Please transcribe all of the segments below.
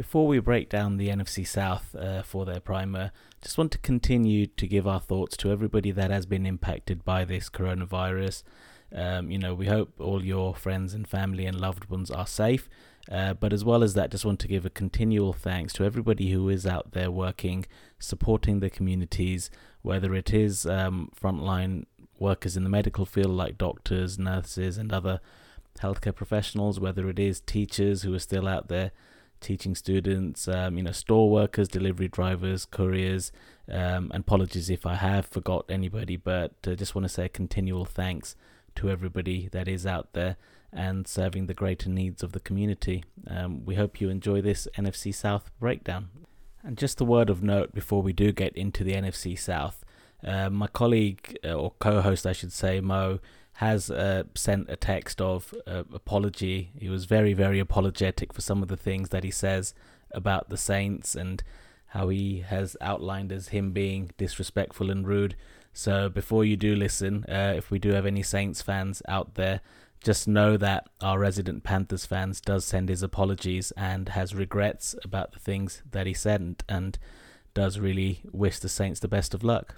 Before we break down the NFC South uh, for their primer, just want to continue to give our thoughts to everybody that has been impacted by this coronavirus. Um, you know, we hope all your friends and family and loved ones are safe. Uh, but as well as that, just want to give a continual thanks to everybody who is out there working, supporting the communities, whether it is um, frontline workers in the medical field like doctors, nurses, and other healthcare professionals, whether it is teachers who are still out there teaching students, um, you know, store workers, delivery drivers, couriers, um, and apologies if I have forgot anybody, but uh, just want to say a continual thanks to everybody that is out there and serving the greater needs of the community. Um, we hope you enjoy this NFC South breakdown. And just a word of note before we do get into the NFC South. Uh, my colleague, uh, or co host, I should say, Mo, has uh, sent a text of uh, apology. He was very, very apologetic for some of the things that he says about the Saints and how he has outlined as him being disrespectful and rude. So before you do listen, uh, if we do have any Saints fans out there, just know that our resident Panthers fans does send his apologies and has regrets about the things that he said and, and does really wish the Saints the best of luck.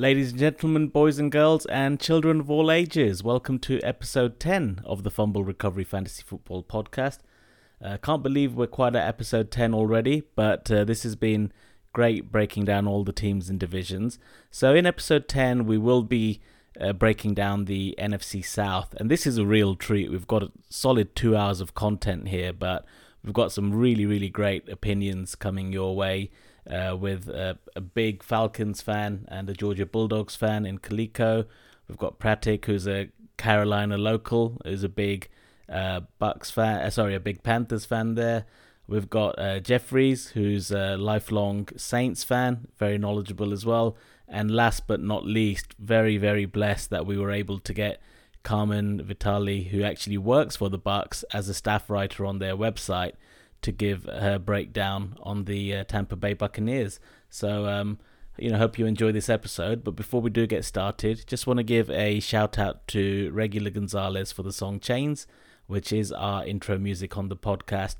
Ladies and gentlemen, boys and girls, and children of all ages, welcome to episode 10 of the Fumble Recovery Fantasy Football Podcast. Uh, can't believe we're quite at episode 10 already, but uh, this has been great breaking down all the teams and divisions. So, in episode 10, we will be uh, breaking down the NFC South, and this is a real treat. We've got a solid two hours of content here, but we've got some really, really great opinions coming your way uh, with a, a, big Falcons fan and a Georgia Bulldogs fan in Kaliko. We've got Pratik, who's a Carolina local, who's a big uh, Bucks fan. Uh, sorry, a big Panthers fan there. We've got uh, Jeffries, who's a lifelong Saints fan, very knowledgeable as well. And last but not least, very very blessed that we were able to get Carmen Vitali, who actually works for the Bucks as a staff writer on their website to give her breakdown on the uh, Tampa Bay Buccaneers. So, um, you know, hope you enjoy this episode. But before we do get started, just want to give a shout out to Regular Gonzalez for the song Chains, which is our intro music on the podcast.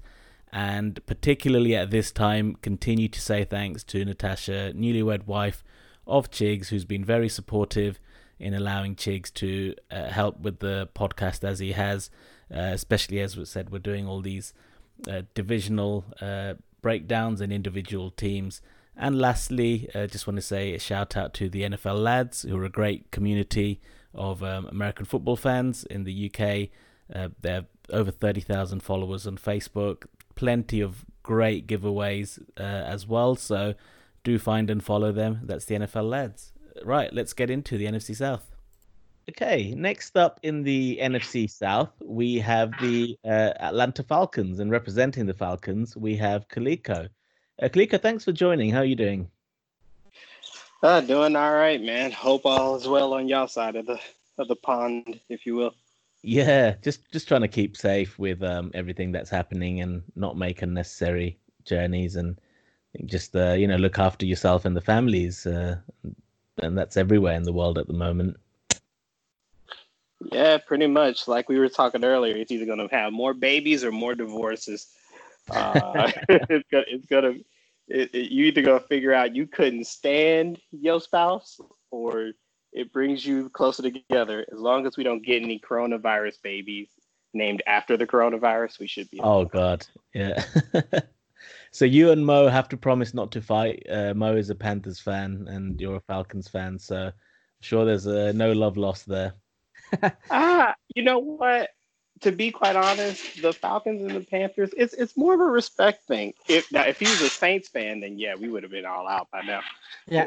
And particularly at this time, continue to say thanks to Natasha, newlywed wife of Chigs, who's been very supportive in allowing Chigs to uh, help with the podcast as he has, uh, especially as we said, we're doing all these uh, divisional uh, breakdowns and individual teams. And lastly, uh, just want to say a shout out to the NFL lads, who are a great community of um, American football fans in the UK. Uh, they have over 30,000 followers on Facebook, plenty of great giveaways uh, as well. So do find and follow them. That's the NFL lads. Right, let's get into the NFC South. Okay, next up in the NFC South, we have the uh, Atlanta Falcons, and representing the Falcons, we have Kaliko. Uh, Kaliko, thanks for joining. How are you doing? Uh, doing all right, man. Hope all is well on y'all side of the of the pond, if you will. Yeah, just just trying to keep safe with um, everything that's happening and not make unnecessary journeys and just uh, you know look after yourself and the families. Uh, and that's everywhere in the world at the moment. Yeah, pretty much. Like we were talking earlier, it's either going to have more babies or more divorces. Uh, it's gonna, it's gonna it, it, you either gonna figure out you couldn't stand your spouse, or it brings you closer together. As long as we don't get any coronavirus babies named after the coronavirus, we should be. Oh God, yeah. so you and Mo have to promise not to fight. Uh, Mo is a Panthers fan, and you're a Falcons fan, so I'm sure there's uh, no love lost there. ah, you know what? To be quite honest, the Falcons and the Panthers, it's it's more of a respect thing. If now, if he was a Saints fan, then yeah, we would have been all out by now. Yeah,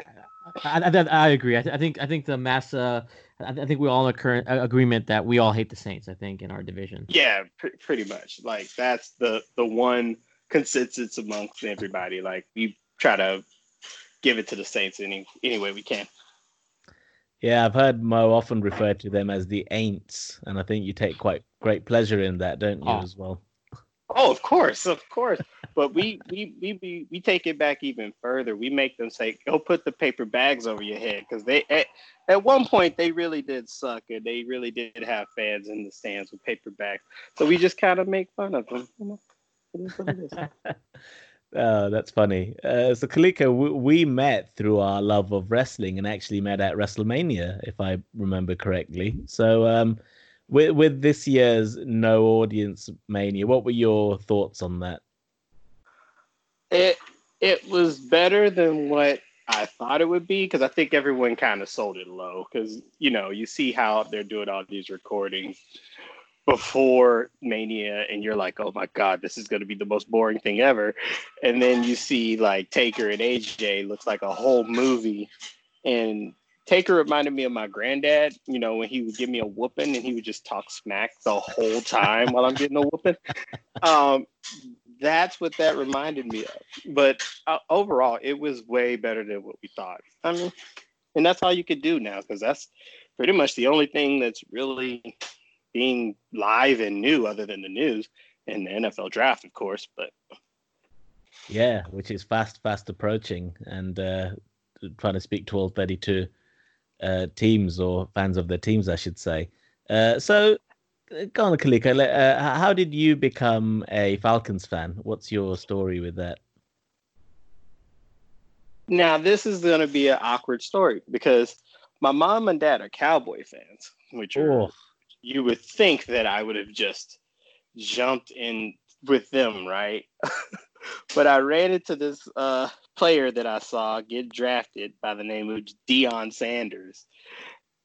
I, I, I agree. I, I, think I think the mass. Uh, I think we all in a current agreement that we all hate the Saints. I think in our division. Yeah, pr- pretty much. Like that's the the one consensus amongst everybody. Like we try to give it to the Saints any any way we can. Yeah, I've heard Mo often refer to them as the Aints, and I think you take quite great pleasure in that, don't you, Oh. as well? Oh, of course, of course. But we we, we we we take it back even further. We make them say, "Go put the paper bags over your head," because they at, at one point they really did suck, and they really did have fans in the stands with paper bags. So we just kind of make fun of them. You know, Oh, that's funny. Uh, so, Kaliko, we, we met through our love of wrestling and actually met at WrestleMania, if I remember correctly. So, um, with with this year's no audience mania, what were your thoughts on that? It it was better than what I thought it would be because I think everyone kind of sold it low because you know you see how they're doing all these recordings before Mania and you're like, oh my god, this is going to be the most boring thing ever, and then you see like Taker and AJ looks like a whole movie, and Taker reminded me of my granddad, you know, when he would give me a whooping and he would just talk smack the whole time while I'm getting a whooping. Um, that's what that reminded me of. But uh, overall, it was way better than what we thought. I mean, and that's all you could do now because that's pretty much the only thing that's really being live and new other than the news and the NFL draft, of course. But Yeah, which is fast, fast approaching, and uh, trying to speak to all 32 uh, teams or fans of their teams, I should say. Uh, so, uh, go on, Kaliko. Uh, how did you become a Falcons fan? What's your story with that? now this is going to be an awkward story because my mom and dad are Cowboy fans, which are Oh, you would think that I would have just jumped in with them, right? but I ran into this uh, player that I saw get drafted by the name of Deion Sanders.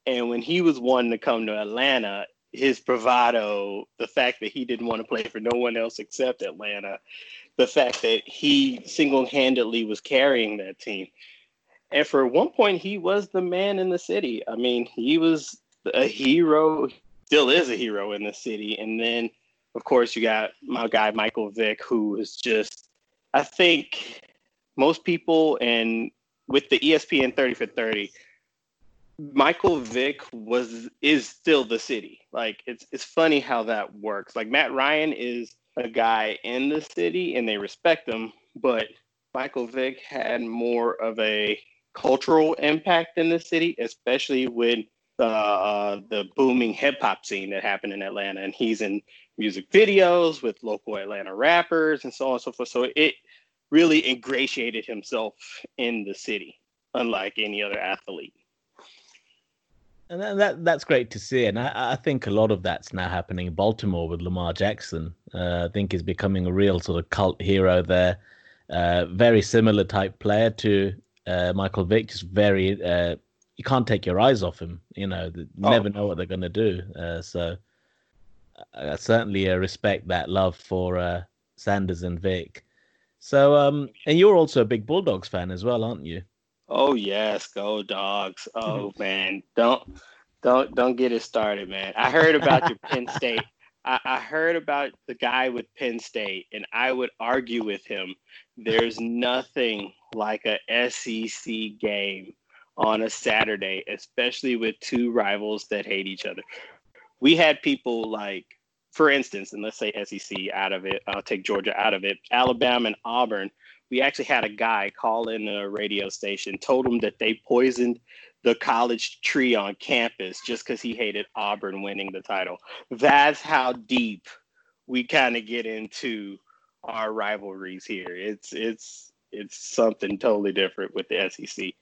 And when he was wanting to come to Atlanta, his bravado, the fact that he didn't want to play for no one else except Atlanta, the fact that he single handedly was carrying that team. And for one point, he was the man in the city. I mean, he was a hero, still is a hero in the city. And then, of course, you got my guy, Michael Vick, who is just, I think most people, and with the ESPN 30 for 30, Michael Vick was is still the city. Like it's it's funny how that works. Like Matt Ryan is a guy in the city and they respect him, but Michael Vick had more of a cultural impact in the city, especially with uh, uh, the booming hip hop scene that happened in Atlanta. And he's in music videos with local Atlanta rappers and so on and so forth. So it really ingratiated himself in the city, unlike any other athlete. and that, that that's great to see. And I, I think a lot of that's now happening in Baltimore with Lamar Jackson. Uh, I think he's becoming a real sort of cult hero there. Uh, very similar type player to uh, Michael Vick, just very. You can't take your eyes off him. You know, you Oh. never know what they're going to do. Uh, so I, I certainly uh, respect that love for uh, Sanders and Vick. So, um, and you're also a big Bulldogs fan as well, aren't you? Oh yes, go dogs. Oh man, don't don't don't get it started, man. I heard about your Penn State. I, I heard about the guy with Penn State, and I would argue with him. There's nothing like a SEC game on a Saturday, especially with two rivals that hate each other. We had people like, for instance, and let's say SEC out of it, I'll take Georgia out of it, Alabama and Auburn we actually had a guy call in a radio station, told him that they poisoned the college tree on campus just because he hated Auburn winning the title. That's how deep we kind of get into our rivalries here. It's it's it's something totally different with the SEC.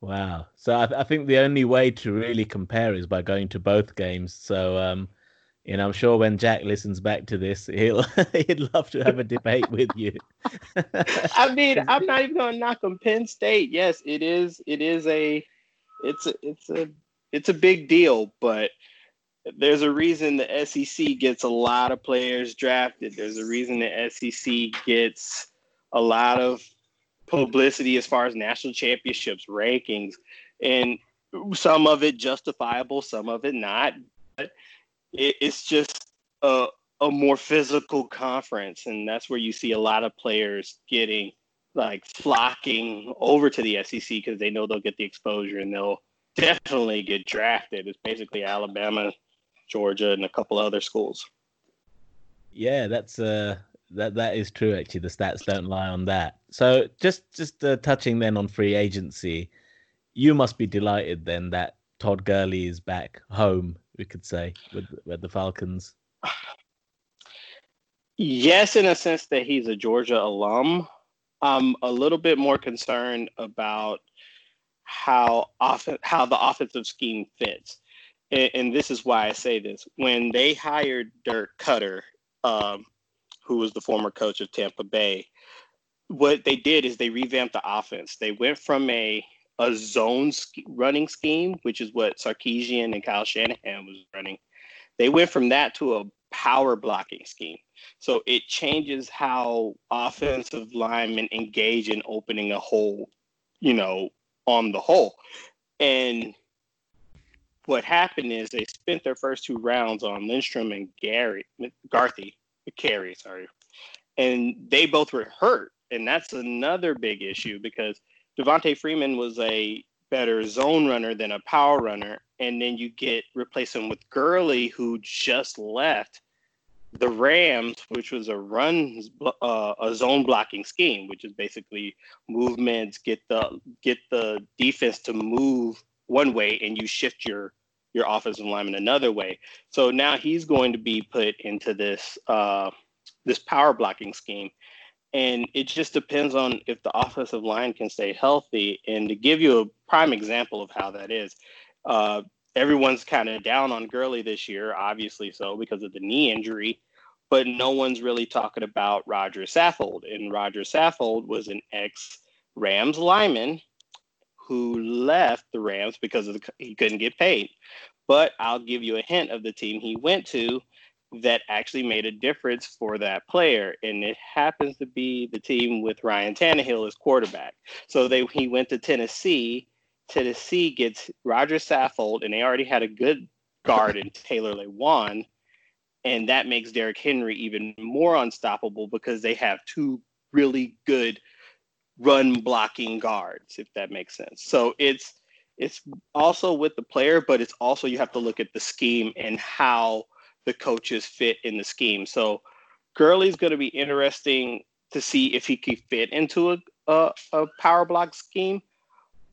Wow. So I, I think the only way to really compare is by going to both games. So, um, you know, I'm sure when Jack listens back to this, he'll he'd love to have a debate with you. I mean, I'm not even going to knock on Penn State. Yes, it is. It is a. It's a. It's a. It's a big deal, but there's a reason the SEC gets a lot of players drafted. There's a reason the SEC gets a lot of publicity as far as national championships rankings, and some of it justifiable, some of it not. But it, it's just a a more physical conference, and that's where you see a lot of players getting like flocking over to the SEC because they know they'll get the exposure and they'll definitely get drafted. It's basically Alabama, Georgia, and a couple other schools. Yeah, that's uh that that is true. Actually, the stats don't lie on that. So just just uh, touching then on free agency, you must be delighted then that Todd Gurley is back home. We could say with with the Falcons. Yes, in a sense that he's a Georgia alum. I'm a little bit more concerned about how often how the offensive scheme fits, and, and, this is why I say this. When they hired Dirk Koetter, um, who was the former coach of Tampa Bay, what they did is they revamped the offense. They went from a a zone running scheme, which is what Sarkisian and Kyle Shanahan was running. They went from that to a power blocking scheme. So it changes how offensive linemen engage in opening a hole, you know, on the hole. And what happened is they spent their first two rounds on Lindstrom and Gary Garthy, Carey, sorry. And they both were hurt. And that's another big issue because Devonta Freeman was a better zone runner than a power runner. And then you get replace him with Gurley, who just left the Rams, which was a run, uh, a zone blocking scheme, which is basically movements, get the get the defense to move one way, and you shift your your offensive lineman another way. So now he's going to be put into this uh, this power blocking scheme, and it just depends on if the offensive line can stay healthy. And to give you a prime example of how that is, uh, everyone's kind of down on Gurley this year, obviously so because of the knee injury, but no one's really talking about Roger Saffold. And Roger Saffold was an ex Rams lineman who left the Rams because the, he couldn't get paid. But I'll give you a hint of the team he went to that actually made a difference for that player. And it happens to be the team with Ryan Tannehill as quarterback. So they he went to Tennessee. Tennessee gets Roger Saffold, and they already had a good guard in Taylor Lewan. And that makes Derrick Henry even more unstoppable because they have two really good run blocking guards, if that makes sense. So it's it's also with the player, but it's also you have to look at the scheme and how the coaches fit in the scheme. So Gurley's going to be interesting to see if he can fit into a, a, a power block scheme.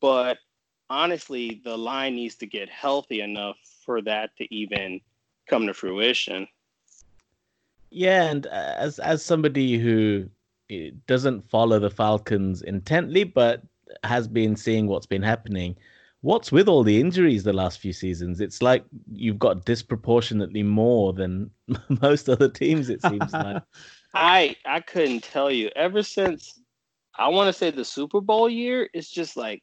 But honestly, the line needs to get healthy enough for that to even come to fruition. Yeah, and as as somebody who eh, doesn't follow the Falcons intently, but has been seeing what's been happening, what's with all the injuries the last few seasons? It's like you've got disproportionately more than most other teams. It seems like. I I couldn't tell you. Ever since I want to say the Super Bowl year, it's just like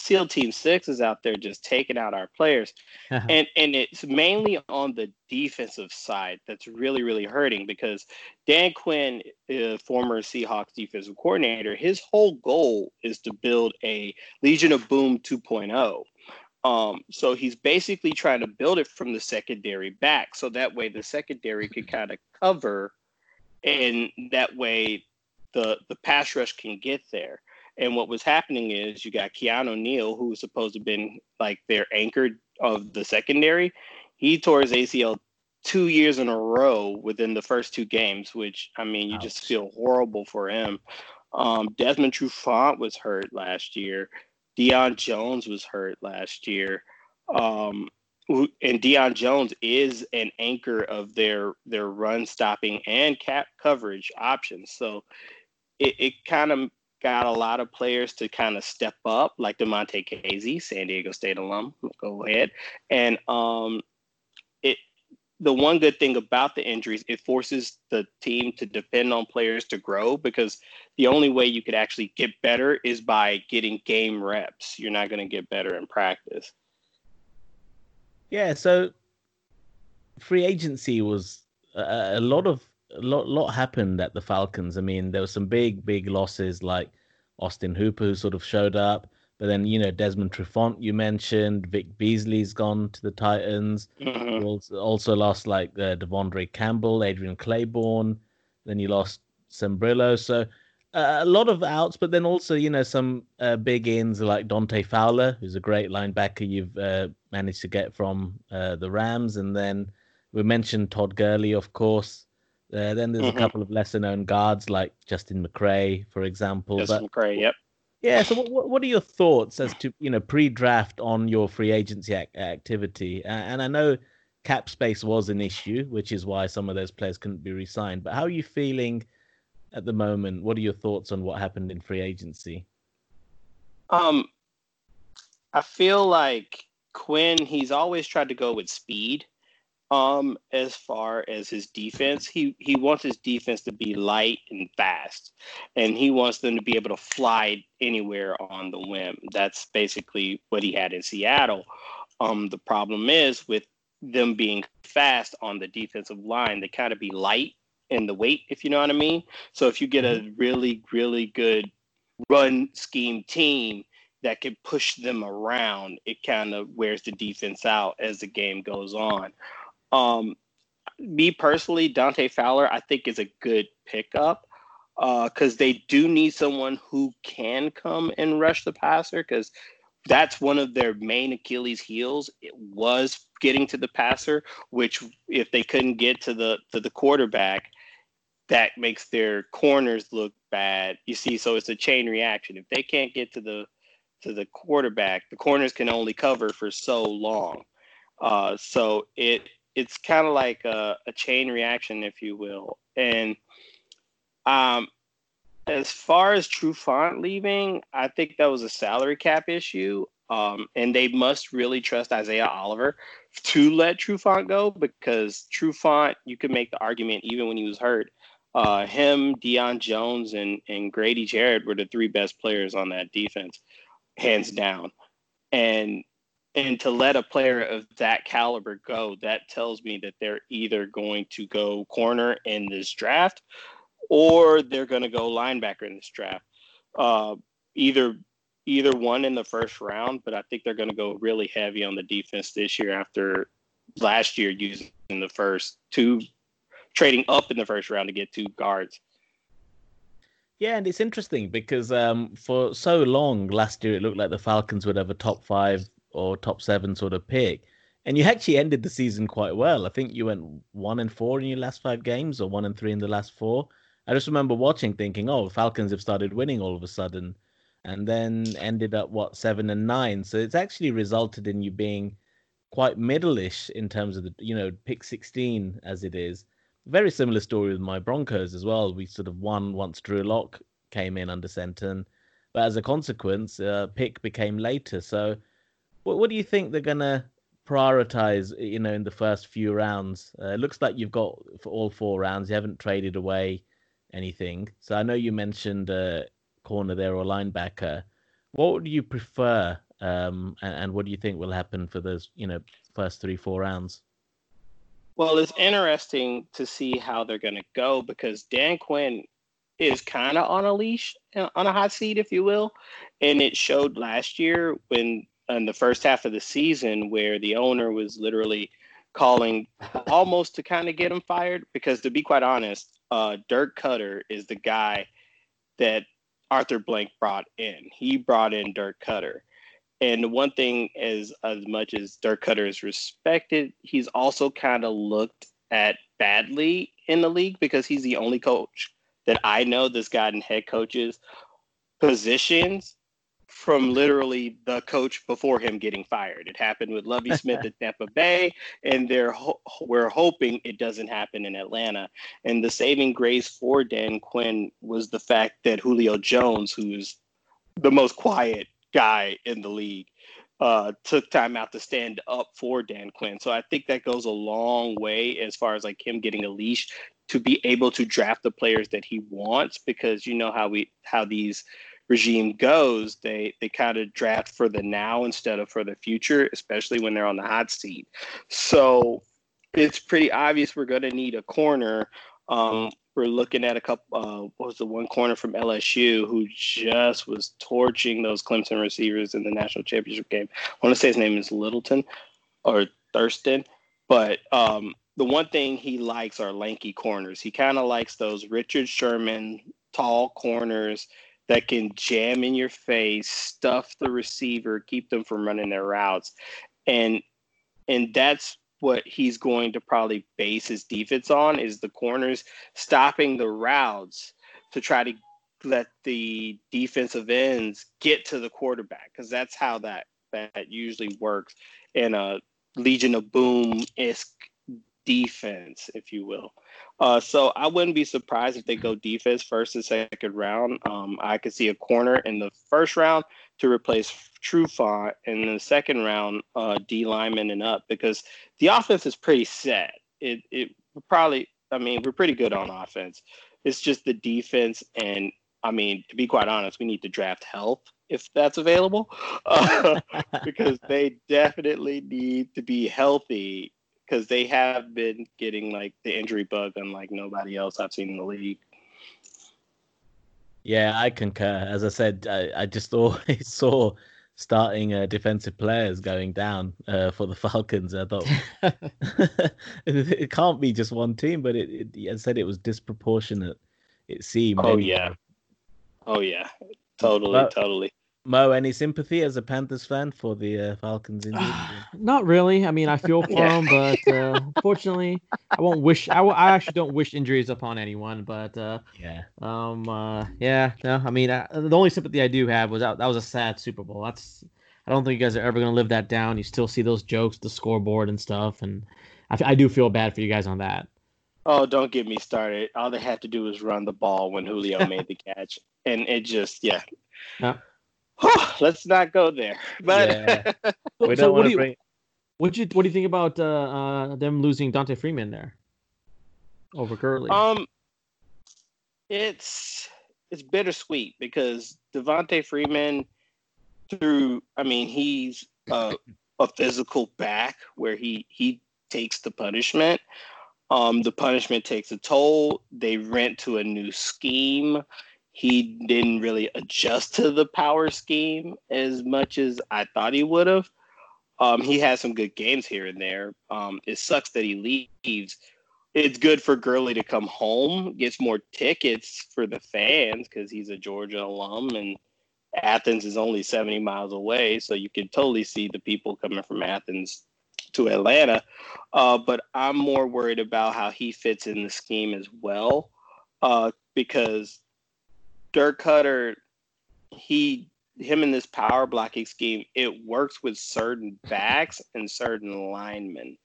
SEAL Team Six is out there just taking out our players, and and it's mainly on the defensive side that's really really hurting because Dan Quinn, uh, former Seahawks defensive coordinator, his whole goal is to build a Legion of Boom 2.0. Um, so he's basically trying to build it from the secondary back, so that way the secondary can kind of cover, and that way the the pass rush can get there. And what was happening is you got Keanu Neal, who was supposed to have been like their anchor of the secondary. He tore his ACL two years in a row within the first two games, which I mean, you Ouch. just feel horrible for him. Um, Desmond Trufant was hurt last year. Deion Jones was hurt last year. Um, and Deion Jones is an anchor of their their run stopping and cap coverage options. So it, it kind of got a lot of players to kind of step up, like Damontae Kazee, San Diego State alum. Go ahead. And um, it the one good thing about the injuries, it forces the team to depend on players to grow because the only way you could actually get better is by getting game reps. You're not going to get better in practice. Yeah, so free agency was a lot of a lot lot happened at the Falcons. I mean, there were some big big losses like Austin Hooper who sort of showed up, but then you know Desmond Trufant you mentioned, Vic Beasley's gone to the Titans. Mm-hmm. Also, also lost like uh, De'Vondre Campbell, Adrian Clayborn. Then you lost Sambrailo. So uh, a lot of outs, but then also you know some uh, big ins like Dante Fowler, who's a great linebacker you've uh, managed to get from uh, the Rams, and then we mentioned Todd Gurley, of course. Uh, then there's mm-hmm. a couple of lesser known guards like Justin McCray, for example. Justin but, McCray, yep. Yeah. So, what, what are your thoughts as to you know pre-draft on your free agency ac- activity? and I know cap space was an issue, which is why some of those players couldn't be re-signed. But how are you feeling at the moment? What are your thoughts on what happened in free agency? Um, I feel like Quinn. He's always tried to go with speed um, as far as his defense. He he wants his defense to be light and fast, and he wants them to be able to fly anywhere on the whim. That's basically what he had in Seattle. Um, the problem is with them being fast on the defensive line, they kind of be light in the weight, if you know what I mean. So if you get a mm-hmm. really really good run scheme team that can push them around, it kind of wears the defense out as the game goes on. Um, me personally, Dante Fowler, I think is a good pickup because uh, they do need someone who can come and rush the passer because that's one of their main Achilles heels. It was getting to the passer, which if they couldn't get to the to the quarterback, that makes their corners look bad. You see, so it's a chain reaction. If they can't get to the to the quarterback, the corners can only cover for so long. Uh, so it it's kind of like a, a, chain reaction, if you will. And um, as far as Trufant leaving, I think that was a salary cap issue. Um, and they must really trust Isaiah Oliver to let Trufant go because Trufant, you could make the argument even when he was hurt. Uh, him, Deion Jones, and, and Grady Jarrett were the three best players on that defense, hands down. And and to let a player of that caliber go, that tells me that they're either going to go corner in this draft or they're going to go linebacker in this draft. Uh, either either one in the first round, but I think they're going to go really heavy on the defense this year after last year using the first two, trading up in the first round to get two guards. Yeah, and it's interesting because um, for so long last year it looked like the Falcons would have a top five or top seven sort of pick. And you actually ended the season quite well. I think you went one and four in your last five games, or one and three in the last four. I just remember watching, thinking, "Oh, Falcons have started winning all of a sudden," and then ended up what seven and nine. So it's actually resulted in you being quite middle-ish in terms of the you know pick 16 as it is. Very similar story with my Broncos as well. We sort of won once Drew Lock came in under Centon, but as a consequence, uh, pick became later. So what what do you think they're gonna prioritize? You know, in the first few rounds, uh, it looks like you've got for all four rounds. You haven't traded away anything. So I know you mentioned uh, corner there or linebacker. What would you prefer? Um, and, and what do you think will happen for those, you know, first three four rounds? Well, it's interesting to see how they're going to go because Dan Quinn is kind of on a leash, uh, on a hot seat, if you will. And it showed last year when in the first half of the season where the owner was literally calling almost to kind of get him fired because to be quite honest, uh, Dirk Koetter is the guy that Arthur Blank brought in. He brought in Dirk Koetter. And one thing is as much as Dirk Koetter is respected, he's also kind of looked at badly in the league because he's the only coach that I know that's gotten head coaches positions from literally the coach before him getting fired. It happened with Lovie Smith at Tampa Bay, and they're ho- we're hoping it doesn't happen in Atlanta. And the saving grace for Dan Quinn was the fact that Julio Jones, who's the most quiet guy in the league, uh, took time out to stand up for Dan Quinn. So I think that goes a long way as far as like him getting a leash to be able to draft the players that he wants because you know how we how these regime goes, they they kind of draft for the now instead of for the future, especially when they're on the hot seat. So it's pretty obvious we're going to need a corner. Um, we're looking at a couple. Uh, what was the one corner from LSU who just was torching those Clemson receivers in the national championship game? I want to say his name is Littleton or Thurston, but um, the one thing he likes are lanky corners. He kind of likes those Richard Sherman tall corners that can jam in your face, stuff the receiver, keep them from running their routes. And and that's what he's going to probably base his defense on is the corners stopping the routes to try to let the defensive ends get to the quarterback because that's how that that usually works in a Legion of Boom esque defense, if you will. Uh, so I wouldn't be surprised if they go defense first and second round. Um, I could see a corner in the first round to replace Trufant, and in the second round, uh, D lineman and up because the offense is pretty set. It it probably, I mean, we're pretty good on offense. It's just the defense, and I mean, to be quite honest, we need to draft health if that's available, uh, because they definitely need to be healthy because they have been getting like the injury bug unlike nobody else I've seen in the league. Yeah, I concur. As I said, I, I just always saw starting uh, defensive players going down uh, for the Falcons. I thought it can't be just one team, but it, it I said it was disproportionate. It seemed. Oh yeah. Oh yeah. Totally, but, totally. Mo, any sympathy as a Panthers fan for the uh, Falcons injury? Not really. I mean, I feel for yeah. them, but uh, unfortunately, I won't wish. I, w- I actually don't wish injuries upon anyone. But uh, yeah, um, uh, yeah, no. I mean, I, the only sympathy I do have was that that was a sad Super Bowl. That's I don't think you guys are ever gonna live that down. You still see those jokes, the scoreboard and stuff, and I, I do feel bad for you guys on that. Oh, don't get me started. All they had to do was run the ball when Julio made the catch, and it just yeah. Yeah. let's not go there. But yeah. we so what do you, bring... what you what do you think about uh, uh, them losing Dante Freeman there over Gurley? Um, it's it's bittersweet because Devonta Freeman, through I mean he's a, a physical back where he he takes the punishment. Um, the punishment takes a toll. They rent to a new scheme he didn't really adjust to the power scheme as much as I thought he would have. Um, he has some good games here and there. Um, it sucks that he leaves. It's good for Gurley to come home, gets more tickets for the fans because he's a Georgia alum and Athens is only 70 miles away. So you can totally see the people coming from Athens to Atlanta. Uh, but I'm more worried about how he fits in the scheme as well uh, because Dirk Koetter, he him in this power blocking scheme, it works with certain backs and certain linemen.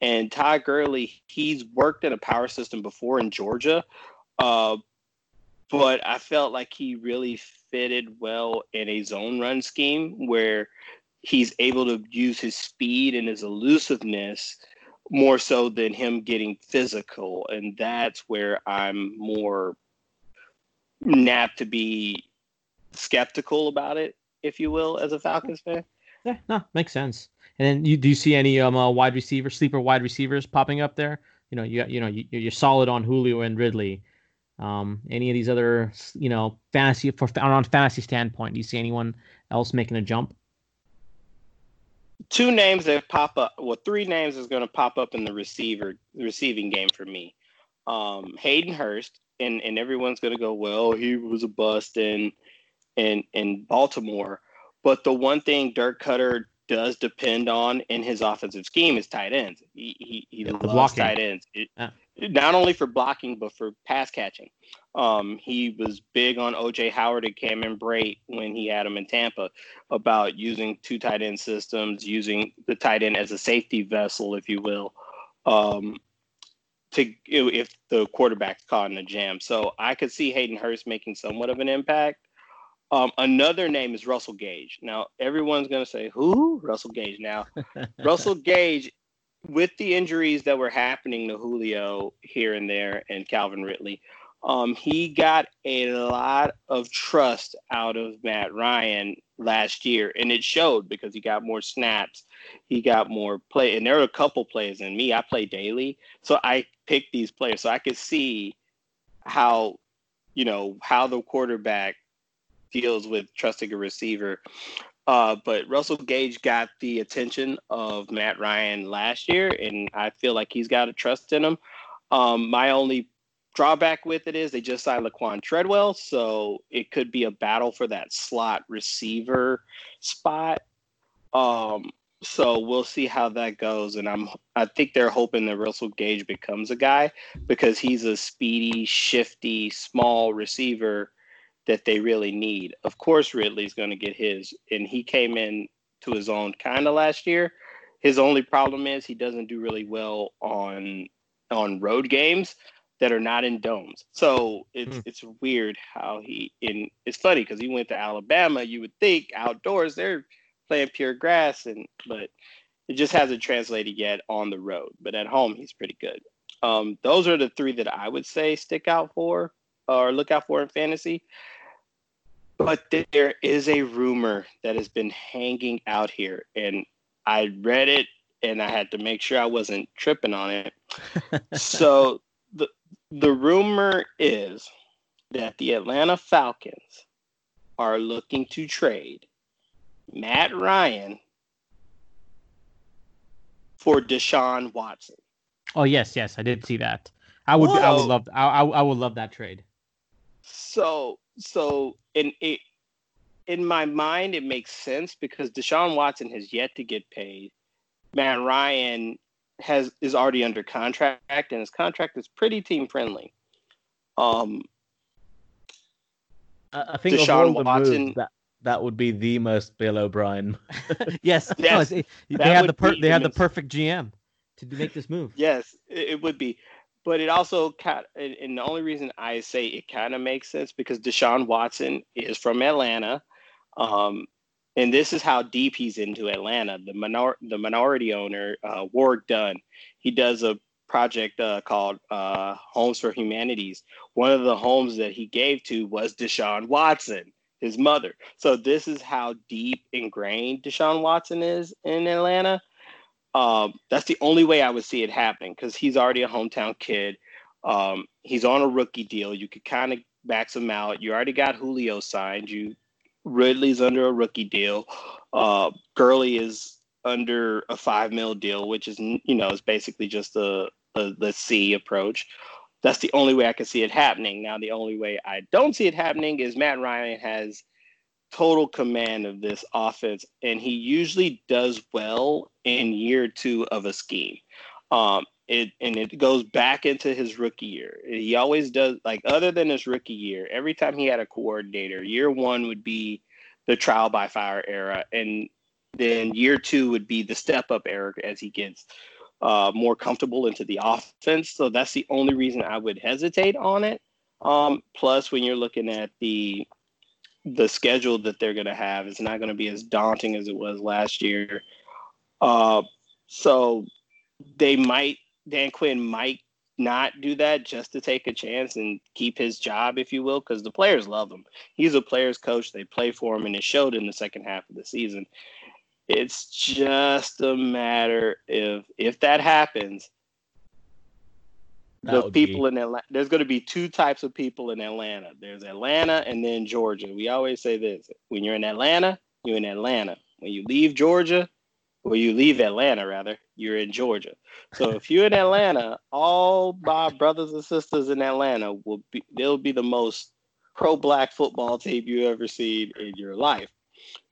And Todd Gurley, he's worked in a power system before in Georgia, uh, but I felt like he really fitted well in a zone run scheme where he's able to use his speed and his elusiveness more so than him getting physical. And that's where I'm more Nap to be skeptical about it, if you will, as a Falcons fan. Yeah, no, makes sense. And then you do you see any um uh, wide receiver sleeper wide receivers popping up there? You know, you you know you, you're solid on Julio and Ridley. Um, any of these other you know fantasy for on fantasy standpoint, do you see anyone else making a jump? Two names that pop up. Well, three names is going to pop up in the receiver receiving game for me. Um, Hayden Hurst, and and everyone's going to go, well, he was a bust in in in Baltimore. But the one thing Dirk Koetter does depend on in his offensive scheme is tight ends. He he, he loves blocking. tight ends. It, yeah. Not only for blocking, but for pass catching. Um, he was big on OJ Howard and Cameron Brate when he had him in Tampa about using two tight end systems, using the tight end as a safety vessel, if you will. Um, to if the quarterback's caught in a jam. So I could see Hayden Hurst making somewhat of an impact. Um, another name is Russell Gage. Now everyone's going to say, "Who? Russell Gage?" Now, Russell Gage, with the injuries that were happening to Julio here and there and Calvin Ridley, um, he got a lot of trust out of Matt Ryan last year, and it showed because he got more snaps, he got more play, and there are a couple plays. And me, I play daily, so I pick these players, so I could see how, you know, how the quarterback deals with trusting a receiver. Uh, but Russell Gage got the attention of Matt Ryan last year, and I feel like he's got a trust in him. Um, my only drawback with it is they just signed Laquan Treadwell, so it could be a battle for that slot receiver spot. Um, so we'll see how that goes, and I'm I think they're hoping that Russell Gage becomes a guy because he's a speedy, shifty, small receiver that they really need. Of course, Ridley's going to get his, and he came in to his own kind of last year. His only problem is he doesn't do really well on on road games that are not in domes. So it's mm. it's weird how he in it's funny because he went to Alabama. You would think outdoors they're playing pure grass, and but it just hasn't translated yet on the road. But at home, he's pretty good. Um, those are the three that I would say stick out for or look out for in fantasy. But there is a rumor that has been hanging out here, and I read it and I had to make sure I wasn't tripping on it. so the rumor is that the Atlanta Falcons are looking to trade Matt Ryan for Deshaun Watson. Oh yes, yes, I did see that. I would, Whoa. I would love, I, I, I would love that trade. So, so in it, in my mind, it makes sense because Deshaun Watson has yet to get paid. Matt Ryan has is already under contract, and his contract is pretty team friendly. Um, I think Deshaun Watson. Moves, that that would be the most Bill O'Brien. yes, yes no, they had the per- they had the perfect GM to make this move. Yes, it, would be, but it also kind and the only reason I say it kind of makes sense because Deshaun Watson is from Atlanta, um, and this is how deep he's into Atlanta. The minor the minority owner uh, Warrick Dunn, he does a project uh, called uh, Homes for Humanities. One of the homes that he gave to was Deshaun Watson his mother. So this is how deep ingrained Deshaun Watson is in Atlanta. Um, that's the only way I would see it happening because he's already a hometown kid. Um, he's on a rookie deal. You could kind of max him out. You already got Julio signed. You Ridley's under a rookie deal. Uh, Gurley is under a five mil deal, which is you know is basically just a the C approach that's the only way I can see it happening. Now, the only way I don't see it happening is Matt Ryan has total command of this offense, and he usually does well in year two of a scheme. Um, it and it goes back into his rookie year. He always does like other than his rookie year. Every time he had a coordinator, year one would be the trial by fire era, and then year two would be the step up era as he gets uh, more comfortable into the offense. So that's the only reason I would hesitate on it. Um, plus, when you're looking at the the schedule that they're going to have, it's not going to be as daunting as it was last year. Uh, so they might Dan Quinn might not do that just to take a chance and keep his job, if you will, because the players love him. He's a player's coach. They play for him, and it showed in the second half of the season. It's just a matter if if that happens, that the people be... in Atlanta. There's going to be two types of people in Atlanta. There's Atlanta and then Georgia. We always say this: when you're in Atlanta, you're in Atlanta. When you leave Georgia, or you leave Atlanta, rather, you're in Georgia. So if you're in Atlanta, all my brothers and sisters in Atlanta will be they'll be the most pro-black football team you ever seen in your life.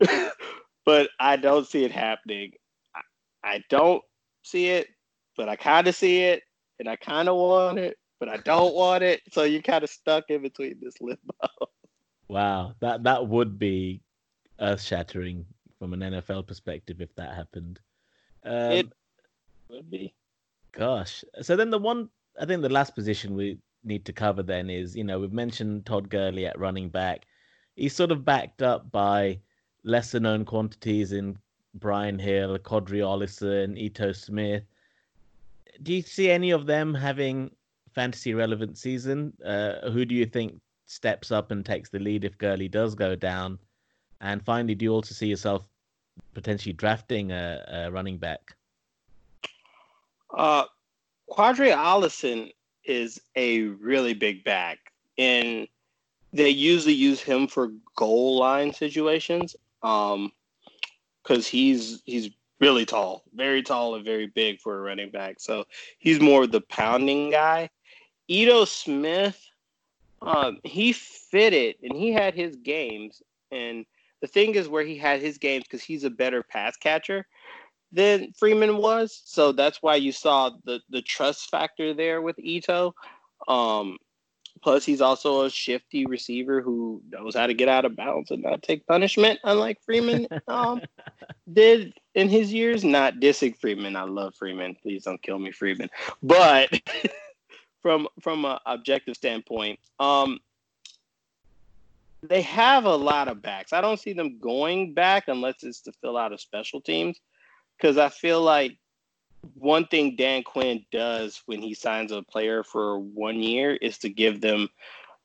but I don't see it happening. I, I don't see it, but I kind of see it, and I kind of want it, but I don't want it. So you're kind of stuck in between this limbo. Wow, that that would be earth shattering from an NFL perspective if that happened. Um, it would be. Gosh. So then the one, I think the last position we need to cover then is, you know, we've mentioned Todd Gurley at running back. He's sort of backed up by lesser known quantities in Brian Hill, Qadree Ollison, Ito Smith. Do you see any of them having fantasy relevant season? Uh, who do you think steps up and takes the lead if Gurley does go down? And finally, do you also see yourself potentially drafting a, a running back? Uh, Qadree Ollison is a really big back, and they usually use him for goal line situations um, because he's he's really tall, very tall and very big for a running back. So he's more the pounding guy. Ito Smith, um, he fitted and he had his games. And the thing is, where he had his games because he's a better pass catcher than Freeman was. So that's why you saw the the trust factor there with Ito. Um, plus, he's also a shifty receiver who knows how to get out of bounds and not take punishment, unlike Freeman um, did in his years. Not dissing Freeman. I love Freeman. Please don't kill me, Freeman. But from from an objective standpoint, um, they have a lot of backs. I don't see them going back unless it's to fill out a special teams because I feel like one thing Dan Quinn does when he signs a player for one year is to give them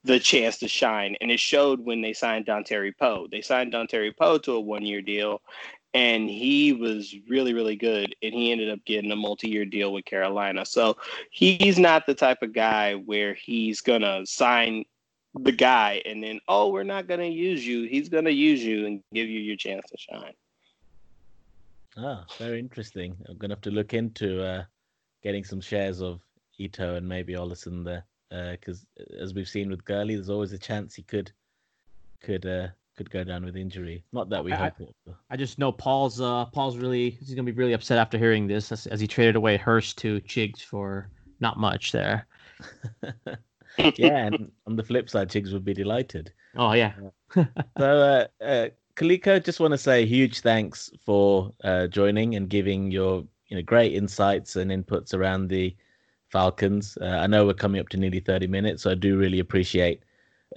the chance to shine. And it showed when they signed Dontari Poe. They signed Dontari Poe to a one year deal, and he was really, really good. And he ended up getting a multi year deal with Carolina. So he's not the type of guy where he's going to sign the guy and then, oh, we're not going to use you. He's going to use you and give you your chance to shine. Ah, very interesting. I'm gonna have to look into uh, getting some shares of Ito and maybe Ollison there, because uh, as we've seen with Gurley, there's always a chance he could could uh, could go down with injury. Not that we I, hope it. I just know Paul's uh Paul's really he's gonna be really upset after hearing this as, as he traded away Hurst to Chiggs for not much there. yeah, and on the flip side, Chiggs would be delighted. Oh yeah. so uh, uh, Kaliko, just want to say huge thanks for uh, joining and giving your you know great insights and inputs around the Falcons. Uh, I know we're coming up to nearly 30 minutes, so I do really appreciate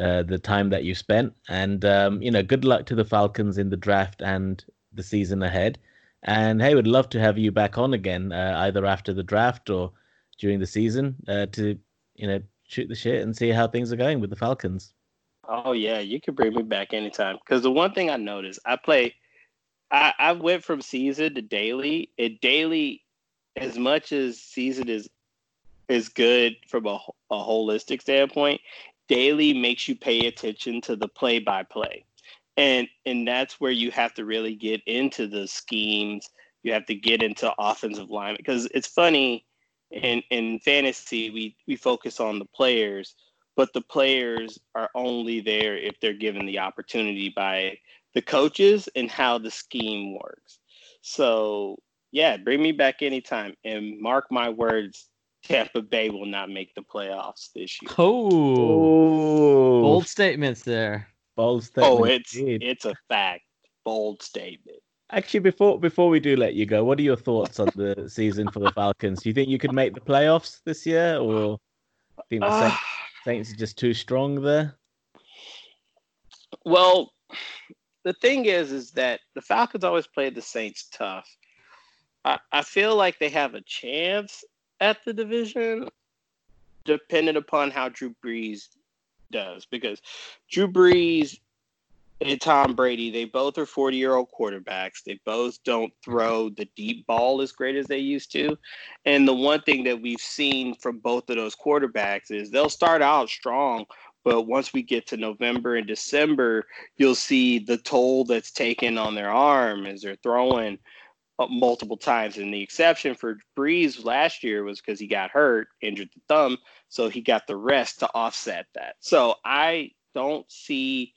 uh, the time that you spent. And um, you know, good luck to the Falcons in the draft and the season ahead. And hey, would love to have you back on again, uh, either after the draft or during the season, uh, to you know shoot the shit and see how things are going with the Falcons. Oh yeah, you can bring me back anytime. Because the one thing I noticed, I play, I, I went from season to daily. It daily, as much as season is is good from a, a holistic standpoint, daily makes you pay attention to the play by play, and and that's where you have to really get into the schemes. You have to get into offensive line because it's funny. In in fantasy, we we focus on the players but the players are only there if they're given the opportunity by the coaches and how the scheme works. So, yeah, bring me back anytime. And mark my words, Tampa Bay will not make the playoffs this year. Oh, bold statements there. bold oh, statement. Oh, it's indeed. it's a fact. Bold statement. Actually, before before we do let you go, what are your thoughts on the season for the Falcons? Do you think you could make the playoffs this year, or think the Saints, Ah, Saints are just too strong there? well, the thing is, is that the Falcons always played the Saints tough. I, I feel like they have a chance at the division, depending upon how Drew Brees does, because Drew Brees and Tom Brady, they both are 40 year old quarterbacks. They both don't throw the deep ball as great as they used to. And the one thing that we've seen from both of those quarterbacks is they'll start out strong, but once we get to November and December, you'll see the toll that's taken on their arm as they're throwing uh, multiple times. And the exception for Brees last year was because he got hurt, injured the thumb, so he got the rest to offset that. So I don't see.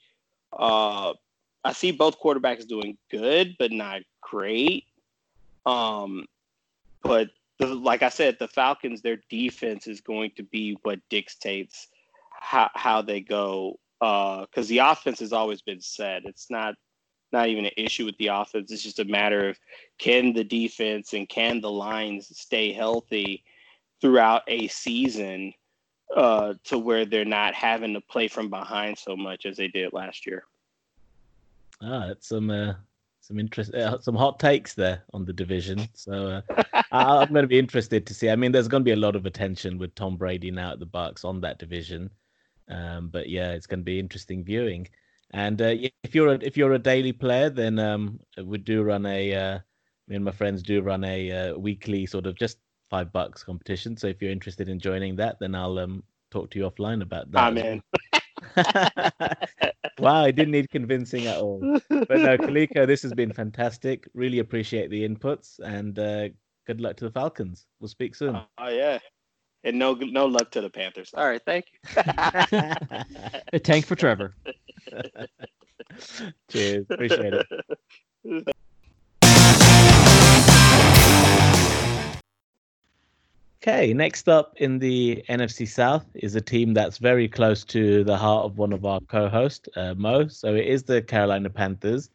Uh, I see both quarterbacks doing good, but not great. Um, but the, like I said, the Falcons, their defense is going to be what dictates how how they go. Because the offense has always been set. It's not not even an issue with the offense. It's just a matter of can the defense and can the lines stay healthy throughout a season uh, to where they're not having to play from behind so much as they did last year. Ah, that's some uh, some interest, uh, some hot takes there on the division. So uh, I- I'm going to be interested to see. I mean, there's going to be a lot of attention with Tom Brady now at the Bucks on that division. Um, but yeah, it's going to be interesting viewing. And uh, yeah, if you're a, if you're a daily player, then um, we do run a uh, me and my friends do run a uh, weekly sort of just five bucks competition. So if you're interested in joining that, then I'll um, talk to you offline about that. I'm in. wow, I didn't need convincing at all. But no, Kaliko, this has been fantastic. Really appreciate the inputs and uh, good luck to the Falcons. We'll speak soon. Oh yeah. and no no luck to the Panthers. All right, thank you. a tank for Trevor. Cheers, appreciate it. Okay, next up in the NFC South is a team that's very close to the heart of one of our co-hosts, uh, Mo. So it is the Carolina Panthers,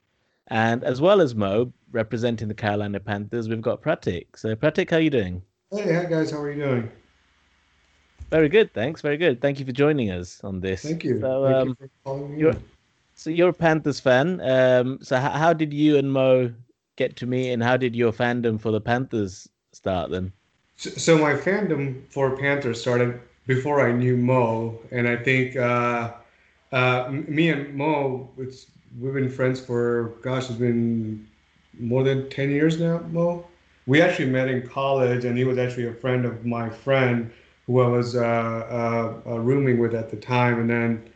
and as well as Mo representing the Carolina Panthers, we've got Pratik. So Pratik, how are you doing? Hey, hi guys, how are you doing? Very good, thanks. Very good. Thank you for joining us on this. Thank you. So, Thank um, you for you're- So you're a Panthers fan. Um, so how, how did you and Mo get to meet, and how did your fandom for the Panthers start then? So, my fandom for Panthers started before I knew Mo, and I think uh, uh, me and Mo, it's we've been friends for gosh, it's been more than ten years now. Mo, we actually met in college, and he was actually a friend of my friend who I was uh, uh, uh, rooming with at the time, and then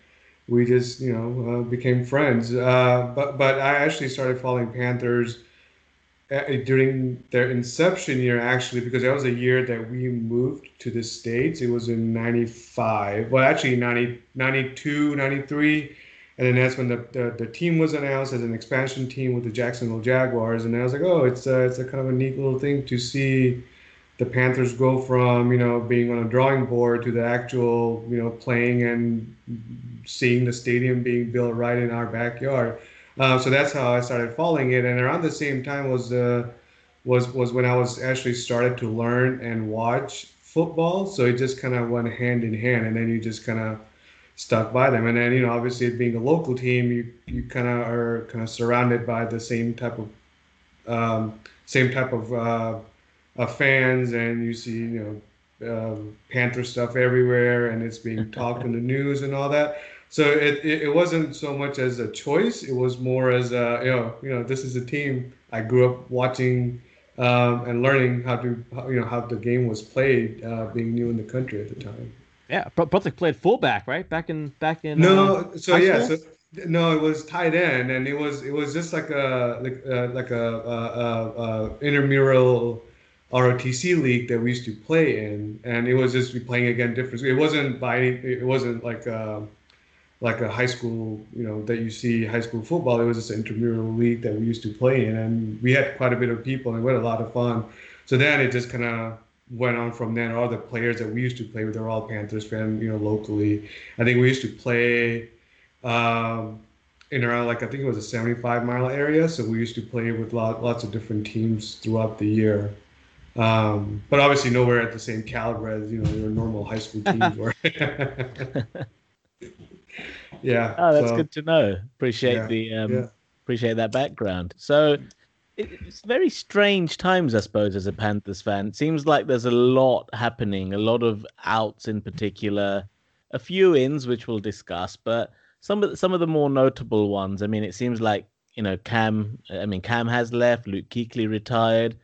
we just you know uh, became friends. But but I actually started following Panthers Uh, uh, during their inception year actually because that was a year that we moved to the states. It was in 95 well actually 90, 92 93 and then that's when the, the, the team was announced as an expansion team with the jacksonville jaguars and i was like oh it's a, it's a kind of a neat little thing to see the panthers go from you know being on a drawing board to the actual you know playing and seeing the stadium being built right in our backyard uh, so that's how I started following it. And around the same time was uh, was was when I was actually started to learn and watch football. So it just kind of went hand in hand, and then you just kind of stuck by them. And then you know, obviously, it being a local team, you you kind of are kind of surrounded by the same type of um, same type of uh, fans, and you see you know uh, Panther stuff everywhere, and it's being talked in the news and all that. So it, it, it wasn't so much as a choice; it was more as a you know you know this is a team I grew up watching um, and learning how to how, you know how the game was played, uh, being new in the country at the time. Yeah, Bro- Brother played fullback, right? Back in back in. No, uh, so yeah, so no, it was tight end, and it was it was just like a like uh, like a, a, a, intramural ROTC league that we used to play in, and it was just we playing against different. It wasn't by any, it wasn't like a, like a high school, you know, that you see high school football. It was just an intramural league that we used to play in, and we had quite a bit of people, and we had a lot of fun. So then it just kind of went on from then. All the players that we used to play with, they're all Panthers fan, you know, locally. I think we used to play um, in around like I think it was a 75 mile area. So we used to play with lot, lots of different teams throughout the year. Um, but obviously nowhere at the same caliber as you know your normal high school teams were. yeah. Oh, that's so, good to know. Appreciate yeah, the um, yeah. appreciate that background. So it's very strange times, I suppose, as a Panthers fan. It seems like there's a lot happening, a lot of outs in particular, a few ins which we'll discuss, but some of the, some of the more notable ones. I mean, it seems like you know Cam. I mean, Cam has left. Luke Kuechly retired.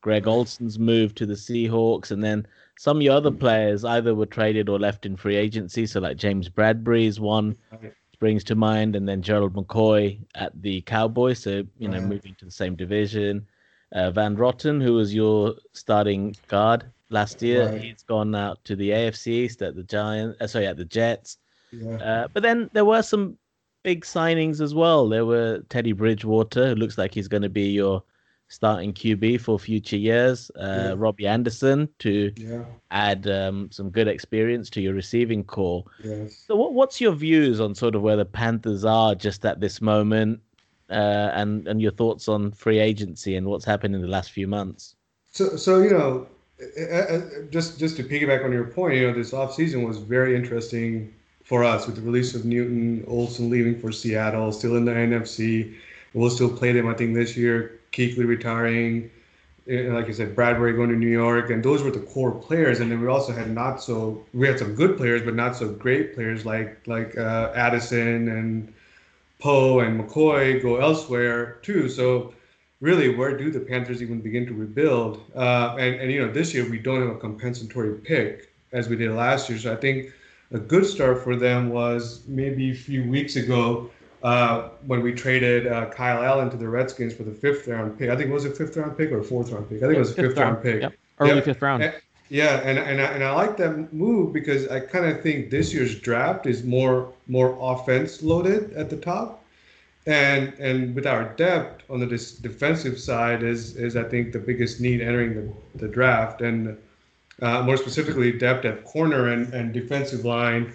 Greg Olsen's moved to the Seahawks, and then some of your other players either were traded or left in free agency. So like James Bradberry is one springs to mind, and then Gerald McCoy at the Cowboys. So you know, moving to the same division. Uh, Van Roten, who was your starting guard last year, Right. he's gone out to the AFC East at the Giants. Uh, sorry, at the Jets. Yeah. Uh, but then there were some big signings as well. There were Teddy Bridgewater, who looks like he's going to be your starting QB for future years. Uh, Yeah. Robbie Anderson to Yeah. add um, some good experience to your receiving core. Yes. So, what, what's your views on sort of where the Panthers are just at this moment, uh, and and your thoughts on free agency and what's happened in the last few months? So, so you know, just just to piggyback on your point, you know, this offseason was very interesting for us with the release of Newton, Olsen leaving for Seattle, still in the NFC. We'll still play them, I think, this year. Kuechly retiring, uh, like I said, Bradberry going to New York, and those were the core players. And then we also had not so we had some good players, but not so great players like like uh, Addison and Poe and McCoy go elsewhere too. So really, where do the Panthers even begin to rebuild? Uh, and, and, you know, this year we don't have a compensatory pick as we did last year. So I think a good start for them was maybe a few weeks ago uh, when we traded uh, Kyle Allen to the Redskins for the fifth round pick. I think it was a fifth round pick or a fourth round pick. I think it was a fifth, round, pick. Yep. Early Yeah. fifth round. Eh, Yeah, and and I, and I like that move because I kind of think this year's draft is more more offense loaded at the top, and and with our depth on the defensive side is is I think the biggest need entering the, the draft and uh, more specifically depth at corner and, and defensive line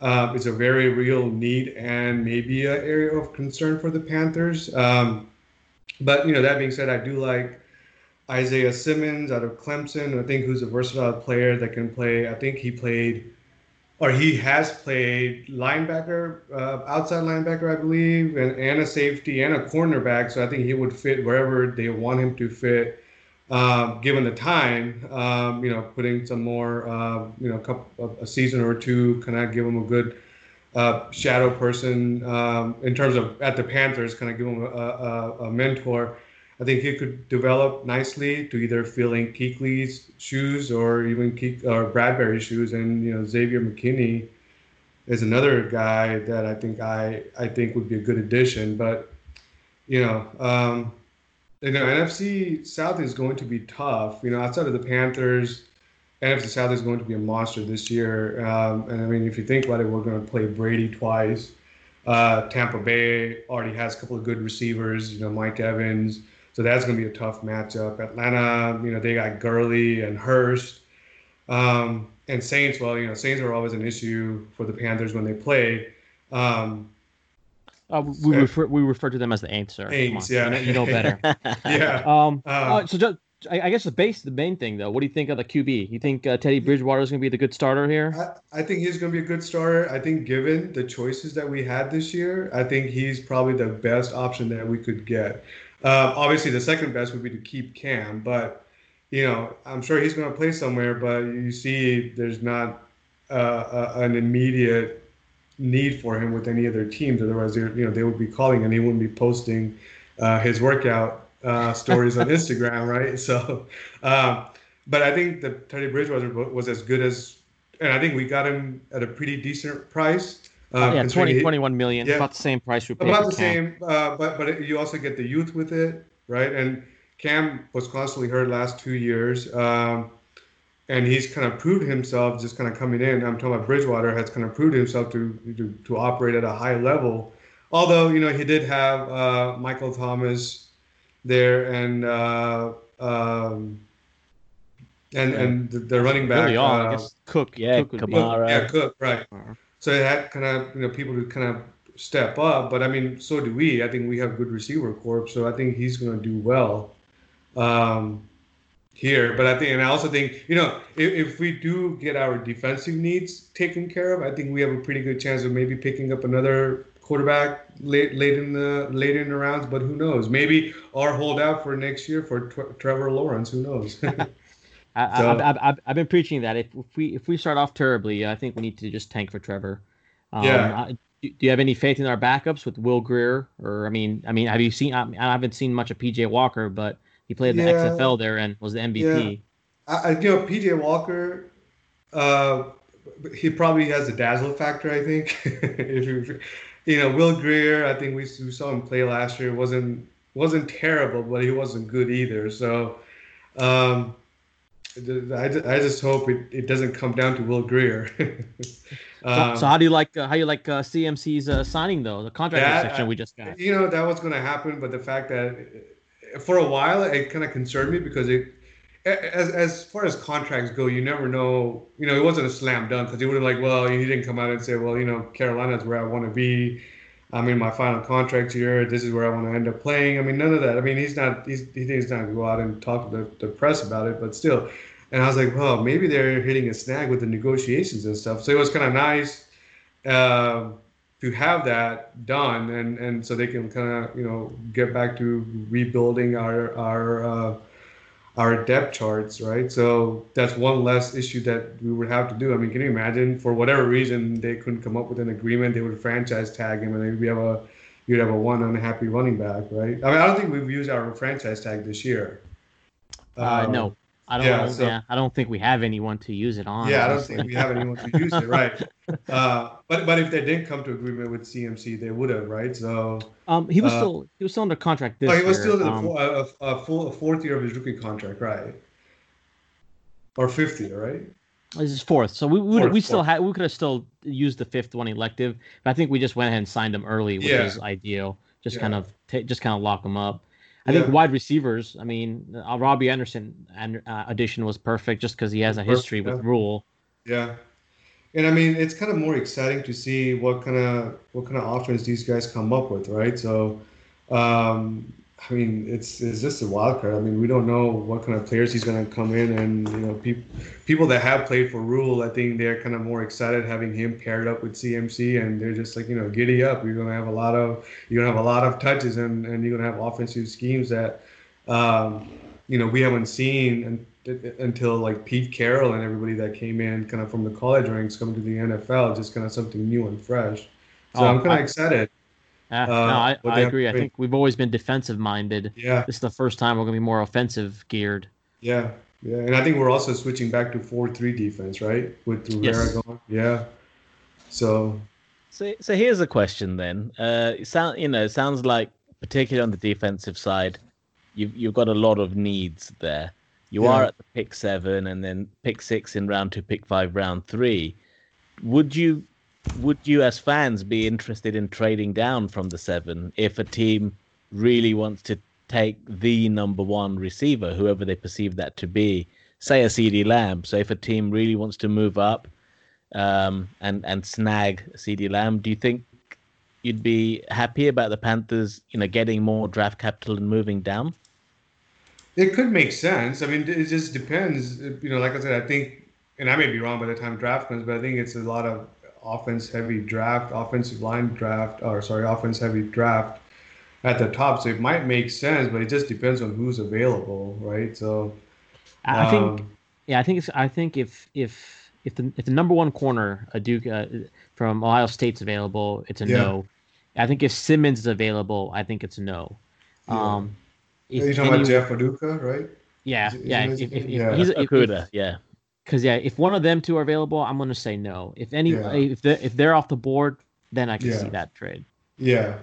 uh, is a very real need and maybe an area of concern for the Panthers. Um, but you know that being said, I do like Isaiah Simmons out of Clemson. I think who's a versatile player that can play. I think he played, or he has played linebacker, uh, outside linebacker, I believe, and, and a safety and a cornerback. So I think he would fit wherever they want him to fit, uh, given the time. Um, you know, putting some more, uh, you know, a, couple, a season or two, kind of give him a good. Uh, shadow person um, in terms of at the Panthers, kind of give him a, a, a mentor. I think he could develop nicely to either filling Kuechly's shoes or even Keek, or Bradberry's shoes. And you know, Xavier McKinney is another guy that I think I I think would be a good addition. But you know, um, you know, NFC South is going to be tough. You know, outside of the Panthers, NFC South is going to be a monster this year. Um, and I mean, if you think about it, we're going to play Brady twice. Uh, Tampa Bay already has a couple of good receivers. You know, Mike Evans. So that's going to be a tough matchup. Atlanta, you know, they got Gurley and Hurst. Um, and Saints, well, you know, Saints are always an issue for the Panthers when they play. Um, uh, we refer we refer to them as the Aints, sir. Aints, yeah, you know, better. yeah. Um. Uh, so just, I, I, guess the base, the main thing though. What do you think of the QB? You think uh, Teddy Bridgewater is going to be the good starter here? I, I think he's going to be a good starter. I think given the choices that we had this year, I think he's probably the best option that we could get. Uh, obviously, the second best would be to keep Cam, but you know, I'm sure he's going to play somewhere. But you see, there's not uh, an immediate need for him with any other teams. Otherwise, you know, they would be calling and he wouldn't be posting uh, his workout uh, stories on Instagram, right? So, um, but I think that Teddy Bridgewater was as good as, and I think we got him at a pretty decent price. Uh, yeah, 20, 21 million, yeah, about the same price we paid. About the Cam. same, uh, but but you also get the youth with it, right? And Cam was constantly hurt last two years, um, and he's kind of proved himself just kind of coming in. I'm talking about Bridgewater has kind of proved himself to to, to operate at a high level. Although you know he did have uh, Michael Thomas there and uh, um, and yeah. and the, the running back. Really all, I guess Cook. Yeah, Cook Kamara. Yeah, Cook. Right. Uh-huh. So it had kind of you know people to kind of step up, but I mean, so do we. I think we have good receiver corps, so I think he's going to do well um, here. But I think, and I also think, you know, if, if we do get our defensive needs taken care of, I think we have a pretty good chance of maybe picking up another quarterback late late in the late in the rounds. But who knows? Maybe our holdout for next year for Trevor Lawrence. Who knows? I, so, I, I, I've been preaching that if, if we if we start off terribly, I think we need to just tank for Trevor. Um, yeah. do you have any faith in our backups with Will Grier Or I mean, I mean, have you seen? I, I haven't seen much of PJ Walker, but he played in the yeah, XFL there and was the MVP. Yeah. I, you know, PJ Walker, uh, he probably has a dazzle factor. I think. if you, you know, Will Grier, I think we, we saw him play last year. wasn't wasn't terrible, but he wasn't good either. So. Um, I, I just hope it, it doesn't come down to Will Grier. um, so, so, how do you like uh, how you like uh, CMC's uh, signing though the contract section we just got? You know that was going to happen, but the fact that for a while it kind of concerned me because it as as far as contracts go, you never know. You know, it wasn't a slam dunk because he would have like, well, he didn't come out and say, well, you know, Carolina's where I want to be. I'm in my final contract here. This is where I want to end up playing. I mean, none of that. I mean, he's not. He's, he's not going to go out and talk to the, the press about it. But still, and I was like, well, maybe they're hitting a snag with the negotiations and stuff. So it was kind of nice uh, to have that done, and and so they can kind of you know get back to rebuilding our our uh, our depth charts, right? So that's one less issue that we would have to do. I mean, can you imagine for whatever reason they couldn't come up with an agreement, they would franchise tag him, and we have a you'd have a one unhappy running back, right? I mean, I don't think we've used our franchise tag this year. Uh, no, I don't. Yeah, know, so, yeah, I don't think we have anyone to use it on. Yeah, I don't think we have anyone to use it, right? Uh, but but if they didn't come to agreement with CMC, they would have, right? So um, he was uh, still he was still under contract this. Oh, he was year. still um, a, a, full a fourth year of his rookie contract, right? or fifth year, right? This is fourth, so we we, Fourth, we still had we could have still used the fifth one elective, but I think we just went ahead and signed him early, which Yeah. is ideal. Just Yeah. kind of ta just kind of lock them up. I think wide receivers. I mean, uh, Robbie Anderson and uh, addition was perfect just because he has a history with. Rhule. Yeah, and I mean it's kind of more exciting to see what kind of what kind of offense these guys come up with, right? So, um, I mean it's it's just a wild card. I mean we don't know what kind of players he's going to come in, and you know people people that have played for Rhule, I think they're kind of more excited having him paired up with CMC, and they're just like you know giddy up. You're going to have a lot of you're going to have a lot of touches, and and you're going to have offensive schemes that. Um, you know, we haven't seen un- until like Pete Carroll and everybody that came in kind of from the college ranks coming to the NFL, just kind of something new and fresh. So Oh, I'm kind of excited. Uh, no, I, I they have agree. I think we've always been defensive minded. Yeah, This is the first time we're going to be more offensive geared. yeah, yeah. And I think we're also switching back to four-three defense, right? With Rivera Yes. going. Yeah. So So, so here's a question then. Uh, sound you know, it sounds like particularly on the defensive side, you've you've got a lot of needs there. You Yeah. are at the pick seven, and then pick six in round two, pick five, round three. Would you, would you as fans be interested in trading down from the seven if a team really wants to take the number one receiver, whoever they perceive that to be? Say a CeeDee Lamb. So if a team really wants to move up, um, and and snag CeeDee Lamb, do you think you'd be happy about the Panthers, you know, getting more draft capital and moving down? it could make sense. I mean, it just depends. You know, like I said, I think, and I may be wrong by the time draft comes, but I think it's a lot of offense-heavy draft, offensive line draft, or sorry, offense-heavy draft at the top. So it might make sense, but it just depends on who's available, right? So I I think um, Yeah, I think it's. I think if if if the if the number one corner, Okudah uh, from Ohio State's available, it's a Yeah. no. I think if Simmons is available, I think it's a no. Yeah. Um, if you're talking about any- Jeff Okudah, right? yeah, is it- yeah. is If, if, if yeah. he's if, Okudah, yeah. Because yeah, if one of them two are available, I'm gonna say no. If any, Yeah. if they if they're off the board, then I can Yeah. see that trade. Yeah.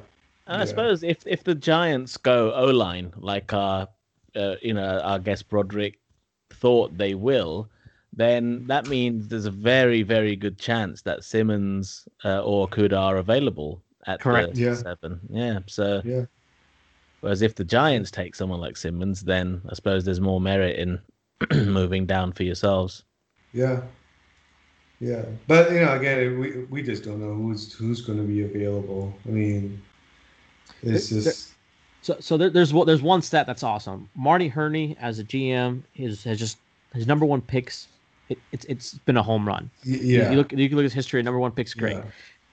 And I Yeah. suppose if if the Giants go O line like our, uh, you know, our guest Broderick thought they will, then that means there's a very very good chance that Simmons uh, or Okudah are available at Correct. the Yeah. seven. Yeah. So Yeah. whereas if the Giants take someone like Simmons, then I suppose there's more merit in moving down for yourselves. Yeah. Yeah. But you know, again, we we just don't know who's who's going to be available. I mean, it's There- just So so there, there's one- there's one stat that's awesome. Marty Hurney as a GM is has just his number one picks. It, it's it's been a home run. y- You- yeah. You look you can look at his history. Number one picks great. Yeah.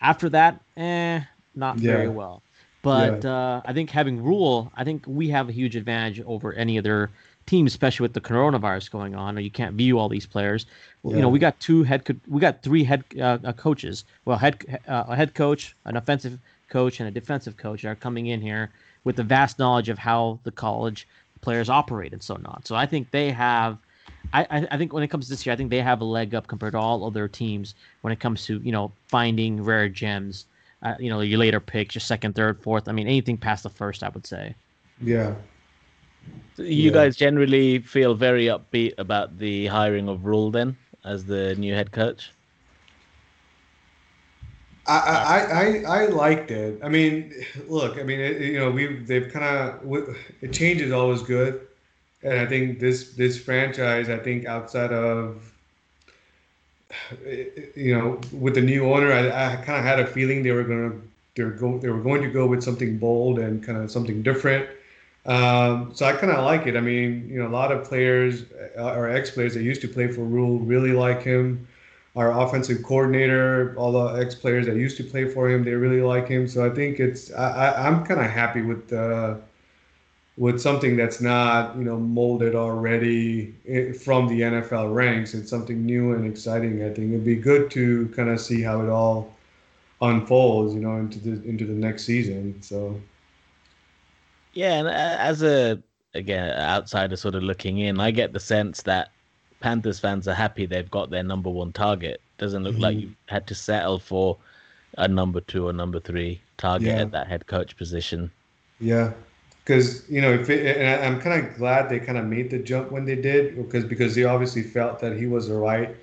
After that, eh, not very well. But uh, I think having Rhule, I think we have a huge advantage over any other team, especially with the coronavirus going on. Or you can't view all these players. Well, You know, we got two head, co- we got three head uh, uh, coaches. Well, head uh, a head coach, an offensive coach, and a defensive coach are coming in here with the vast knowledge of how the college players operate and so not. So I think they have. I, I I think when it comes to this year, I think they have a leg up compared to all other teams when it comes to you know finding rare gems. Uh, you know your later picks, your second, third, fourth. I mean anything past the first, I would say. Yeah. You Yeah. guys generally feel very upbeat about the hiring of Rhule then as the new head coach. I, I, I, I liked it. I mean, look, I mean, it, you know, we they've kind of a change is always good, and I think this this franchise, I think outside of, you know, with the new owner, I, I kind of had a feeling they were gonna they're go they were going to go with something bold and kind of something different. Um, so I kind of like it. I mean, you know, a lot of players uh, or ex players that used to play for Rhule really like him our offensive coordinator, all the ex players that used to play for him, they really like him. So I think it's I, I'm kind of happy with uh, with something that's not you know molded already from the NFL ranks. It's something new and exciting. I think it'd be good to kind of see how it all unfolds, you know, into the into the next season. So Yeah, and uh, as a again outsider sort of looking in, I get the sense that Panthers fans are happy they've got their number one target. Doesn't look like Mhm. you had to settle for a number two or number three target Yeah. at that head coach position. yeah, because you know, if it, and I, I'm kind of glad they kind of made the jump when they did, because because they obviously felt that he was the right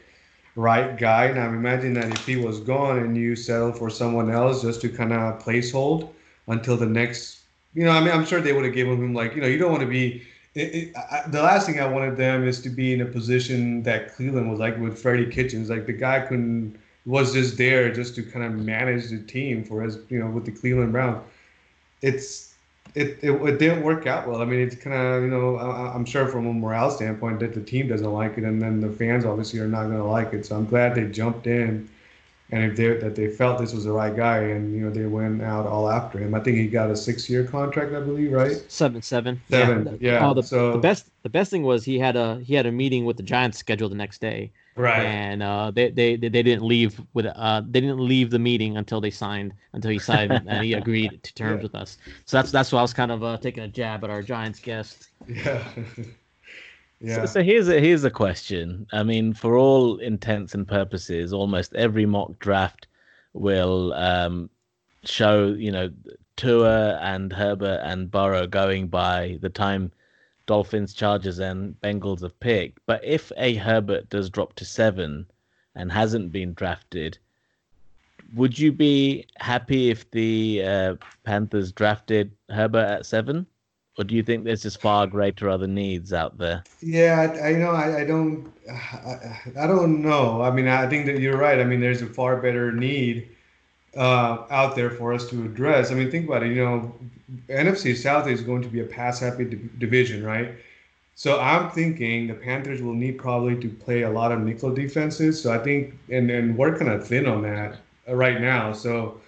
right guy. Now imagine that if he was gone and you settle for someone else just to kind of placehold until the next, you know, I mean, I'm sure they would have given him like, you know, you don't want to be. It, it, I, the last thing I wanted them is to be in a position that Cleveland was like with Freddie Kitchens. Like the guy couldn't was just there just to kind of manage the team for his, you know, with the Cleveland Browns. It's it, it, it didn't work out well. I mean, it's kind of you know I, am sure from a morale standpoint that the team doesn't like it, and then the fans obviously are not going to like it. So I'm glad they jumped in, and if they that they felt this was the right guy, and you know they went out all after him. I think he got a six year contract, I believe, right? Seven, seven, seven. Yeah. yeah. Oh, the, so the best the best thing was he had a he had a meeting with the Giants scheduled the next day. Right. And uh, they, they they didn't leave with uh they didn't leave the meeting until they signed until he signed and he agreed to terms yeah. with us. So that's that's why I was kind of uh, taking a jab at our Giants guest. Yeah. yeah. So, so here's a here's a question. I mean, for all intents and purposes, almost every mock draft will um, show you know Tua and Herbert and Burrow going by the time Dolphins, Chargers, and Bengals have picked. But if a Herbert does drop to seven and hasn't been drafted, would you be happy if the uh, Panthers drafted Herbert at seven? Or do you think there's just far greater other needs out there? Yeah, I, I know. I, I don't. I, I don't know. I mean, I think that you're right. I mean, there's a far better need uh, out there for us to address. I mean, think about it. You know, NFC South is going to be a pass happy division, right? So I'm thinking the Panthers will need probably to play a lot of nickel defenses. So I think, and and we're kind of thin on that right now. So,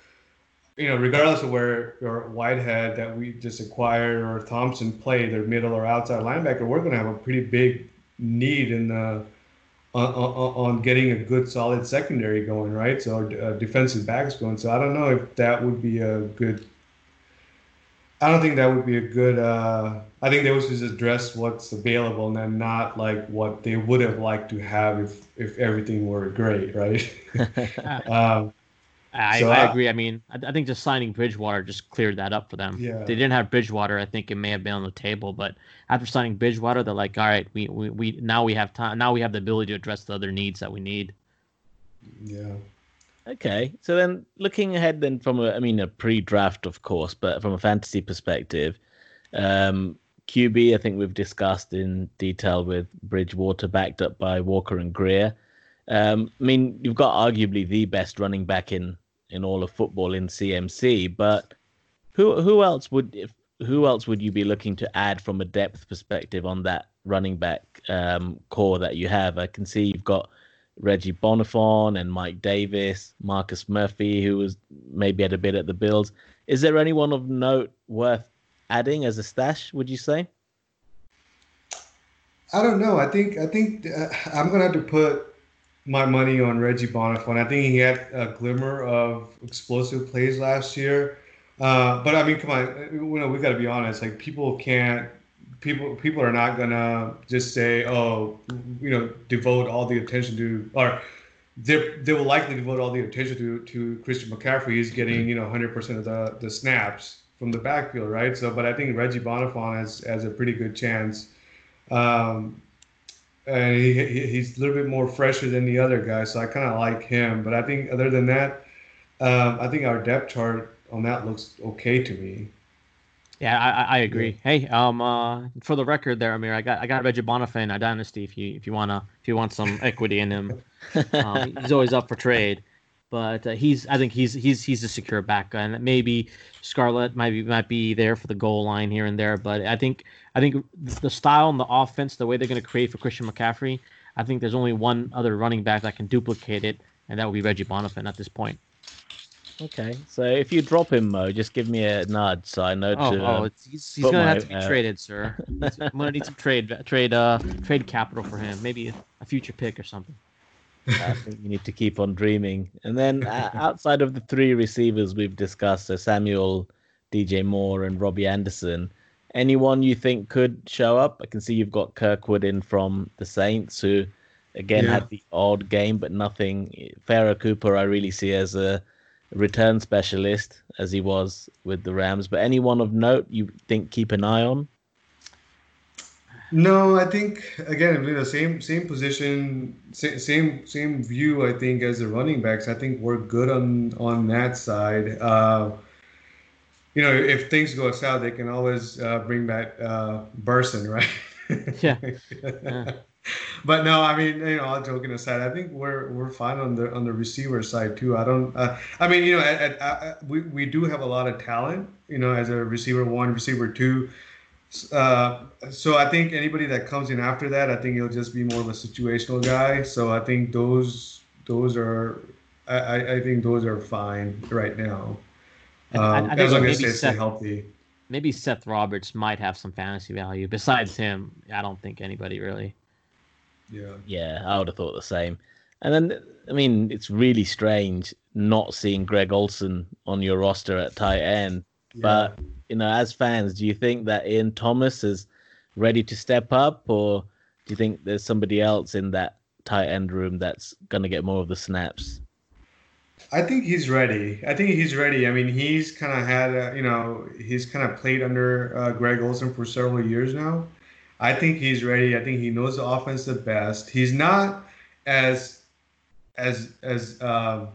you know, regardless of where your Whitehead that we just acquired or Thompson play, their middle or outside linebacker, we're going to have a pretty big need in the on, on, on getting a good solid secondary going, right? So uh, defensive backs going. So I don't know if that would be a good. I don't think that would be a good. Uh, I think they would just address what's available and then not like what they would have liked to have if if everything were great, right? um, I, so I, I, agree. I mean, I, I, think just signing Bridgewater just cleared that up for them. Yeah. they didn't have Bridgewater, I think it may have been on the table. But after signing Bridgewater, they're like, all right, we, we, we now we have time. Now we have the ability to address the other needs that we need. Yeah. Okay, so then looking ahead, then from a, I mean, a pre-draft, of course, but from a fantasy perspective, um, QB, I think we've discussed in detail with Bridgewater, backed up by Walker and Grier. Um, I mean, you've got arguably the best running back in in all of football in CMC, but who who else would if, who else would you be looking to add from a depth perspective on that running back um, core that you have? I can see you've got Reggie Bonnafon and Mike Davis, Marcus Murphy, who was maybe had a bit at the Bills. Is there anyone of note worth adding as a stash? Would you say? I don't know. I think I think uh, I'm gonna have to put my money on Reggie Bonnafon. I think he had a glimmer of explosive plays last year. Uh, but I mean, come on, you know, we got to be honest. Like people can't, people people are not gonna just say, oh, you know, devote all the attention to, or they they will likely devote all the attention to to Christian McCaffrey. He's getting you know 100% of the the snaps from the backfield, right? So, but I think Reggie Bonnafon has has a pretty good chance. Um, and he, he's a little bit more fresher than the other guys, so I kind of like him. But I think other than that, um, I think our depth chart on that looks okay to me. Yeah, I, I agree. Hey, um, uh, for the record, there, Amir, I got I got Reggie Bonnafon in Dynasty. If you if you wanna if you want some equity in him, um, he's always up for trade. But uh, he's I think he's he's he's a secure back, and maybe Scarlett might be might be there for the goal line here and there. But I think I think the style and the offense, the way they're going to create for Christian McCaffrey, I think there's only one other running back that can duplicate it, and that would be Reggie Bonnafon at this point. Okay, so if you drop him, Mo, just give me a nod so I know oh, to. Oh, uh, he's, he's gonna my, have to be uh, traded, sir. I'm gonna need some trade trade uh trade capital for him, maybe a future pick or something. I think you need to keep on dreaming. And then uh, outside of the three receivers we've discussed, so Samuel, DJ Moore, and Robbie Anderson, anyone you think could show up? I can see you've got Kirkwood in from the Saints, who again yeah. had the odd game, but nothing. Pharoh Cooper, I really see as a return specialist as he was with the Rams. But anyone of note you think keep an eye on? No, I think again, you know, same same position, same same view. I think as the running backs, I think we're good on on that side. Uh, you know, if things go south, they can always uh, bring back uh, Burson, right? yeah. yeah. But no, I mean, you know, all joking aside, I think we're we're fine on the on the receiver side too. I don't. Uh, I mean, you know, at, at, at, we we do have a lot of talent. You know, as a receiver one, receiver two uh, so I think anybody that comes in after that, I think he'll just be more of a situational guy. So I think those those are I, I think those are fine right now. Um, I, I um, as long as they stay healthy. Maybe Seth Roberts might have some fantasy value. Besides him, I don't think anybody really. Yeah. Yeah, I would have thought the same. And then, I mean, it's really strange not seeing Greg Olsen on your roster at tight end. Yeah. But you know, as fans, do you think that Ian Thomas is ready to step up, or do you think there's somebody else in that tight end room that's going to get more of the snaps? I think he's ready. I think he's ready. I mean, he's kind of had, a, you know, he's kind of played under uh, Greg Olsen for several years now. I think he's ready. I think he knows the offense the best. He's not as as as uh,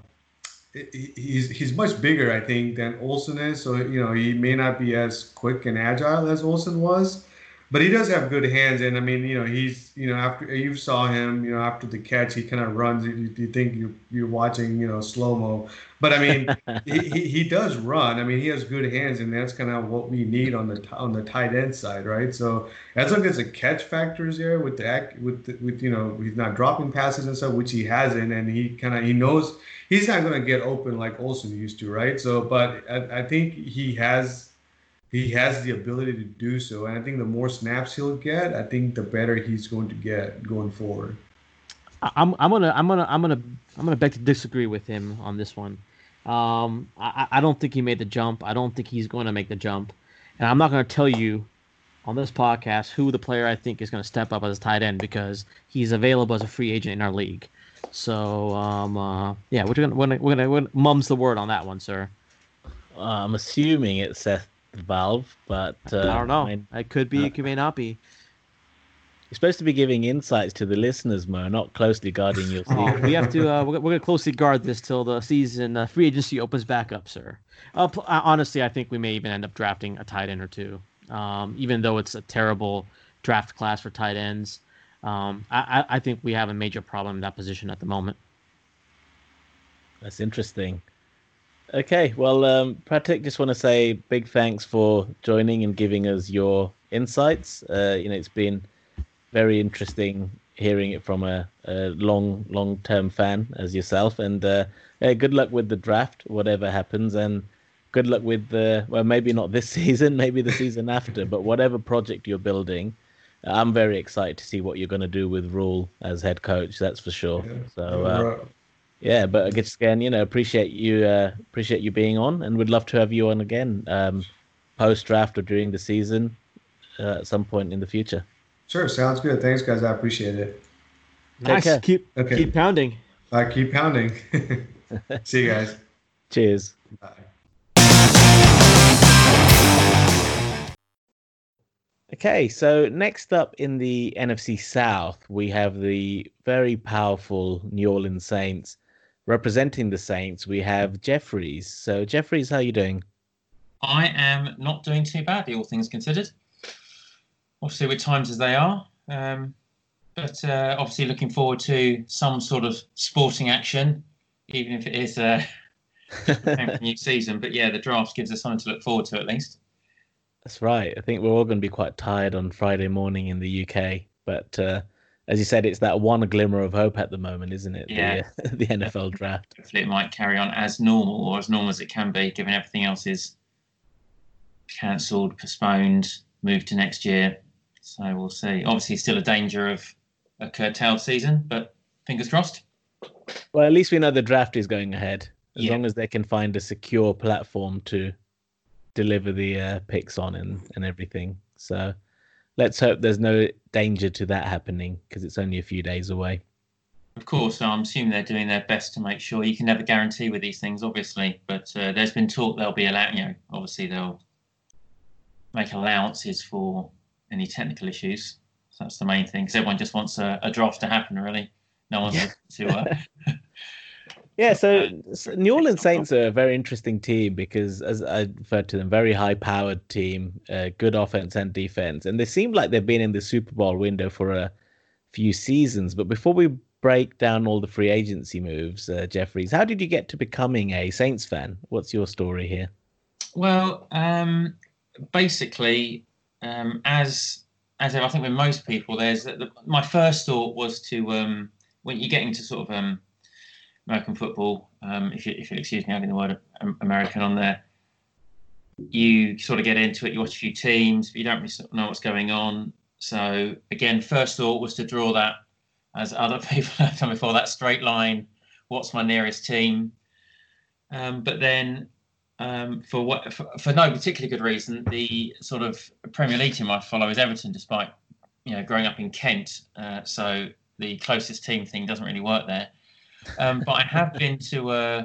he's he's much bigger, I think, than Olsen is. So you know he may not be as quick and agile as Olsen was, but he does have good hands. And I mean, you know, he's you know after you saw him, you know, after the catch, he kind of runs. You, you think you you're watching, you know, slow mo. But I mean, he, he, does run. I mean, he has good hands, and that's kind of what we need on the on the tight end side, right? So as long as the catch factor is there with the with the, with you know he's not dropping passes and stuff, which he hasn't, and he kind of he knows he's not going to get open like Olsen used to, right? So, but I, I, think he has he has the ability to do so, and I think the more snaps he'll get, I think the better he's going to get going forward. I'm I'm gonna I'm gonna I'm gonna I'm gonna beg to disagree with him on this one. Um, I, I don't think he made the jump. I don't think he's going to make the jump, and I'm not going to tell you on this podcast who the player I think is going to step up as a tight end because he's available as a free agent in our league. So um, uh, yeah, we're gonna, we're gonna we're gonna mum's the word on that one, sir. Uh, I'm assuming it's Seth DeValve, but uh, I don't know. I mean, it could be, it could may not be. You're supposed to be giving insights to the listeners, Mo, not closely guarding your. Oh, we have to. Uh, we're, we're going to closely guard this till the season uh, free agency opens back up, sir. Uh, honestly, I think we may even end up drafting a tight end or two, um, even though it's a terrible draft class for tight ends. Um, I, I think we have a major problem in that position at the moment. That's interesting. Okay, well, um, Pratik, just want to say big thanks for joining and giving us your insights. Uh, you know, it's been very interesting hearing it from a, a long, long-term fan as yourself. And uh, yeah, good luck with the draft, whatever happens, and good luck with the well, maybe not this season, maybe the season after, but whatever project you're building. I'm very excited to see what you're going to do with Rhule as head coach. That's for sure. Yeah. So, uh, yeah, but just again, you know, appreciate you uh, appreciate you being on, and would love to have you on again um, post draft or during the season uh, at some point in the future. Sure, sounds good. Thanks, guys. I appreciate it. Nice. Keep okay. keep pounding. I keep pounding. see you guys. Cheers. Bye. Okay, so next up in the NFC South, we have the very powerful New Orleans Saints. Representing the Saints, we have Jeffries. So, Jeffries, how are you doing? I am not doing too badly, all things considered. Obviously, with times as they are, um, but uh, obviously looking forward to some sort of sporting action, even if it is uh, a new season. But yeah, the draft gives us something to look forward to at least. That's right. I think we're all going to be quite tired on Friday morning in the UK, but uh, as you said, it's that one glimmer of hope at the moment, isn't it? Yeah. The, uh, the NFL draft. Hopefully, it might carry on as normal or as normal as it can be, given everything else is cancelled, postponed, moved to next year. So we'll see. Obviously, still a danger of a curtailed season, but fingers crossed. Well, at least we know the draft is going ahead. As yeah. long as they can find a secure platform to deliver the uh, picks on and, and everything. So let's hope there's no danger to that happening because it's only a few days away. of course, I'm assuming they're doing their best to make sure. You can never guarantee with these things, obviously, but uh, there's been talk they'll be allowed. You know, obviously they'll make allowances for any technical issues. So that's the main thing, because everyone just wants a, a, draft to happen. Really, no one's Yeah. to. Uh, Yeah, so, so New Orleans Saints are a very interesting team because, as I referred to them, very high-powered team, uh, good offense and defense, and they seem like they've been in the Super Bowl window for a few seasons. But before we break down all the free agency moves, uh, Jeffries, how did you get to becoming a Saints fan? What's your story here? Well, um, basically, um, as as I think with most people, there's the, my first thought was to um, when you're getting to sort of um, American football, um, if you if you'll excuse me having the word American on there, you sort of get into it. You watch a few teams, but you don't really know what's going on. So again, first thought was to draw that, as other people have done before, that straight line. What's my nearest team? Um, but then um, for what for, for no particularly good reason, the sort of Premier League team I follow is Everton, despite you know growing up in Kent. Uh, so the closest team thing doesn't really work there. Um, but I have been to uh,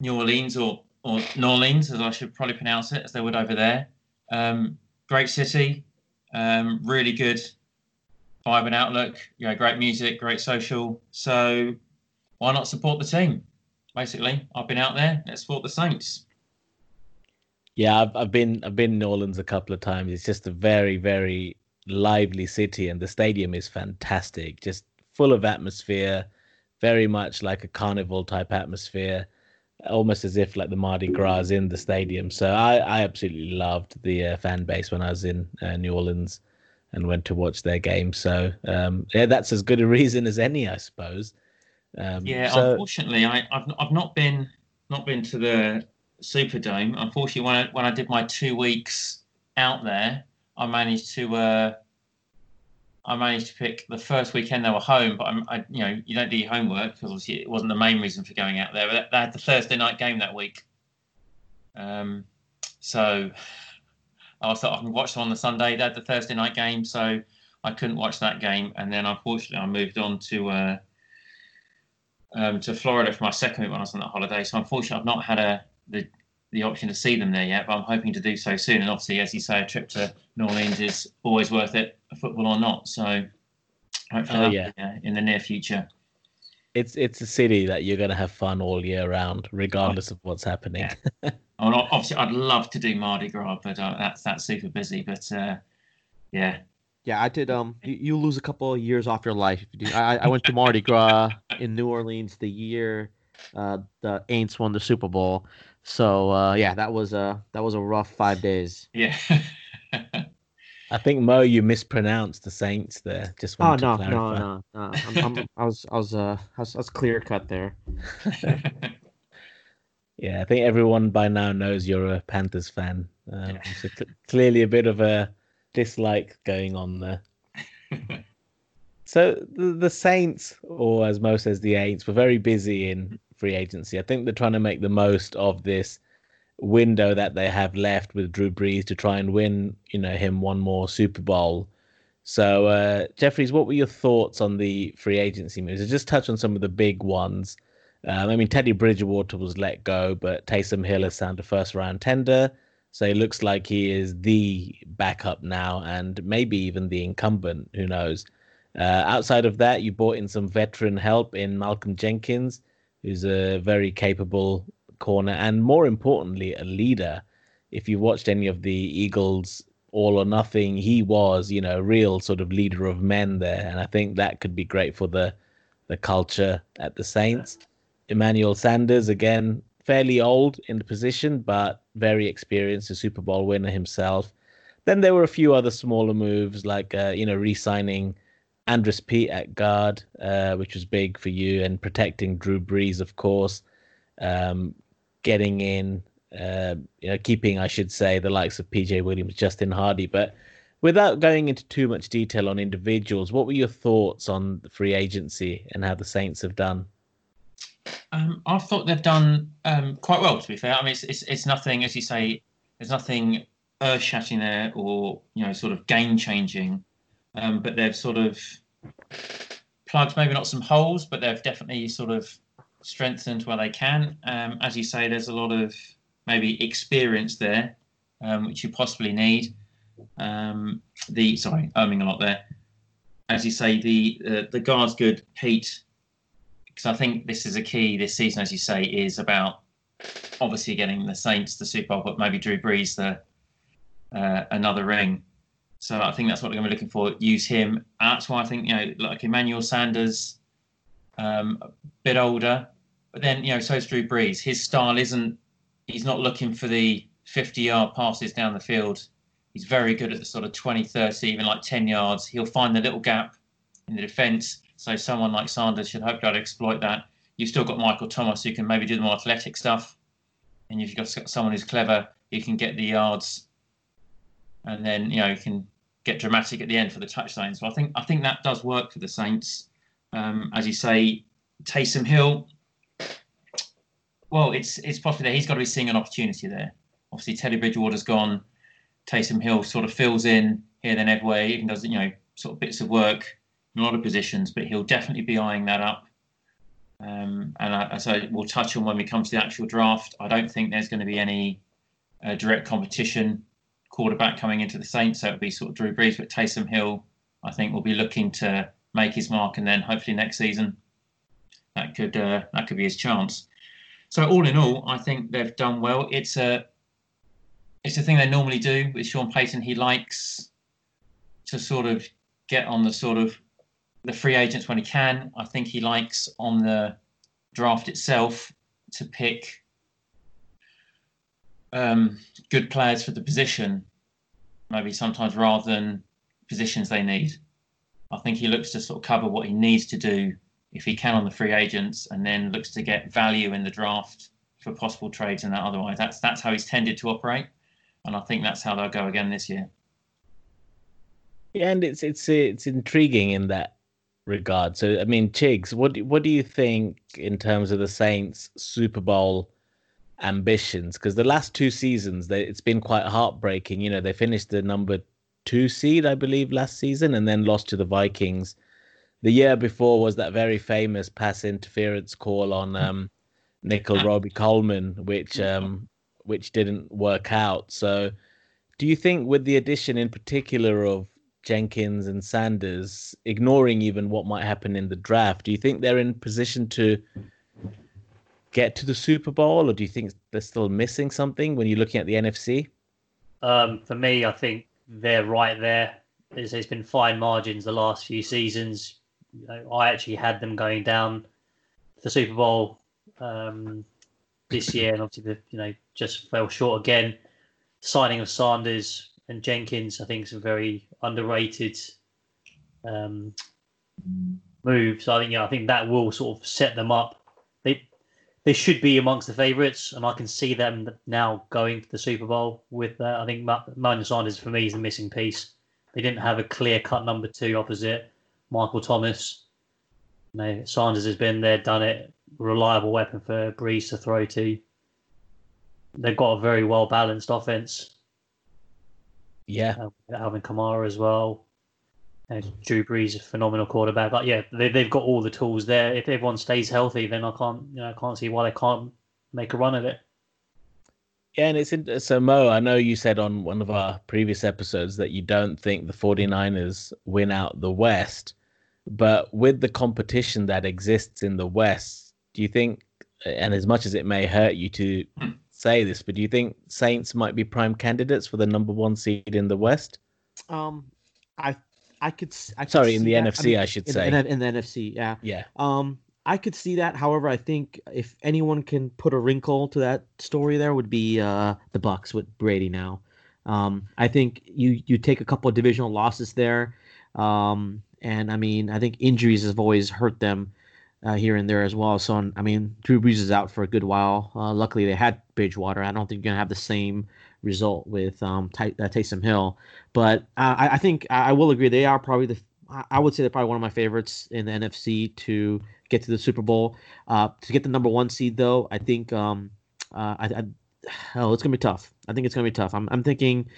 New Orleans or or New Orleans, as I should probably pronounce it, as they would over there. Um, great city, um, really good vibe and outlook. You know, great music, great social. So why not support the team? Basically, I've been out there. Let's support the Saints. Yeah, I've, I've been I've been New Orleans a couple of times. It's just a very very lively city, and the stadium is fantastic. Just full of atmosphere, very much like a carnival type atmosphere, almost as if like the Mardi Gras is in the stadium. So I I absolutely loved the uh, fan base when I was in uh, New Orleans and went to watch their game. So um, yeah, that's as good a reason as any, I suppose. Um, Yeah, so- unfortunately, I, I've I've not been not been to the Superdome. Unfortunately, when I, when I did my two weeks out there, I managed to uh, I managed to pick the first weekend they were home. But I'm, I, you know, you don't do your homework because obviously it wasn't the main reason for going out there. But they had the Thursday night game that week, um, so I thought I can watch them on the Sunday. They had the Thursday night game, so I couldn't watch that game. And then unfortunately, I moved on to. Uh, um, to Florida for my second week when I was on that holiday. So unfortunately, I've not had a the the option to see them there yet, but I'm hoping to do so soon. And obviously, as you say, a trip to New Orleans is always worth it, football or not. So hopefully, Oh, that'll yeah. uh, in the near future. it's it's a city that you're gonna have fun all year round, regardless of what's happening. Yeah. Oh, and obviously, I'd love to do Mardi Gras, but uh, that's that's super busy. But uh, yeah, Yeah, I did. Um, you, you lose a couple of years off your life. if you do- I, I went to Mardi Gras in New Orleans the year uh, the Aints won the Super Bowl. So uh, yeah, that was a that was a rough five days. yeah. I think Mo, you mispronounced the Saints there. Just Oh wanted no, to no, clarify. no, no. I'm, I'm, I was, I was, uh, I was, I was clear cut there. Yeah, I think everyone by now knows you're a Panthers fan. Um, Yeah. so cl- clearly a bit of a dislike going on there. So the, the Saints, or as Mo says, the Aints, were very busy in free agency. I think they're trying to make the most of this window that they have left with Drew Brees to try and win, you know, him one more Super Bowl. So, uh, Jeffries, what were your thoughts on the free agency moves? So just touch on some of the big ones. Um, I mean, Teddy Bridgewater was let go, but Taysom Hill has signed a first round tender. So it looks like he is the backup now and maybe even the incumbent. Who knows? Uh, outside of that, you brought in some veteran help in Malcolm Jenkins, who's a very capable corner and more importantly, a leader. If you've watched any of the Eagles all or nothing, he was, you know, a real sort of leader of men there. And I think that could be great for the the culture at the Saints. Emmanuel Sanders, again, fairly old in the position, but very experienced, a Super Bowl winner himself. Then there were a few other smaller moves, like uh, you know, re-signing Andrus Peat at guard, uh, which was big for you, and protecting Drew Brees, of course. Um, getting in, uh, you know, keeping, I should say, the likes of PJ Williams, Justin Hardy. But without going into too much detail on individuals, what were your thoughts on the free agency and how the Saints have done? Um, I thought they've done um, quite well. To be fair, I mean, it's, it's it's nothing, as you say, there's nothing earth-shattering there, or you know, sort of game-changing. Um, but they've sort of plugged maybe not some holes, but they've definitely sort of strengthened where they can. Um, as you say, there's a lot of maybe experience there, um, which you possibly need. Um, the sorry, oming a lot there. As you say, the uh, the guard's good, Peat, because I think this is a key this season, as you say, is about obviously getting the Saints the Super Bowl, but maybe Drew Brees the uh, another ring. So I think that's what we're going to be looking for. Use him. That's why I think you know, like Emmanuel Sanders, um, a bit older, but then you know, so is Drew Brees. His style isn't. He's not looking for the 50-yard passes down the field. He's very good at the sort of 20, 30, even like 10 yards. He'll find the little gap in the defence. So someone like Sanders should hopefully exploit that. You've still got Michael Thomas who can maybe do the more athletic stuff, and if you've got someone who's clever who can get the yards, and then you know you can get dramatic at the end for the touchdown. So I think I think that does work for the Saints. Um, as you say, Taysom Hill. Well, it's it's possibly that he's got to be seeing an opportunity there. Obviously, Teddy Bridgewater's gone. Taysom Hill sort of fills in here, then everywhere. Even does you know sort of bits of work in a lot of positions, but he'll definitely be eyeing that up. Um, and I, as I will touch on when we come to the actual draft, I don't think there's going to be any uh, direct competition quarterback coming into the Saints. So it'll be sort of Drew Brees, but Taysom Hill, I think, will be looking to make his mark, and then hopefully next season that could uh, that could be his chance. So all in all, I think they've done well. It's a it's a thing they normally do with Sean Payton. He likes to sort of get on the sort of the free agents when he can. I think he likes on the draft itself to pick um, good players for the position, maybe sometimes rather than positions they need. I think he looks to sort of cover what he needs to do if he can on the free agents, and then looks to get value in the draft for possible trades and that. Otherwise, that's that's how he's tended to operate, and I think that's how they'll go again this year. Yeah, and it's it's it's intriguing in that regard. So, I mean, Chigs, what what do you think in terms of the Saints Super Bowl ambitions? Because the last two seasons, they, it's been quite heartbreaking. You know, they finished the number two seed, I believe, last season, and then lost to the Vikings. The year before was that very famous pass interference call on um, Nickell Robey-Coleman, which um, which didn't work out. So, do you think, with the addition in particular of Jenkins and Sanders, ignoring even what might happen in the draft, do you think they're in position to get to the Super Bowl, or do you think they're still missing something when you're looking at the NFC? Um, for me, I think they're right there. There's been fine margins the last few seasons. You know, I actually had them going down the Super Bowl um, this year, and obviously, the, you know, just fell short again. Signing of Sanders and Jenkins, I think, is a very underrated um, move. So I think, yeah, I think that will sort of set them up. They they should be amongst the favourites, and I can see them now going to the Super Bowl with that. I think Emmanuel Sanders for me is the missing piece. They didn't have a clear cut number two opposite Michael Thomas. You know, Sanders has been there, done it, reliable weapon for Brees to throw to. They've got a very well balanced offense. Yeah, uh, Alvin Kamara as well. And Drew Brees, a phenomenal quarterback. But yeah, they, they've got all the tools there. If everyone stays healthy, then I can't, you know, I can't see why they can't make a run of it. Yeah, and it's in, so Mo. I know you said on one of our previous episodes that you don't think the 49ers win out the West, but with the competition that exists in the West, do you think? And as much as it may hurt you to say this, but do you think Saints might be prime candidates for the number one seed in the West? Um, I I could. I could Sorry, in the that. NFC, I, mean, I should in, say. In, in, the NFC, yeah. Yeah. Um, I could see that. However, I think if anyone can put a wrinkle to that story, there would be uh, the Bucks with Brady now. Um, I think you you take a couple of divisional losses there, um, and I mean I think injuries have always hurt them uh, here and there as well. So I mean Drew Brees is out for a good while. Uh, luckily they had Bridgewater. I don't think you're gonna have the same result with um, Ty- uh, Taysom Hill. But I, I, think I will agree they are probably the I would say they're probably one of my favorites in the NFC to get to the Super Bowl. Uh, to get the number one seed though, I think um, uh, I, I, oh it's gonna be tough. I think it's gonna be tough. I'm I'm thinking.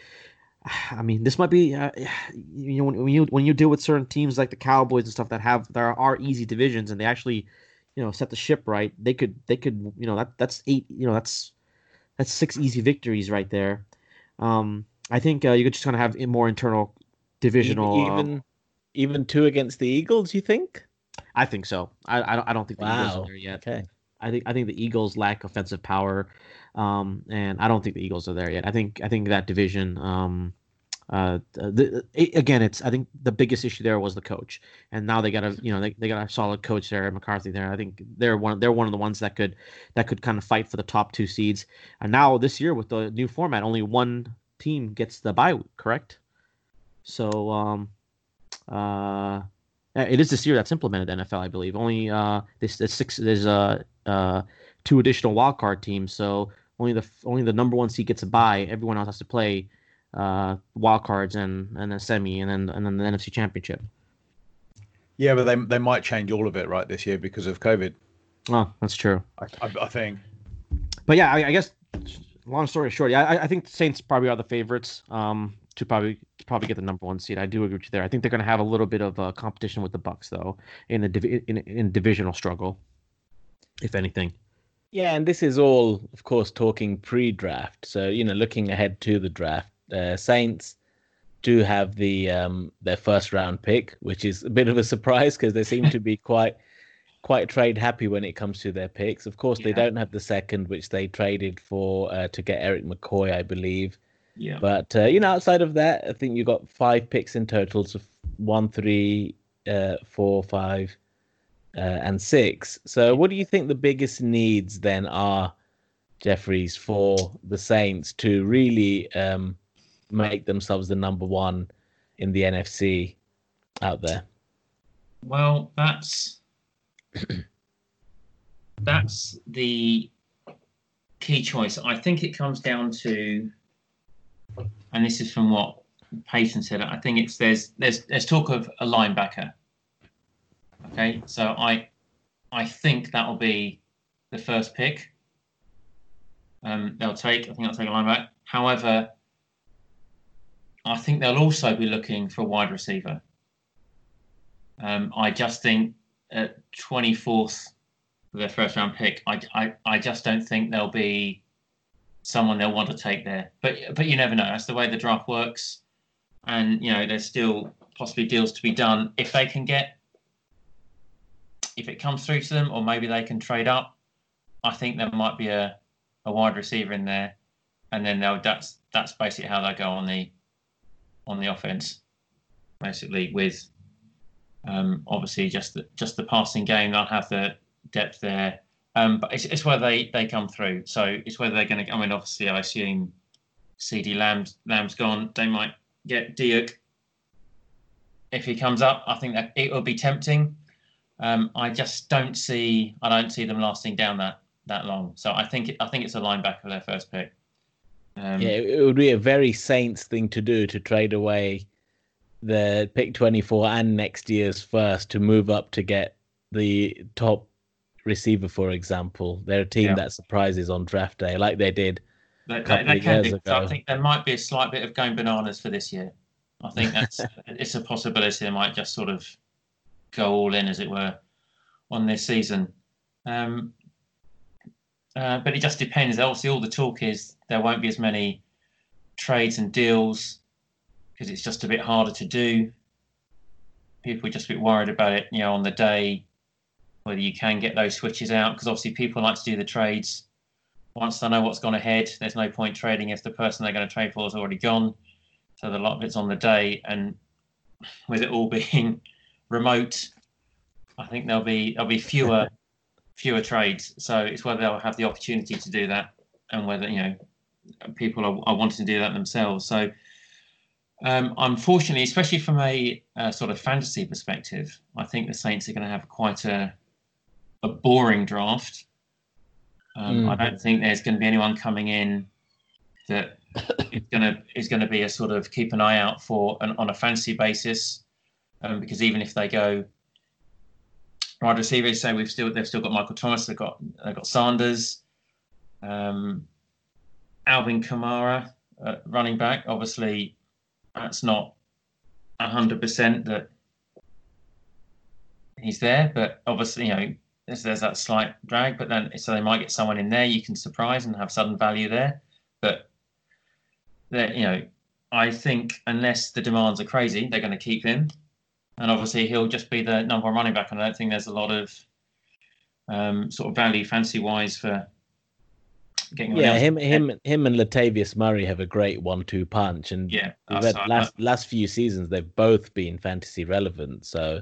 I mean, this might be uh, you know when, when, you when you deal with certain teams like the Cowboys and stuff that have there are easy divisions and they actually you know set the ship right. They could they could you know that that's eight you know that's that's six easy victories right there. Um, I think uh, you could just kind of have more internal divisional even even, um, even, two against the Eagles. You think? I think so. I I don't, I don't think the wow. Eagles are there yet. Okay. I think I think the Eagles lack offensive power, um, and I don't think the Eagles are there yet. I think I think that division. Um, uh, the, again, it's I think the biggest issue there was the coach, and now they got a you know they, they got a solid coach there, McCarthy there. I think they're one they're one of the ones that could that could kind of fight for the top two seeds. And now this year with the new format, only one team gets the bye week, correct? So um, uh, it is this year that's implemented NFL, I believe. Only uh, this there's six there's uh, uh two additional wild card teams, so only the only the number one seed gets a bye. Everyone else has to play uh, wild cards and and then semi and then and then the NFC Championship. Yeah, but they they might change all of it right this year because of COVID. Oh, that's true. I, I, I think. But yeah, I, I, guess long story short, yeah, I, I think the Saints probably are the favorites um, to probably to probably get the number one seed. I do agree with you there. I think they're going to have a little bit of uh, competition with the Bucks though in the div- in, in divisional struggle, if anything. Yeah, and this is all, of course, talking pre-draft. So you know, looking ahead to the draft uh, Saints do have the um, their first round pick, which is a bit of a surprise because they seem to be quite quite trade happy when it comes to their picks. Of course, yeah. they don't have the second, which they traded for uh, to get Erik McCoy, I believe. Yeah. But uh, you know, outside of that, I think you've got five picks in total, so one, three, uh, four, five, uh, and six. So, what do you think the biggest needs then are, Jeffries, for the Saints to really um, make themselves the number one in the NFC out there? Well, that's that's the key choice. I think it comes down to, and this is from what Payton said. I think it's there's there's there's talk of a linebacker. Okay, so I I think that will be the first pick. Um, they'll take. I think they'll take a linebacker. However, I think they'll also be looking for a wide receiver. Um, I just think at 24th for their first round pick, I, I, I just don't think there'll be someone they'll want to take there. But but you never know. That's the way the draft works. And you know, there's still possibly deals to be done if they can get if it comes through to them, or maybe they can trade up. I think there might be a, a wide receiver in there, and then they'll that's that's basically how they go on the on the offense, basically with um, obviously just the, just the passing game. They'll have the depth there, um, but it's, it's where they they come through. So it's whether they're going to. I mean, obviously, I assume CeeDee Lamb's Lamb's gone. They might get Diuk if he comes up. I think that it will be tempting. Um, I just don't see. I don't see them lasting down that that long. So I think I think it's a linebacker their first pick. Um, yeah, it would be a very Saints thing to do to trade away the pick 24 and next year's first to move up to get the top receiver, for example. They're a team yeah. that surprises on draft day, like they did. They, they, they can do. So I think there might be a slight bit of going bananas for this year. I think that's it's a possibility. They might just sort of go all in, as it were, on this season. Um, uh, but it just depends. Obviously, all the talk is there won't be as many trades and deals because it's just a bit harder to do. People are just a bit worried about it, you know, on the day whether you can get those switches out because obviously people like to do the trades once they know what's gone ahead. There's no point trading if the person they're going to trade for has already gone. So a lot of it's on the day, and with it all being remote, I think there'll be there'll be fewer fewer trades. So it's whether they'll have the opportunity to do that and whether, you know, people are, are wanting to do that themselves. So um, unfortunately, especially from a, a, sort of fantasy perspective, I think the Saints are going to have quite a, a boring draft. Um, mm. I don't think there's going to be anyone coming in that is going to is going to be a sort of keep an eye out for an, on a fantasy basis, um, because even if they go wide receivers. So we've still they've still got Michael Thomas. They've got they've got Sanders, um, Alvin Kamara, uh, running back. Obviously, that's not hundred percent that he's there. But obviously, you know, there's, there's that slight drag. But then, so they might get someone in there you can surprise and have sudden value there. But you know, I think unless the demands are crazy, they're going to keep him. And obviously, he'll just be the number one running back. And I don't think there's a lot of um, sort of value fancy wise for getting. Yeah, him, him, him, and Latavius Murray have a great one-two punch, and yeah, last last few seasons they've both been fantasy relevant. So.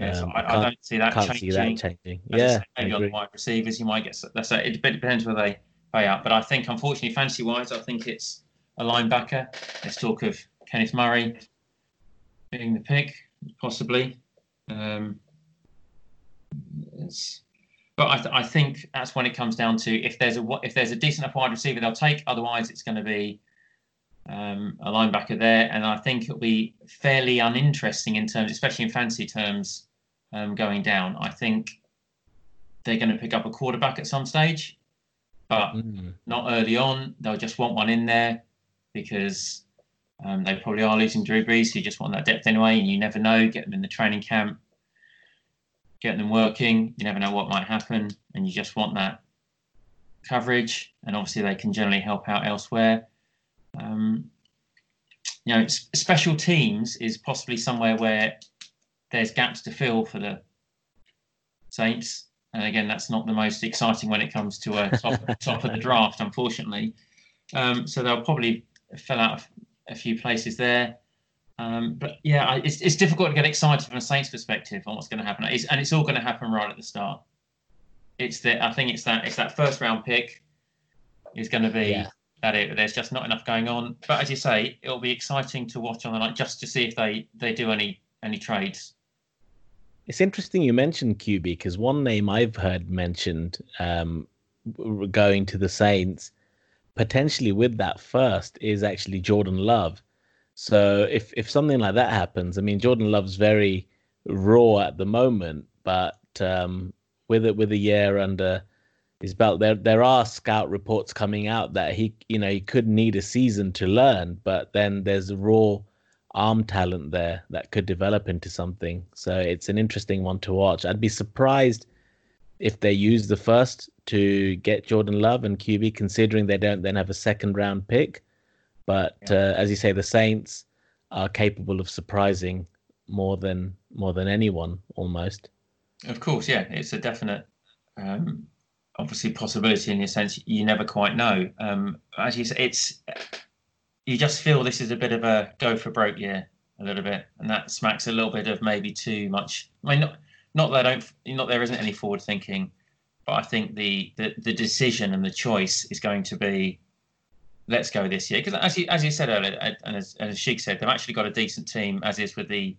Yeah, so um, I, I, don't see that changing. See that changing. Yeah, maybe on the wide receivers, you might get. Say it depends where they pay out, but I think unfortunately, fancy wise, I think it's a linebacker. Let's talk of Kenneth Murray being the pick, possibly. Um, but I, th- I, think that's when it comes down to if there's a if there's a decent enough wide receiver they'll take. Otherwise, it's going to be um, a linebacker there, and I think it'll be fairly uninteresting in terms, especially in fancy terms, um, going down. I think they're going to pick up a quarterback at some stage, but mm. not early on. They'll just want one in there because um, they probably are losing Drew Brees. You just want that depth anyway, and you never know. Get them in the training camp get them working. You never know what might happen, and you just want that coverage. And obviously, they can generally help out elsewhere. Um, you know, special teams is possibly somewhere where there's gaps to fill for the Saints. And again, that's not the most exciting when it comes to a top, top of the draft, unfortunately. Um, so they'll probably fill out a few places there. Um, but yeah, I, it's, it's difficult to get excited from a Saints perspective on what's going to happen, it's, and it's all going to happen right at the start. It's that I think it's that it's that first round pick is going to be yeah. that it. There's just not enough going on. But as you say, it'll be exciting to watch on the night just to see if they they do any any trades. It's interesting you mentioned QB because one name I've heard mentioned um, going to the Saints potentially with that first is actually Jordan Love so if if something like that happens, I mean, Jordan Love's very raw at the moment, but um, with it with a year under his belt, there there are scout reports coming out that he you know he could need a season to learn, but then there's raw arm talent there that could develop into something. So it's an interesting one to watch. I'd be surprised if they use the first to get Jordan Love and QB, considering they don't then have a second round pick. But yeah. uh, as you say, the Saints are capable of surprising more than more than anyone almost. Of course, yeah, it's a definite, um, obviously possibility in the sense you never quite know. Um, as you say, it's you just feel this is a bit of a go for broke year a little bit, and that smacks a little bit of maybe too much. I mean, not not that I don't, not there isn't any forward thinking, but I think the the, the decision and the choice is going to be let's go this year because as you as you said earlier, and as, as Sheik said, they've actually got a decent team as is with the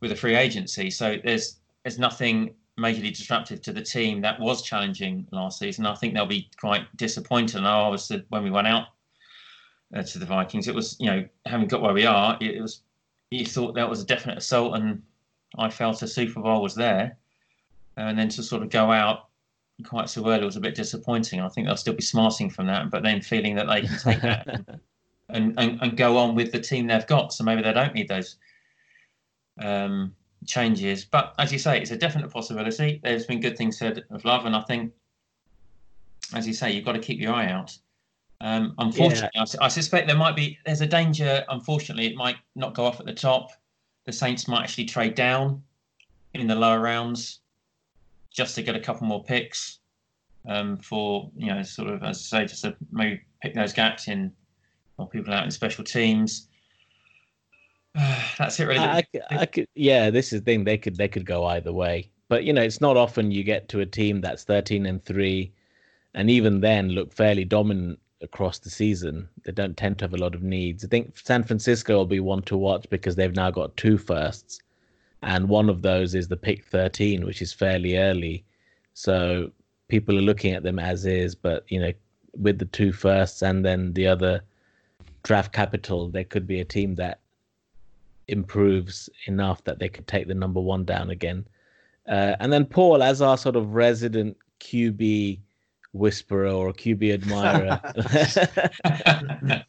with the free agency. So there's there's nothing majorly disruptive to the team that was challenging last season. I think they'll be quite disappointed. And I was when we went out uh, to the Vikings, it was you know having got where we are, it, it was you thought that was a definite assault, and I felt a Super Bowl was there, and then to sort of go out quite so early was a bit disappointing. I think they'll still be smarting from that, but then feeling that they can take that and, and, and, go on with the team they've got. So maybe they don't need those um, changes. But as you say, it's a definite possibility. There's been good things said of Love, and I think, as you say, you've got to keep your eye out. Um, unfortunately, yeah. I, I suspect there might be there's a danger. Unfortunately, it might not go off at the top. The Saints might actually trade down in the lower rounds just to get a couple more picks um, for you know sort of as I say just to maybe pick those gaps in or people out in special teams. that's it really. I, I, could, yeah, this is the thing. They could they could go either way, but you know it's not often you get to a team that's thirteen and three, and even then look fairly dominant across the season. They don't tend to have a lot of needs. I think San Francisco will be one to watch because they've now got two firsts and one of those is the pick 13 which is fairly early. So people are looking at them as is but you know with the two firsts and then the other draft capital there could be a team that improves enough that they could take the number one down again. Uh, and then paul as our sort of resident qb whisperer or qb admirer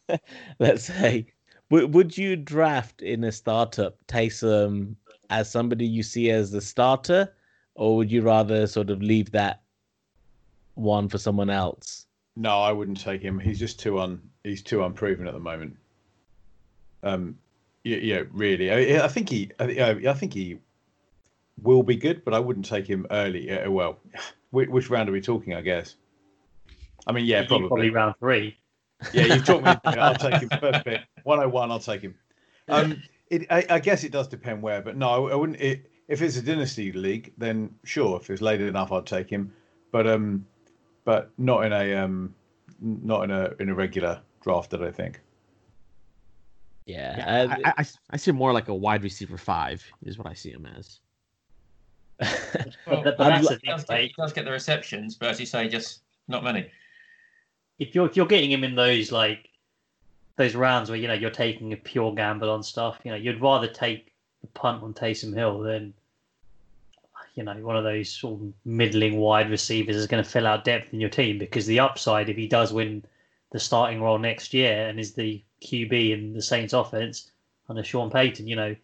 let's say would would you draft in a startup Taysom as somebody you see as the starter, or would you rather sort of leave that one for someone else? No, I wouldn't take him. He's just too un. He's too unproven at the moment. Um, yeah, yeah really. I, I think he. I, I think he will be good, but I wouldn't take him early. Uh, well, which, which round are we talking? I guess. I mean, yeah, probably. probably round three. Yeah, you've talked me. I'll take him first bit. 101, I'll take him. Um, it, I, I guess it does depend where, but no, I wouldn't. It, if it's a dynasty league, then sure. If it's late enough, I'd take him. But um, but not in a um, not in a in a regular draft. that I think. Yeah, Yeah, uh, I, I, I see him more like a wide receiver five is what I see him as. Well, But I'd that's li- the he, does thing, get, he does get the receptions, but as you say, just not many. If you're if you're getting him in those like those rounds where you know you're taking a pure gamble on stuff, you know, you'd rather take the punt on Taysom Hill than you know one of those sort of middling wide receivers is going to fill out depth in your team because the upside if he does win the starting role next year and is the QB in the Saints offense under Sean Payton, you know,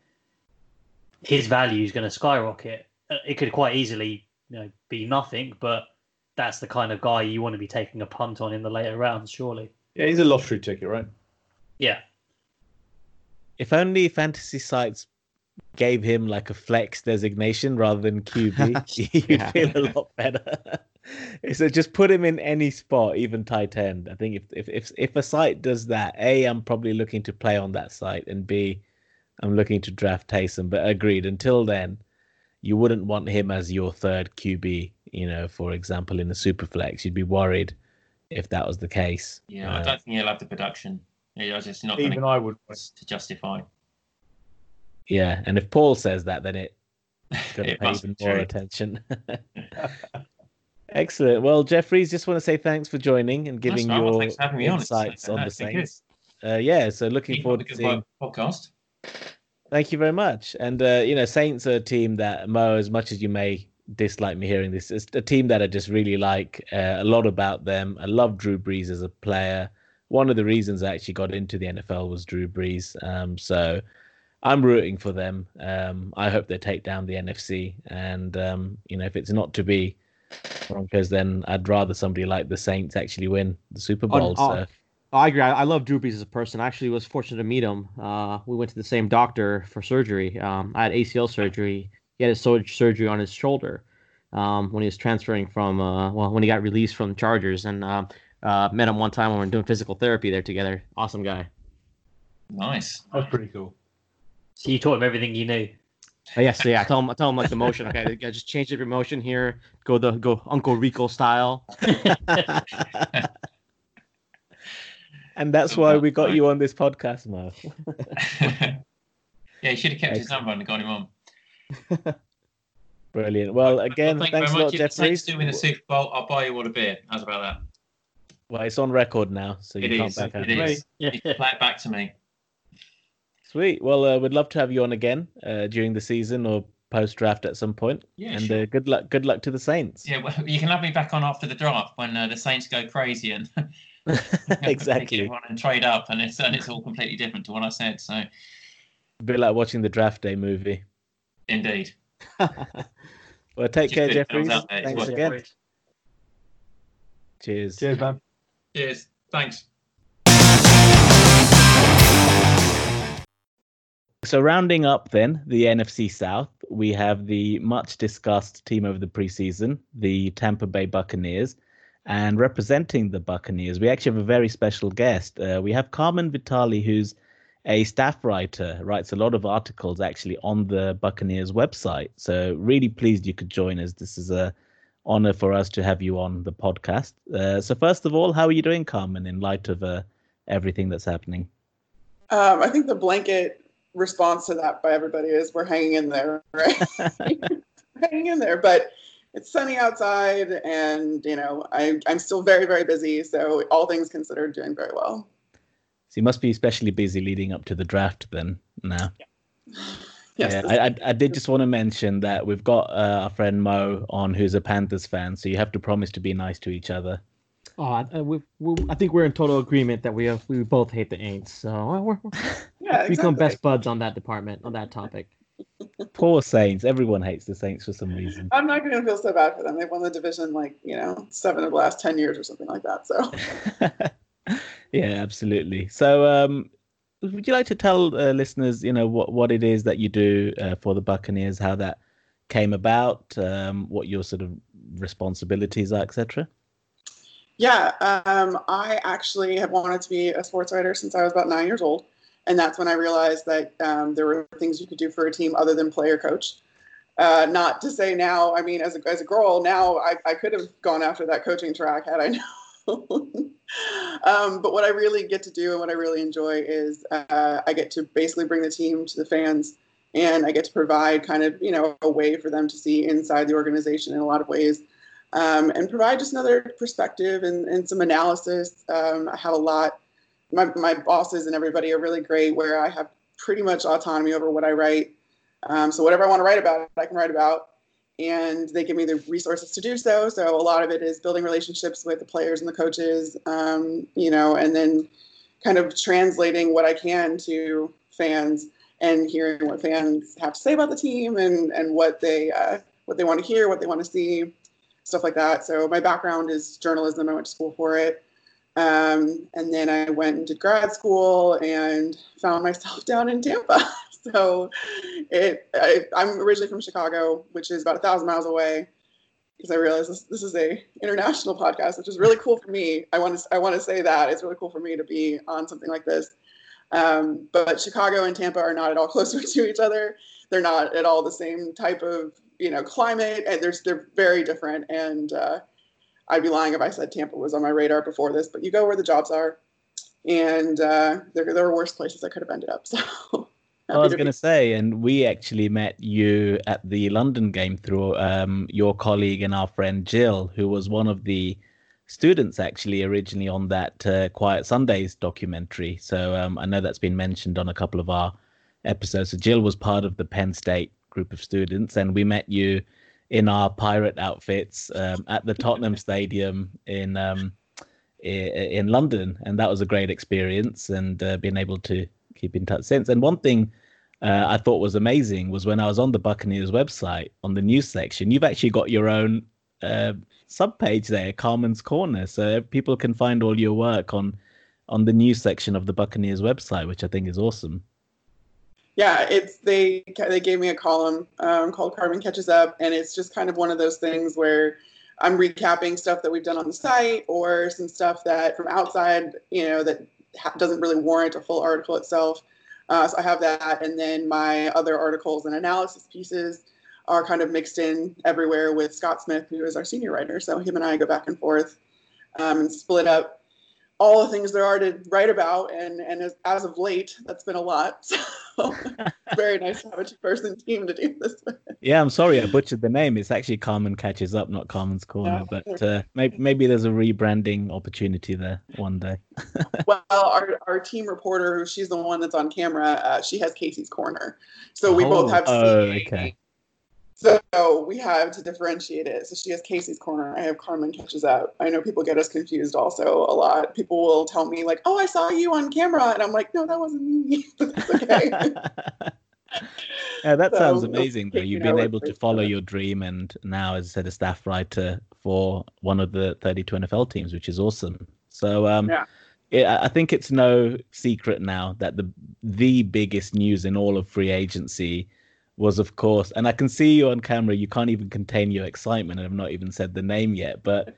his value is going to skyrocket. Uh, It could quite easily, you know, be nothing, but that's the kind of guy you want to be taking a punt on in the later rounds, surely. Yeah, he's a lottery ticket, right? Yeah. if only fantasy sites gave him like a flex designation rather than QB, you'd Yeah. feel a lot better. so just put him in any spot, even tight end. I think if if if if a site does that, a I'm probably looking to play on that site, and b I'm looking to draft Taysom. But agreed. Until then, you wouldn't want him as your third QB. You know, for example, in the super flex, you'd be worried if that was the case. Yeah, I Uh, don't think he'll have the production. Yeah, I not Even I would. to justify. Yeah, and if Paul says that, then it got to It pay must even be more true. attention. Excellent. Well, Jeffries, just want to say thanks for joining and giving right. Well, your thanks for having me on. Uh, insights on the it's been good. Saints. Uh, yeah, so looking Keep forward to good seeing. podcast. Thank you very much. And uh, you know, Saints are a team that Mo, as much as you may dislike me hearing this, is a team that I just really like uh, a lot about them. I love Drew Brees as a player. One of the reasons I actually got into the NFL was Drew Brees. Um, so I'm rooting for them. Um, I hope they take down the NFC. And um, you know, if it's not to be Broncos, then I'd rather somebody like the Saints actually win the Super Bowl. on- so I agree. I, I love Drew Brees as a person. I actually was fortunate to meet him. Uh, we went to the same doctor for surgery. Um, I had ACL surgery. He had sur- surgery on his shoulder um, when he was transferring from, uh, well, when he got released from Chargers. And uh, met him one time when we were doing physical therapy there together. Awesome guy. Nice. That's pretty cool. So you taught him everything you knew. Uh, yes, yeah. I tell him, I tell him like the motion. Okay, yeah, just change the motion here. Go the go Uncle Rico style. and that's why we got you on this podcast, Mo. yeah, he should have kept his number and got him on. Brilliant. Well, again, Well, thank thanks a very lot, much. If the Saints Jeffries. do win the Super Bowl, I'll buy you all a beer. How's about that? Well, it's on record now, so you It can't is. back out. It is. Yeah. You can play it back to me. Sweet. Well, uh, we'd love to have you on again uh, during the season or post draft at some point. Yeah, and sure. uh, good luck. Good luck to the Saints. Yeah, well, you can have me back on after the draft when uh, the Saints go crazy and exactly. everyone and trade up, and it's and it's all completely different to what I said. So, A bit like watching the draft day movie. indeed. Well, take Just care, good films Jeffries. out there. It's Thanks again. Cheers. Cheers, man. Cheers. Thanks. So rounding up then the NFC South, we have the much discussed team of the preseason, the Tampa Bay Buccaneers, and representing the Buccaneers, we actually have a very special guest. Uh, we have Carmen Vitali, who's a staff writer, writes a lot of articles actually on the Buccaneers website. So really pleased you could join us. This is a honor for us to have you on the podcast. Uh, so first of all, how are you doing, Carmen, in light of uh, everything that's happening? Um, I think the blanket response to that by everybody is we're hanging in there, right? hanging in there, but it's sunny outside, and you know I I'm still very very busy. So all things considered, doing very well. So you must be especially busy leading up to the draft then now. Yes, yeah, I, I, I did just want to mention that we've got uh, our friend Mo on who's a Panthers fan, so you have to promise to be nice to each other. Oh, I, we, we, I think we're in total agreement that we have, we both hate the Aints. So we're, we're Yeah, become best buds on that department on that topic. Poor Saints. Everyone hates the Saints for some reason. I'm not going to feel so bad for them. They've won the division like you know seven of the last ten years or something like that. So yeah, absolutely. So, um, would you like to tell uh, listeners, you know, what what it is that you do uh, for the Buccaneers, how that came about, um, what your sort of responsibilities are, etc. yeah, um, I actually have wanted to be a sports writer since I was about nine years old, and that's when I realized that um, there were things you could do for a team other than player coach. Uh, not to say now, I mean, as a, as a girl, now I, I could have gone after that coaching track had I known. um, but what I really get to do and what I really enjoy is uh, I get to basically bring the team to the fans and I get to provide kind of, you know, a way for them to see inside the organization in a lot of ways um, and provide just another perspective and, and some analysis. Um, I have a lot, my, my bosses and everybody are really great where I have pretty much autonomy over what I write. Um, so whatever I want to write about, I can write about. And they give me the resources to do so. So a lot of it is building relationships with the players and the coaches, um, you know, and then kind of translating what I can to fans and hearing what fans have to say about the team and, and what they uh, what they want to hear, what they want to see, stuff like that. So my background is journalism. I went to school for it. Um, and then I went and did grad school and found myself down in Tampa. so it, I, I'm originally from Chicago, which is about a thousand miles away. Because I realized this, this is a international podcast, which is really cool for me. I want to I want to say that it's really cool for me to be on something like this. Um, but Chicago and Tampa are not at all close to each other. They're not at all the same type of you know climate, and they're they're very different. And uh, I'd be lying if I said Tampa was on my radar before this. But you go where the jobs are, and uh, there there were worse places I could have ended up. So I was going to say, and we actually met you at the London game through um, your colleague and our friend Jill, who was one of the students actually originally on that uh, Quiet Sundays documentary. So um, I know that's been mentioned on a couple of our episodes. So Jill was part of the Penn State group of students, and we met you in our pirate outfits um, at the Tottenham Stadium in um, in London, and that was a great experience, and uh, being able to keep in touch since. And one thing uh, I thought was amazing was when I was on the Buccaneers website on the news section. You've actually got your own uh, subpage there, Carmen's Corner, so people can find all your work on on the news section of the Buccaneers website, which I think is awesome. yeah it's they they gave me a column um, called Carmen Catches Up, and it's just kind of one of those things where I'm recapping stuff that we've done on the site or some stuff that from outside, you know, that ha- doesn't really warrant a full article itself. Uh, so I have that, and then my other articles and analysis pieces are kind of mixed in everywhere with Scott Smith, who is our senior writer. So him and I go back and forth um, and split up all the things there are to write about. And and as, as of late, that's been a lot. So very nice to have a two-person team to do this with. Yeah, I'm sorry I butchered the name. It's actually Carmen Catches Up, not Carmen's Corner. Yeah. But uh, maybe maybe there's a rebranding opportunity there one day. Well, our, our team reporter, she's the one that's on camera, uh, she has Casey's corner. So we both have. Oh, okay. So we have to differentiate it. So she has Casey's corner. I have Carmen catches up. I know people get us confused also a lot. People will tell me like, "Oh, I saw you on camera," and I'm like, "No, that wasn't me." But that's okay. yeah, that So, sounds amazing. Though you you've been able to follow your dream, and now, as I said, a staff writer for one of the 32 NFL teams, which is awesome. So, um, Yeah. I think it's no secret now that the the biggest news in all of free agency was, of course, and I can see you on camera. You can't even contain your excitement, and I've not even said the name yet. But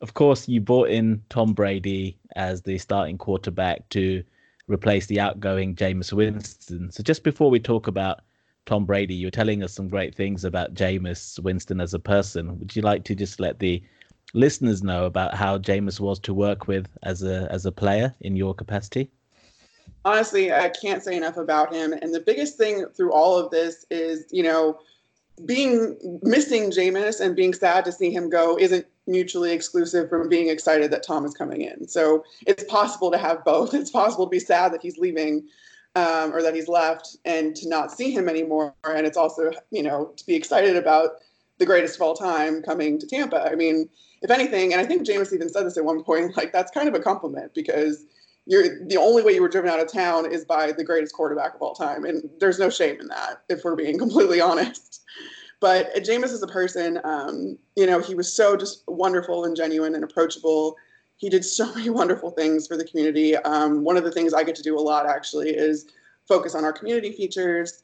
of course, you brought in Tom Brady as the starting quarterback to replace the outgoing Jameis Winston. So just before we talk about Tom Brady, you were telling us some great things about Jameis Winston as a person. Would you like to just let the listeners know about how Jameis was to work with as a as a player in your capacity? Honestly, I can't say enough about him. And the biggest thing through all of this is, you know, being missing Jameis and being sad to see him go isn't mutually exclusive from being excited that Tom is coming in. So it's possible to have both. It's possible to be sad that he's leaving um, or that he's left and to not see him anymore. And it's also, you know, to be excited about the greatest of all time coming to Tampa. I mean, if anything, and I think Jameis even said this at one point, like that's kind of a compliment because you're the only way you were driven out of town is by the greatest quarterback of all time, and there's no shame in that if we're being completely honest. But Jameis is a person, um, you know, he was so just wonderful and genuine and approachable. He did so many wonderful things for the community. Um, one of the things I get to do a lot actually is focus on our community features.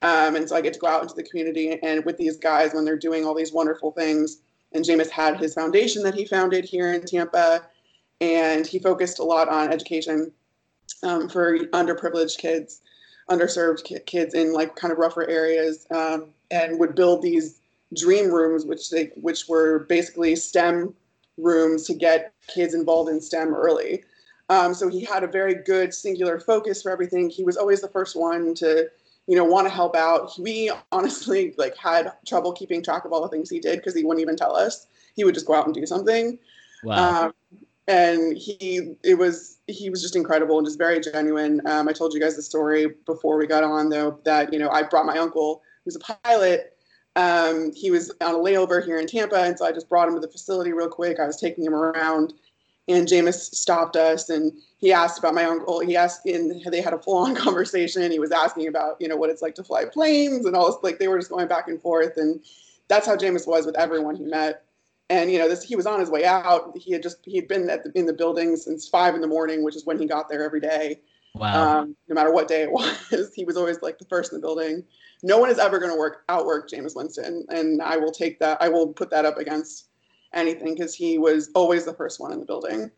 Um, and so I get to go out into the community and with these guys when they're doing all these wonderful things. And Jameis had his foundation that he founded here in Tampa, and he focused a lot on education um, for underprivileged kids, underserved ki- kids in like kind of rougher areas, um, and would build these dream rooms, which they which were basically STEM rooms to get kids involved in STEM early. Um, so he had a very good singular focus for everything. He was always the first one to, you know, want to help out. We honestly like had trouble keeping track of all the things he did because he wouldn't even tell us. He would just go out and do something. Wow. Um, and he, it was, he was just incredible and just very genuine. Um, I told you guys the story before we got on though, that, you know, I brought my uncle, who's a pilot. Um, he was on a layover here in Tampa. And so I just brought him to the facility real quick. I was taking him around and Jameis stopped us and he asked about my uncle. He asked, and they had a full-on conversation. He was asking about, you know, what it's like to fly planes and all this. Like they were just going back and forth, and that's how Jameis was with everyone he met. And you know, this he was on his way out. He had just he had been at the, in the building since five in the morning, which is when he got there every day. Wow. Um, no matter what day it was, he was always like the first in the building. No one is ever going to work outwork Jameis Winston, and I will take that. I will put that up against anything because he was always the first one in the building.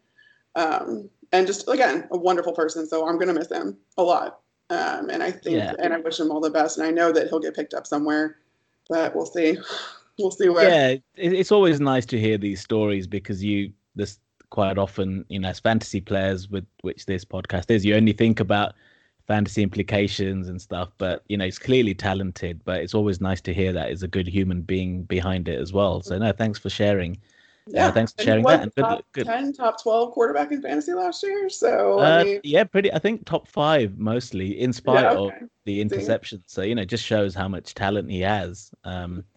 Um, and just again, a wonderful person. So I'm gonna miss him a lot. Um, and I think, Yeah. and I wish him all the best. And I know that he'll get picked up somewhere, but we'll see. We'll see where. yeah, it's always nice to hear these stories because you this quite often, you know, as fantasy players with which this podcast is, you only think about fantasy implications and stuff, but you know, he's clearly talented, but it's always nice to hear that there's a good human being behind it as well. So no, thanks for sharing. Yeah, thanks for and sharing that, and good- top good. ten, top twelve quarterback in fantasy last year. So Uh, I mean, yeah, pretty. I think top five mostly, in spite yeah, of okay. the interceptions. So you know, just shows how much talent he has. Um, uh,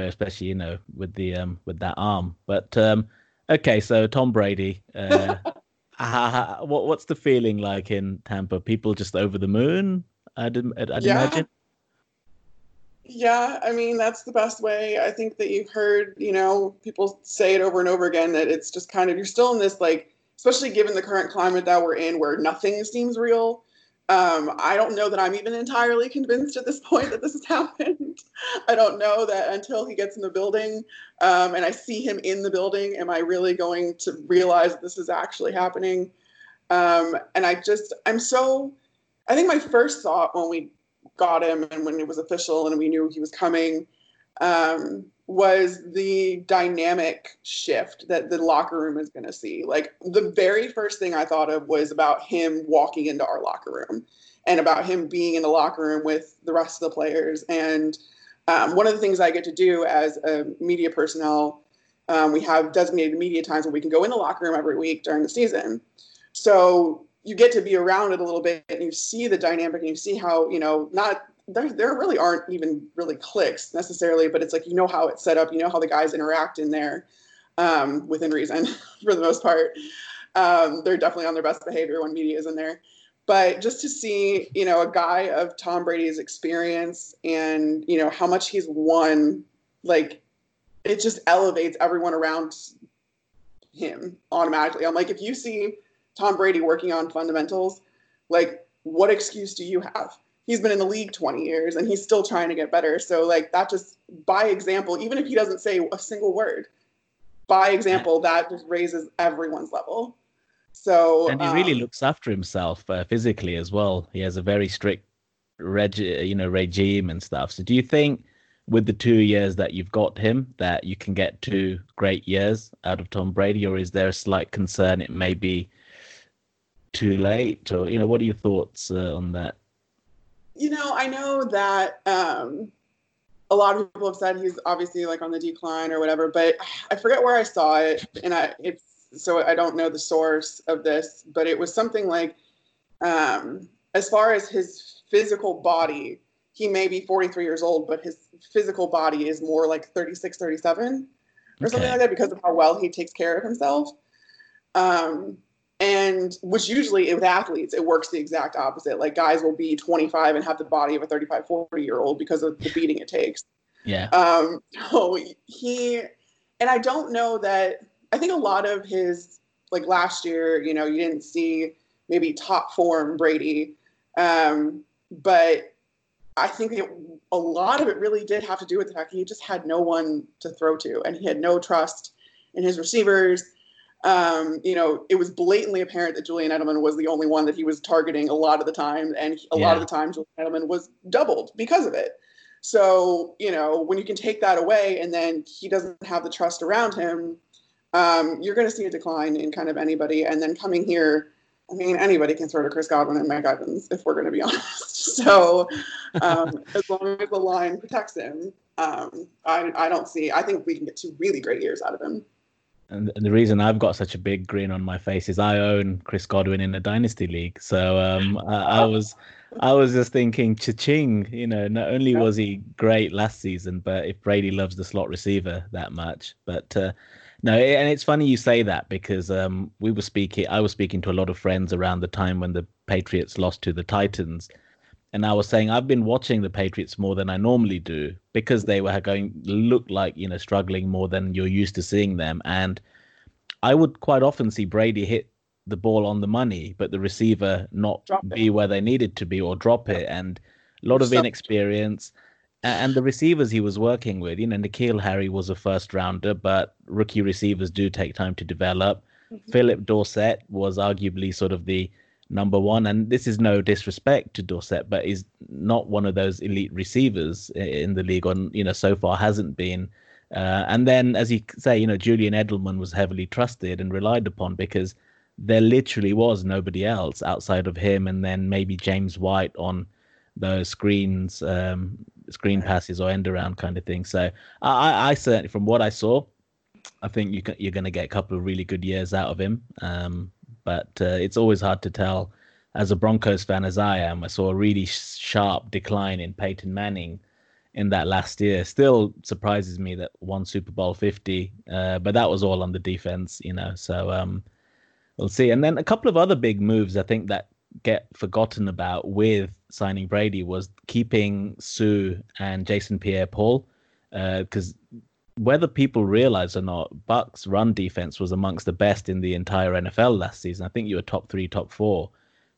especially you know with the um with that arm. But um, okay, so Tom Brady. Uh, ha- ha- what what's the feeling like in Tampa? People just over the moon. I'd I'd Yeah. imagine. Yeah, I mean that's the best way. I think that you've heard, you know, people say it over and over again that it's just kind of you're still in this like, especially given the current climate that we're in, where nothing seems real. Um, I don't know that I'm even entirely convinced at this point that this has happened. I don't know that until he gets in the building um, and I see him in the building, am I really going to realize that this is actually happening? Um, and I just, I'm so, I think my first thought when we got him and when it was official and we knew he was coming um, was the dynamic shift that the locker room is going to see. Like the very first thing I thought of was about him walking into our locker room and about him being in the locker room with the rest of the players. And um, one of the things I get to do as a media personnel, um, we have designated media times where we can go in the locker room every week during the season. So you get to be around it a little bit and you see the dynamic and you see how, you know, not there, there really aren't even really clicks necessarily, but it's like you know how it's set up, you know how the guys interact in there um, within reason for the most part. Um, they're definitely on their best behavior when media is in there. But just to see, you know, a guy of Tom Brady's experience and, you know, how much he's won, like it just elevates everyone around him automatically. I'm like, if you see Tom Brady working on fundamentals, like what excuse do you have? He's been in the league 20 years and he's still trying to get better. So like that just by example, even if he doesn't say a single word, by example, that just raises everyone's level. So and he really um, looks after himself uh, physically as well. He has a very strict reg, you know, regime and stuff. So do you think with the two years that you've got him that you can get two great years out of Tom Brady, or is there a slight concern it may be too late? Or you know, what are your thoughts uh, on that? You know, I know that um, a lot of people have said he's obviously like on the decline or whatever, but I forget where I saw it, and I it's so I don't know the source of this, but it was something like, um, as far as his physical body, he may be 43 years old, but his physical body is more like 36, 37. or something like that because of how well he takes care of himself. Um, and which usually with athletes, it works the exact opposite. Like guys will be 25 and have the body of a 35, 40 year old because of the beating it takes. Yeah. Um, so he, and I don't know that, I think a lot of his, like last year, you know, you didn't see maybe top form Brady. Um, but I think it, a lot of it really did have to do with the fact that he just had no one to throw to and he had no trust in his receivers. Um, you know, it was blatantly apparent that Julian Edelman was the only one that he was targeting a lot of the time. And a lot of the time, Julian Edelman was doubled because of it. So, you know, when you can take that away and then he doesn't have the trust around him, um, you're going to see a decline in kind of anybody. And then coming here, I mean, anybody can throw to Chris Godwin and Mike Evans, if we're going to be honest. So, um, as long as the line protects him, um, I, I don't see, I think we can get two really great years out of him. And the reason I've got such a big grin on my face is I own Chris Godwin in a dynasty league. So um, I, I was I was just thinking, cha-ching. You know, not only was he great last season, but if Brady loves the slot receiver that much, but uh, no, and it's funny you say that because um, we were speaking. I was speaking to a lot of friends around the time when the Patriots lost to the Titans, and I was saying I've been watching the Patriots more than I normally do because they were going look like you know struggling more than you're used to seeing them, and I would quite often see Brady hit the ball on the money, but the receiver not Drop it. be where they needed to be or drop it, and a lot of inexperience. And the receivers he was working with, you know, N'Keal Harry was a first rounder, but rookie receivers do take time to develop. Mhm. Phillip Dorsett was arguably sort of the number one, and this is no disrespect to Dorsett, but he's not one of those elite receivers in the league, or you know, so far hasn't been. Uh, and then, as you say, you know, Julian Edelman was heavily trusted and relied upon because there literally was nobody else outside of him, and then maybe James White on those screens, um, screen passes or end around kind of thing. So I, I- I certainly, from what I saw, I think you can, you're going to get a couple of really good years out of him. Um, but uh, it's always hard to tell. As a Broncos fan, as I am, I saw a really sharp decline in Peyton Manning in that last year. Still surprises me that one Super Bowl 50, uh, but that was all on the defense, you know. So um, we'll see. And then a couple of other big moves I think that get forgotten about with signing Brady was keeping Suh and Jason Pierre-Paul because whether people realize or not, Bucs run defense was amongst the best in the entire NFL last season. I think you were top three, top four.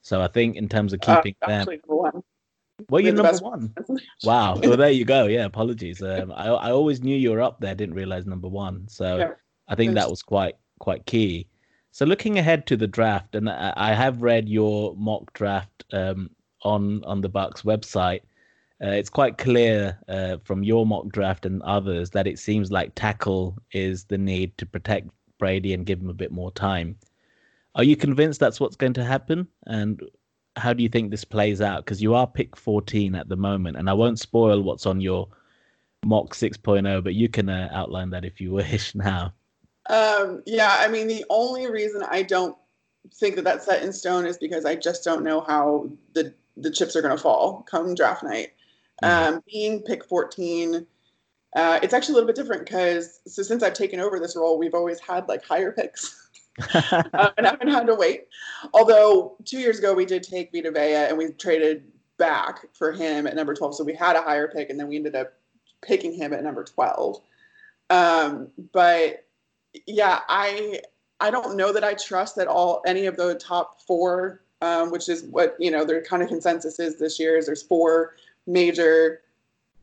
So I think in terms of Uh, keeping them, actually, number one. well, you're number one. Wow. Well, there you go. Yeah, apologies. Um, I I always knew you were up there. Didn't realize number one. So Yeah. I think that was quite quite key. So looking ahead to the draft, and I, I have read your mock draft um, on on the Bucs website. Uh, it's quite clear uh, from your mock draft and others that it seems like tackle is the need to protect Brady and give him a bit more time. Are you convinced that's what's going to happen? And how do you think this plays out? Because you are pick 14 at the moment, and I won't spoil what's on your mock 6.0, but you can uh, outline that if you wish now. Um, yeah, I mean, the only reason I don't think that that's set in stone is because I just don't know how the the chips are going to fall come draft night. Um, being pick 14, uh, it's actually a little bit different because so since I've taken over this role, we've always had like higher picks. uh, and I haven't had to wait. Although two years ago we did take Vita Vea and we traded back for him at number 12. So we had a higher pick and then we ended up picking him at number 12. Um, but yeah, I I don't know that I trust that all any of the top four, um, which is what you know their kind of consensus is this year. Is there's four major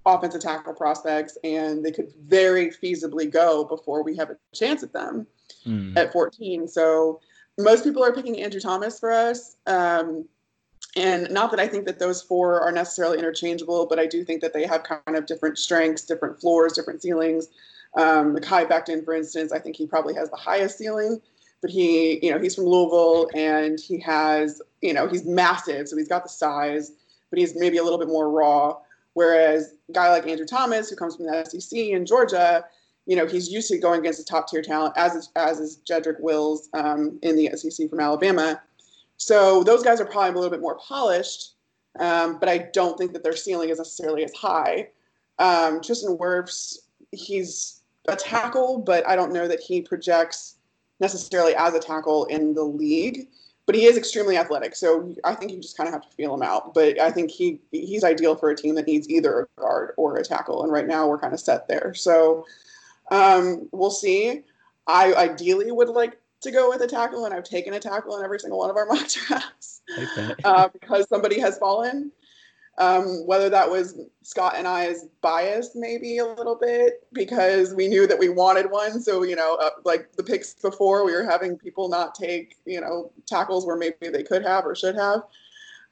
offensive tackle prospects, and they could very feasibly go before we have a chance at them Hmm. at 14. So most people are picking Andrew Thomas for us. Um, and not that I think that those four are necessarily interchangeable, but I do think that they have kind of different strengths, different floors, different ceilings. Um, Mekhi Becton, for instance, I think he probably has the highest ceiling, but he, you know, he's from Louisville and he has, you know, he's massive, so he's got the size, but he's maybe a little bit more raw. Whereas a guy like Andrew Thomas, who comes from the SEC in Georgia, you know, he's used to going against the top tier talent, as is, as is Jedrick Wills um, in the SEC from Alabama. So those guys are probably a little bit more polished, um, but I don't think that their ceiling is necessarily as high. Um, Tristan Wirfs, he's a tackle, but I don't know that he projects necessarily as a tackle in the league. But he is extremely athletic, so I think you just kind of have to feel him out. But I think he he's ideal for a team that needs either a guard or a tackle, and right now we're kind of set there. So um, we'll see. I ideally would like to go with a tackle, and I've taken a tackle in every single one of our mock drafts uh, because somebody has fallen. Um, whether that was Scott and I's bias, maybe a little bit, because we knew that we wanted one. So, you know, uh, like the picks before, we were having people not take, you know, tackles where maybe they could have or should have.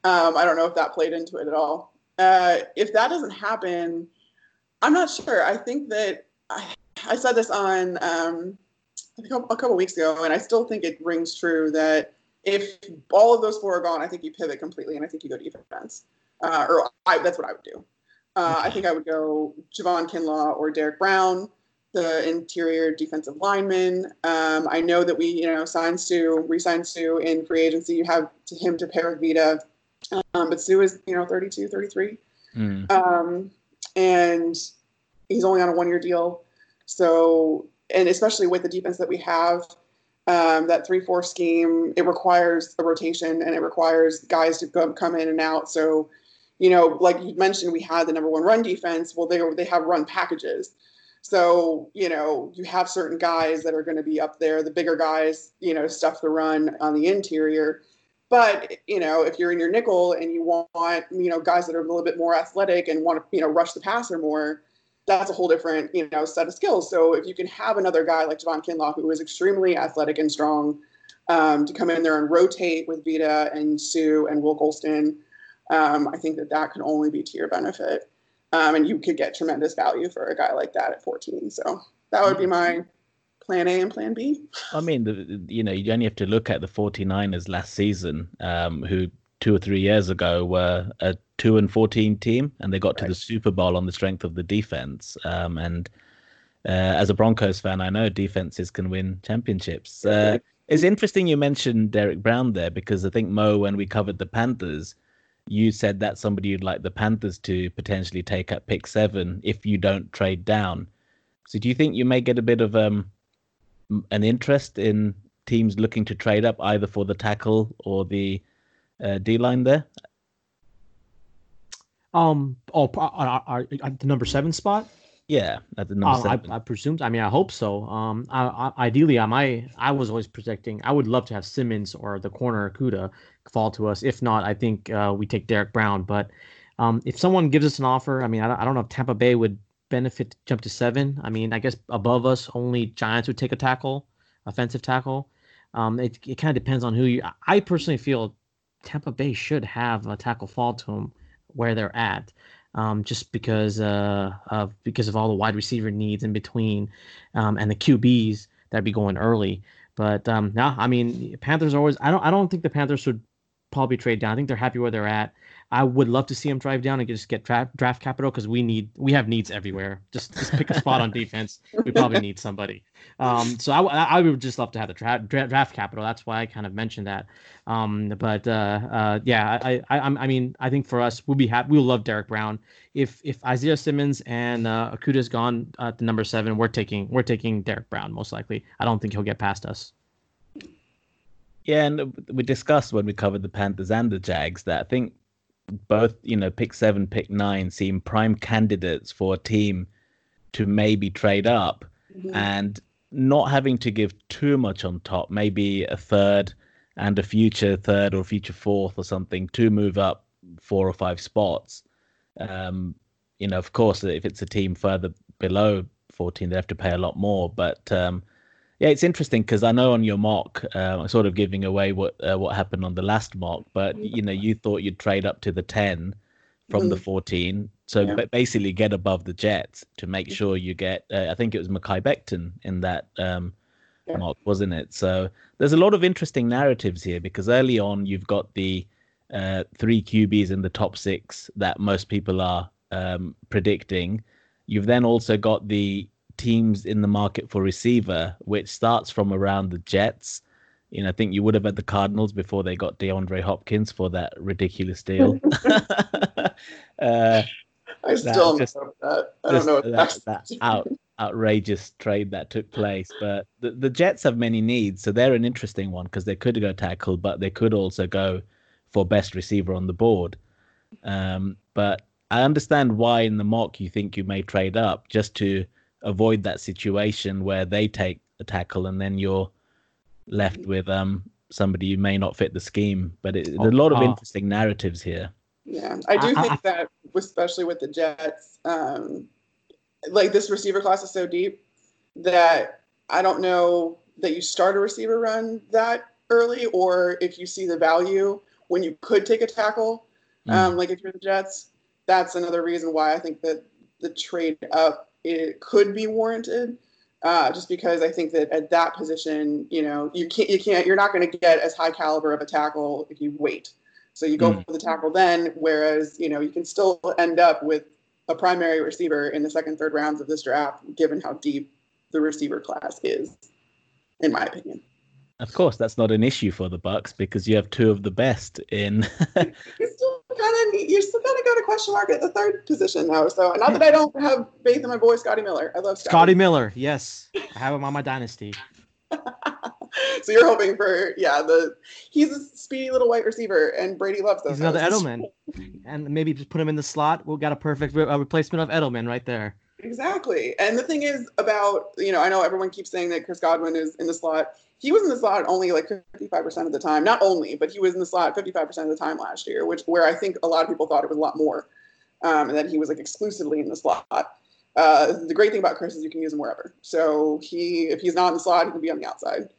Um, I don't know if that played into it at all. Uh, if that doesn't happen, I'm not sure. I think that I, I said this on um, a couple weeks ago, and I still think it rings true that if all of those four are gone, I think you pivot completely, and I think you go to defense. Uh, or I, that's what I would do. Uh, I think I would go Javon Kinlaw or Derrick Brown, the interior defensive lineman. Um, I know that we, you know, signed Suh, re-signed Suh in free agency. You have to him to pair with Vita, um, but Suh is, you know, 32, 33. Mm. Um, and he's only on a one-year deal. So, and especially with the defense that we have, um, that three-four scheme, it requires a rotation and it requires guys to go, come in and out. So, you know, like you mentioned, we had the number one run defense. Well, they they have run packages. So, you know, you have certain guys that are going to be up there, the bigger guys, you know, stuff the run on the interior. But, you know, if you're in your nickel and you want, you know, guys that are a little bit more athletic and want to, you know, rush the passer more, that's a whole different, you know, set of skills. So if you can have another guy like Javon Kinlaw, who is extremely athletic and strong, um, to come in there and rotate with Vita and Suh and Will Gholston, um, I think that that can only be to your benefit. Um, and you could get tremendous value for a guy like that at 14. So that would be my plan A and plan B. I mean, the, you know, you only have to look at the 49ers last season, um, who two or three years ago were a two and 14 team, and they got to the Super Bowl on the strength of the defense. Um, and uh, as a Broncos fan, I know defenses can win championships. Uh, it's interesting you mentioned Derrick Brown there because I think Mo, when we covered the Panthers, you said that's somebody you'd like the Panthers to potentially take at pick seven if you don't trade down. So do you think you may get a bit of um, an interest in teams looking to trade up either for the tackle or the uh, D line there? Um. Oh, pro- uh, uh, uh, the number seven spot. Yeah, at the number I, seven. I presumed. I mean, I hope so. Um, I, I, ideally, I might. I was always projecting. I would love to have Simmons or the corner Kuda fall to us. If not, I think uh, we take Derrick Brown. But um, if someone gives us an offer, I mean, I don't, I don't know if Tampa Bay would benefit to jump to seven. I mean, I guess above us, only Giants would take a tackle, offensive tackle. Um, it it kind of depends on who you. I personally feel Tampa Bay should have a tackle fall to them where they're at um, just because uh, of because of all the wide receiver needs in between, um, and the QBs that'd be going early. But um, no, I mean Panthers always. I don't. I don't think the Panthers would probably trade down. I think they're happy where they're at. I would love to see them drive down and just get draft draft capital because we need we have needs everywhere. Just just pick a spot on defense. We probably need somebody. Um, so I, I would just love to have the dra- dra- draft capital. That's why I kind of mentioned that. Um, but uh, uh, yeah, I, I I I mean I think for us we'll be happy. We'll love Derrick Brown. If if Isaiah Simmons and uh, Okudah's gone at the number seven, we're taking we're taking Derrick Brown most likely. I don't think he'll get past us. Yeah, and we discussed when we covered the Panthers and the Jags that I think both, you know, pick seven, pick nine seem prime candidates for a team to maybe trade up Mhm. and not having to give too much on top, maybe a third and a future third or future fourth or something to move up four or five spots. Um, you know, of course, if it's a team further below 14, they have to pay a lot more. But um, yeah, it's interesting because I know on your mock, uh, I'm sort of giving away what uh, what happened on the last mock, but you know, you thought you'd trade up to the 10 from the 14, so Yeah. ba- basically get above the Jets to make sure you get. Uh, I think it was Mekhi Becton in that um, Yeah. mock, wasn't it? So there's a lot of interesting narratives here because early on you've got the uh, three QBs in the top six that most people are um, predicting. You've then also got the teams in the market for receiver, which starts from around the Jets. You know, I think you would have had the Cardinals before they got DeAndre Hopkins for that ridiculous deal. uh, I still just- over that. I don't know that, that's that out outrageous trade that took place. But the, the Jets have many needs, so they're an interesting one because they could go tackle, but they could also go for best receiver on the board. Um, but I understand why in the mock you think you may trade up just to avoid that situation where they take a tackle and then you're left with um somebody who may not fit the scheme. But it, there's a lot of Oh. interesting narratives here. Yeah, I do I- I- think that, especially with the Jets, um, like this receiver class is so deep that I don't know that you start a receiver run that early, or if you see the value when you could take a tackle, um, like if you're the Jets, that's another reason why I think that the trade up it could be warranted. Uh, just because I think that at that position, you know, you can't, you can't, you're not going to get as high caliber of a tackle if you wait. So you go Mm. for the tackle then, whereas you know you can still end up with a primary receiver in the second, third rounds of this draft, given how deep the receiver class is, in my opinion. Of course, that's not an issue for the Bucs because you have two of the best in. you're still kind of you're still kind of got a question mark at the third position though. So not that I don't have faith in my boy Scotty Miller. I love Scotty. Scotty Miller, yes, I have him on my dynasty. so you're hoping for yeah the he's a speedy little white receiver and Brady loves those. He's another Edelman, and maybe just put him in the slot. We've got a perfect re- uh, replacement of Edelman right there. Exactly. And the thing is about, you know, I know everyone keeps saying that Chris Godwin is in the slot. He was in the slot only like 55% of the time. Not only, but he was in the slot 55% of the time last year, which where I think a lot of people thought it was a lot more. Um, and that he was like exclusively in the slot. Uh, the great thing about Chris is you can use him wherever. So he, if he's not in the slot, he can be on the outside.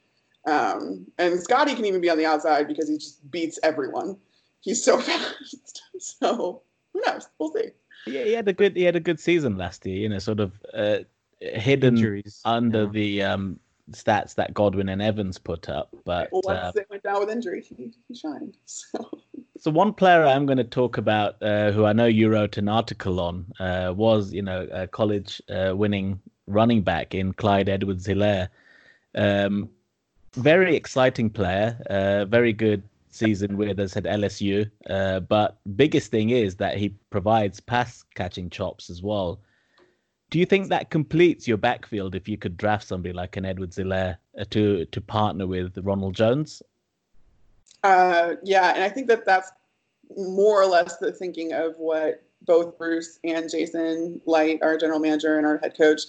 Um, and Scotty can even be on the outside because he just beats everyone. He's so fast. so who knows? We'll see. yeah, he had a good he had a good season last year. You know, sort of uh, hidden Injuries under yeah. the um, stats that Godwin and Evans put up. But Well, uh, once it went down with injury, he, he shined. So so one player I'm going to talk about, uh, who I know you wrote an article on, uh, was you know a college uh, winning running back in Clyde Edwards-Hilaire. Um, very exciting player, uh, very good season with us at LSU. Uh, but biggest thing is that he provides pass catching chops as well. Do you think that completes your backfield if you could draft somebody like an Edwards-Hilaire uh, to to partner with Ronald Jones? Uh, yeah, and I think that that's more or less the thinking of what both Bruce and Jason Licht, our general manager and our head coach,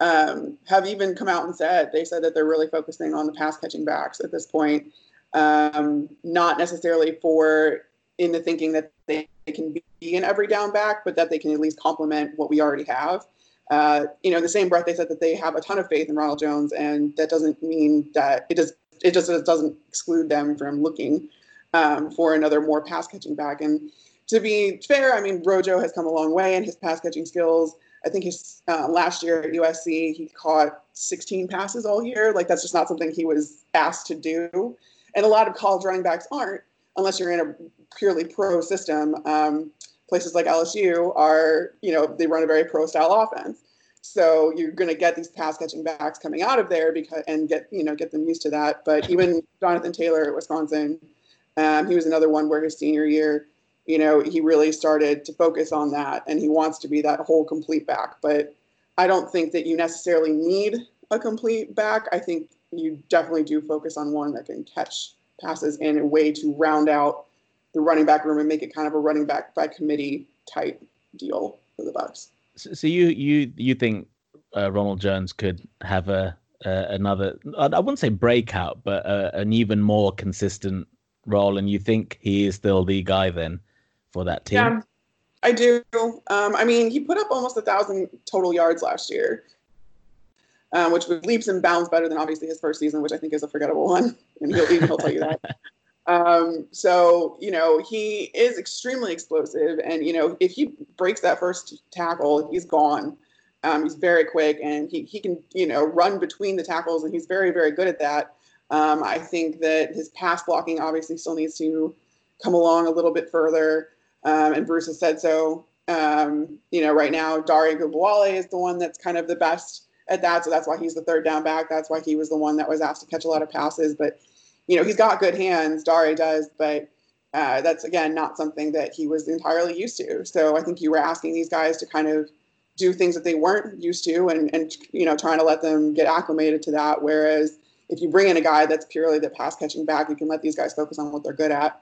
um, have even come out and said. They said that they're really focusing on the pass catching backs at this point, um, not necessarily for in the thinking that they can be an every down back, but that they can at least complement what we already have. Uh, you know, in the same breath, they said that they have a ton of faith in Ronald Jones, and that doesn't mean that it does. It just doesn't exclude them from looking um, for another more pass catching back. And to be fair, I mean, Rojo has come a long way in his pass catching skills. I think his uh, last year at USC, he caught 16 passes all year. Like that's just not something he was asked to do. And a lot of college running backs aren't, unless you're in a purely pro system. Um, places like LSU are, you know, they run a very pro style offense. So you're going to get these pass catching backs coming out of there because and get you know get them used to that. But even Jonathan Taylor at Wisconsin, um, he was another one where his senior year, you know, he really started to focus on that, and he wants to be that whole complete back. But I don't think that you necessarily need a complete back. I think you definitely do focus on one that can catch passes in a way to round out the running back room and make it kind of a running back by committee type deal for the Bucs. So, so you you you think uh, Ronald Jones could have a uh, another I wouldn't say breakout, but uh, an even more consistent role, and you think he is still the guy then for that team? Yeah, I do. Um, I mean, he put up almost a thousand total yards last year, um, which was leaps and bounds better than obviously his first season, which I think is a forgettable one, and he'll he'll tell you that. Um, so you know he is extremely explosive, and you know if he breaks that first tackle, he's gone. Um, he's very quick, and he he can you know run between the tackles, and he's very very good at that. Um, I think that his pass blocking obviously still needs to come along a little bit further, um, and Bruce has said so. Um, you know, right now Dare Ogunbowale is the one that's kind of the best at that, so that's why he's the third down back. That's why he was the one that was asked to catch a lot of passes, but you know, he's got good hands. Dare does, but uh, that's again not something that he was entirely used to. So I think you were asking these guys to kind of do things that they weren't used to and, and you know trying to let them get acclimated to that whereas if you bring in a guy that's purely the pass catching back you can let these guys focus on what they're good at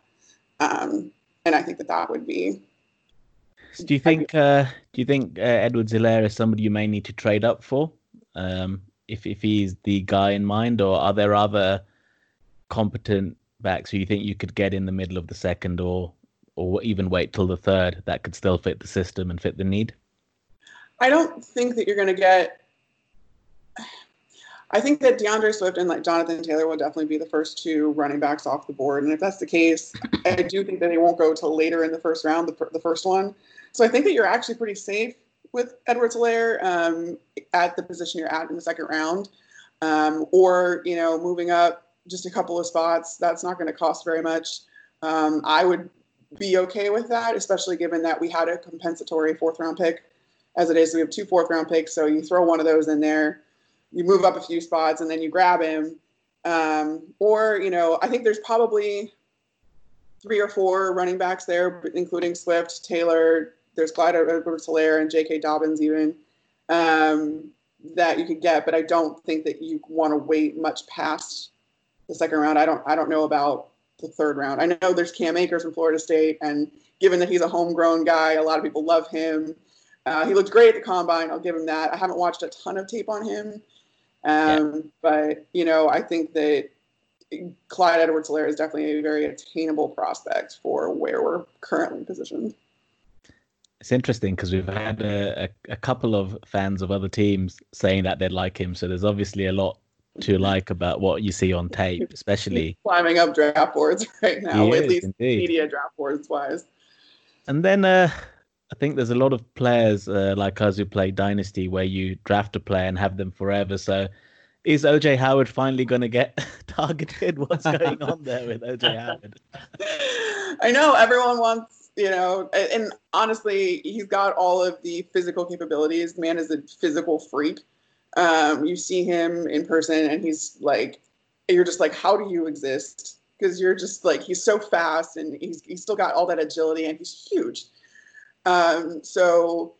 um, and i think that that would be do you think uh, do you think uh, Edwards is somebody you may need to trade up for um, if if he's the guy in mind or are there other competent backs who you think you could get in the middle of the second or or even wait till the third that could still fit the system and fit the need I don't think that you're going to get. I think that D'Andre Swift and like Jonathan Taylor will definitely be the first two running backs off the board, and if that's the case, I do think that they won't go till later in the first round, the, the first one. So I think that you're actually pretty safe with Edwards-Hilaire um, at the position you're at in the second round, um, or you know moving up just a couple of spots. That's not going to cost very much. Um, I would be okay with that, especially given that we had a compensatory fourth round pick as it is. We have two fourth round picks, so you throw one of those in there, you move up a few spots, and then you grab him. Um, or you know, I think there's probably three or four running backs there, including Swift, Taylor. There's Clyde Edwards-Hilaire and J.K. Dobbins even um, that you could get, but I don't think that you want to wait much past the second round. I don't. I don't know about the third round. I know there's Cam Akers from Florida State, and given that he's a homegrown guy, a lot of people love him. Uh, he looked great at the combine. I'll give him that. I haven't watched a ton of tape on him, um, yeah. but you know, I think that Clyde Edwards-Hilaire is definitely a very attainable prospect for where we're currently positioned. It's interesting because we've had a, a, a, couple of fans of other teams saying that they'd like him. So there's obviously a lot to like about what you see on tape, especially He's climbing up draft boards right now, he at is, least indeed. media draft boards wise. And then uh, I think there's a lot of players uh, like us who play Dynasty where you draft a player and have them forever. So is OJ Howard finally going to get targeted? What's going on there with OJ Howard? I know everyone wants, you know, and honestly, he's got all of the physical capabilities. Man is a physical freak. Um, you see him in person, and he's like, you're just like, how do you exist? Because you're just like, he's so fast, and he's he's still got all that agility, and he's huge. Um, so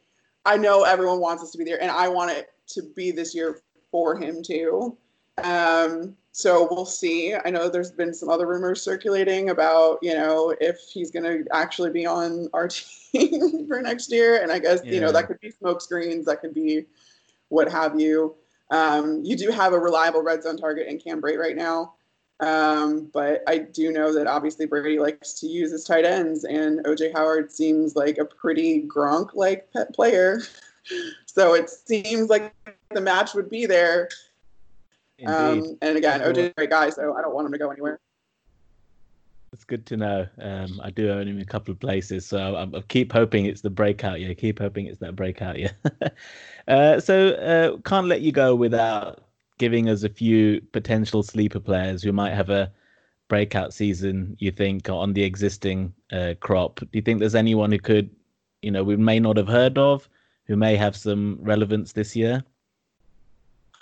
I know everyone wants us to be there, and I want it to be this year for him too. Um, so we'll see. I know there's been some other rumors circulating about, you know, if he's going to actually be on our team for next year. And I guess, yeah. you know, that could be smoke screens, that could be what have you. Um, you do have a reliable red zone target in Cam Brate right now. Um, but I do know that obviously Brady likes to use his tight ends, and OJ Howard seems like a pretty Gronk like player. so it seems like the match would be there. Um, and again, OJ is a great guy, so I don't want him to go anywhere. It's good to know. Um, I do own him in a couple of places, so I, I keep hoping it's the breakout year. Keep hoping it's that breakout year. uh, so uh, can't let you go without giving us a few potential sleeper players who might have a breakout season, you think, on the existing uh, crop? Do you think there's anyone who could, you know, we may not have heard of, who may have some relevance this year?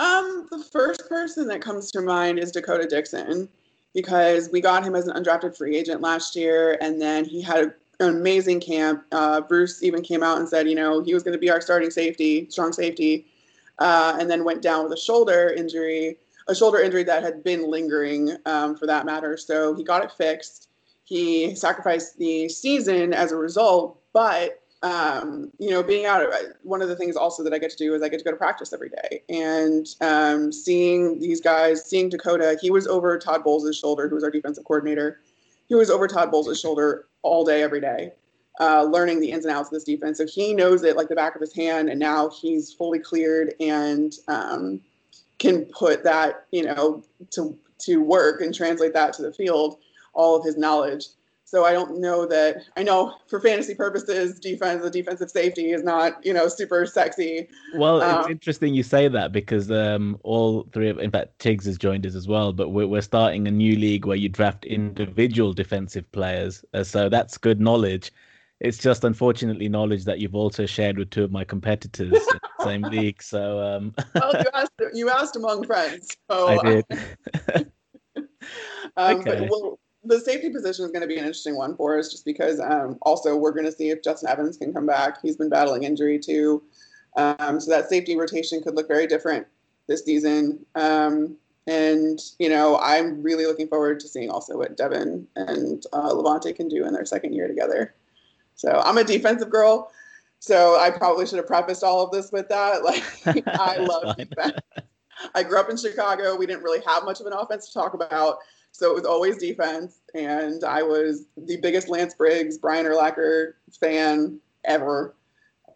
Um, the first person that comes to mind is Dakota Dixon because we got him as an undrafted free agent last year, and then he had an amazing camp. Uh, Bruce even came out and said, you know, he was going to be our starting safety, strong safety uh, and then went down with a shoulder injury, a shoulder injury that had been lingering um, for that matter. So he got it fixed. He sacrificed the season as a result, but um, you know, being out, one of the things also that I get to do is I get to go to practice every day and um, seeing these guys, seeing Dakota, he was over Todd Bowles' shoulder, who was our defensive coordinator. He was over Todd Bowles' shoulder all day, every day uh, learning the ins and outs of this defense. So he knows it like the back of his hand, and now he's fully cleared and um, can put that, you know, to to work and translate that to the field, all of his knowledge. So I don't know that I know for fantasy purposes, defense, the defensive safety is not you know super sexy. Well, um, it's interesting you say that because um, all three of, in fact, Tiggs has joined us as well. But we're we're starting a new league where you draft individual defensive players, uh, so that's good knowledge. It's just unfortunately knowledge that you've also shared with two of my competitors in the same league. So, um... well, you asked, you asked among friends. So... I did. um, okay. But, well, the safety position is going to be an interesting one for us, just because um, also we're going to see if Justin Evans can come back. He's been battling injury too. Um, so that safety rotation could look very different this season. Um, and you know, I'm really looking forward to seeing also what Devin and uh, Lavonte can do in their second year together. So I'm a defensive girl, so I probably should have prefaced all of this with that. Like I love defense. I grew up in Chicago. We didn't really have much of an offense to talk about, so it was always defense. And I was the biggest Lance Briggs, Brian Urlacher fan ever.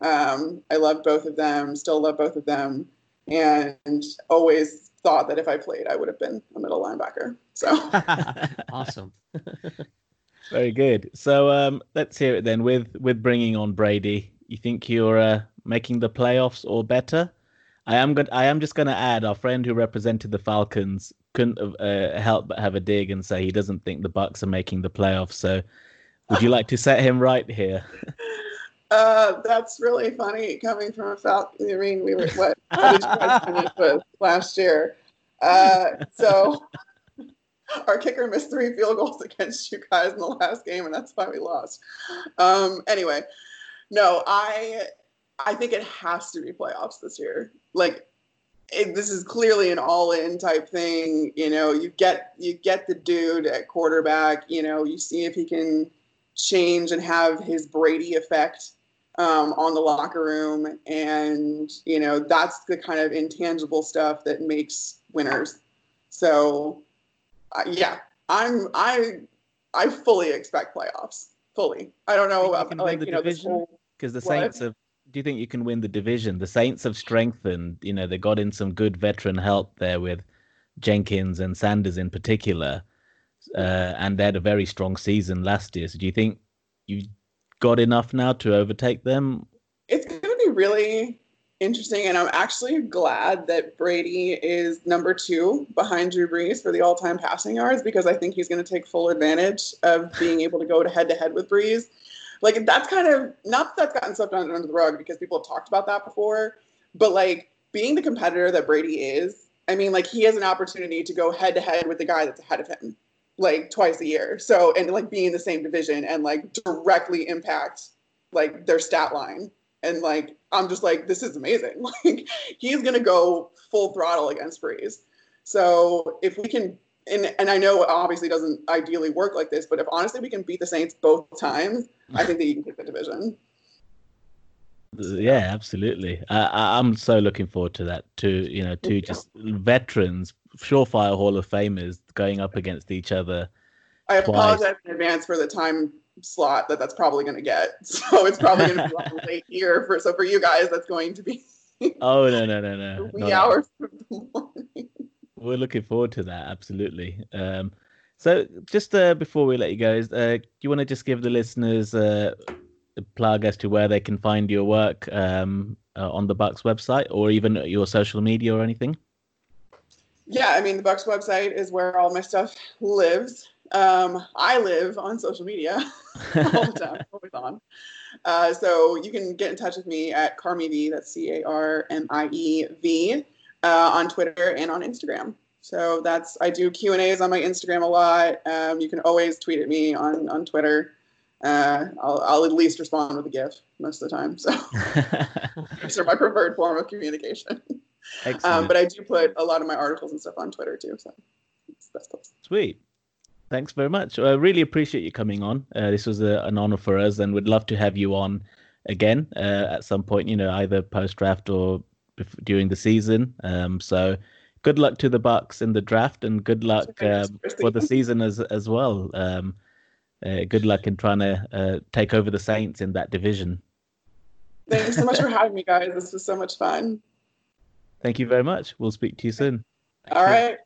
Um, I love both of them. Still love both of them, and always thought that if I played, I would have been a middle linebacker. So awesome. Very good. So um, let's hear it then. With with bringing on Brady, you think you're uh, making the playoffs or better? I am good. I am just going to add our friend who represented the Falcons couldn't uh, help but have a dig and say he doesn't think the Bucs are making the playoffs. So would you like to set him right here? uh, that's really funny coming from a Falcon. I mean, we were what? What did you guys finish with last year? Uh, so our kicker missed three field goals against you guys in the last game, and that's why we lost. Um, anyway, no, I I think it has to be playoffs this year. Like it, this is clearly an all-in type thing. You know, you get you get the dude at quarterback. You know, you see if he can change and have his Brady effect um, on the locker room, and you know that's the kind of intangible stuff that makes winners. So, uh, yeah, I'm I I fully expect playoffs. Fully. I don't know about like the you know this division? whole Because the? Saints have. Do you think you can win the division? The Saints have strengthened. You know, they got in some good veteran help there with Jenkins and Sanders in particular, uh, and they had a very strong season last year. So, do you think you got enough now to overtake them? it's going to be really interesting. And I'm actually glad that Brady is number two behind Drew Brees for the all time passing yards because I think he's going to take full advantage of being able to go to head to head with Brees. Like, that's kind of not that that's gotten swept under, the rug because people have talked about that before, but like being the competitor that Brady is, I mean, like, he has an opportunity to go head to head with the guy that's ahead of him like twice a year. So, and like be in the same division and like directly impact like their stat line and like I'm just like this is amazing. Like he's gonna go full throttle against Brees. So if we can, and and I know it obviously doesn't ideally work like this, but if honestly we can beat the Saints both times, I think that you can take the division. Yeah, absolutely. I'm so looking forward to that. To you know, two Yeah. just veterans, surefire Hall of Famers going up against each other. I Twice. apologize in advance for the time slot that that's probably going to get. So it's probably going to be late here for so for you guys that's going to be Oh no, no, no, no. wee hours of the morning. We're looking forward to that. Absolutely. Um, so just uh, before we let you go, uh, do you want to just give the listeners uh, a plug as to where they can find your work um, uh, on the Bucs website or even your social media or anything? Yeah, I mean the Bucs website is where all my stuff lives. Um, I live on social media all the time, always on. Uh, so you can get in touch with me at Carmiev, that's C A R M I E V, uh, on Twitter and on Instagram. So that's I do Q and A's on my Instagram a lot. Um, you can always tweet at me on on Twitter. Uh, I'll, I'll at least respond with a GIF most of the time. So those are my preferred form of communication. Um, but I do put a lot of my articles and stuff on Twitter too. So best place. Sweet. Thanks very much. I really appreciate you coming on. Uh, this was a, an honor for us, and we'd love to have you on again uh, at some point. You know, either post draft or bef- during the season. Um, so, good luck to the Bucs in the draft, and good luck um, for the season as as well. Um, uh, good luck in trying to uh, take over the Saints in that division. Thanks so much for having me, guys. This was so much fun. Thank you very much. We'll speak to you soon. All right.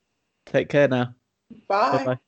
Take care now. Bye. Bye bye.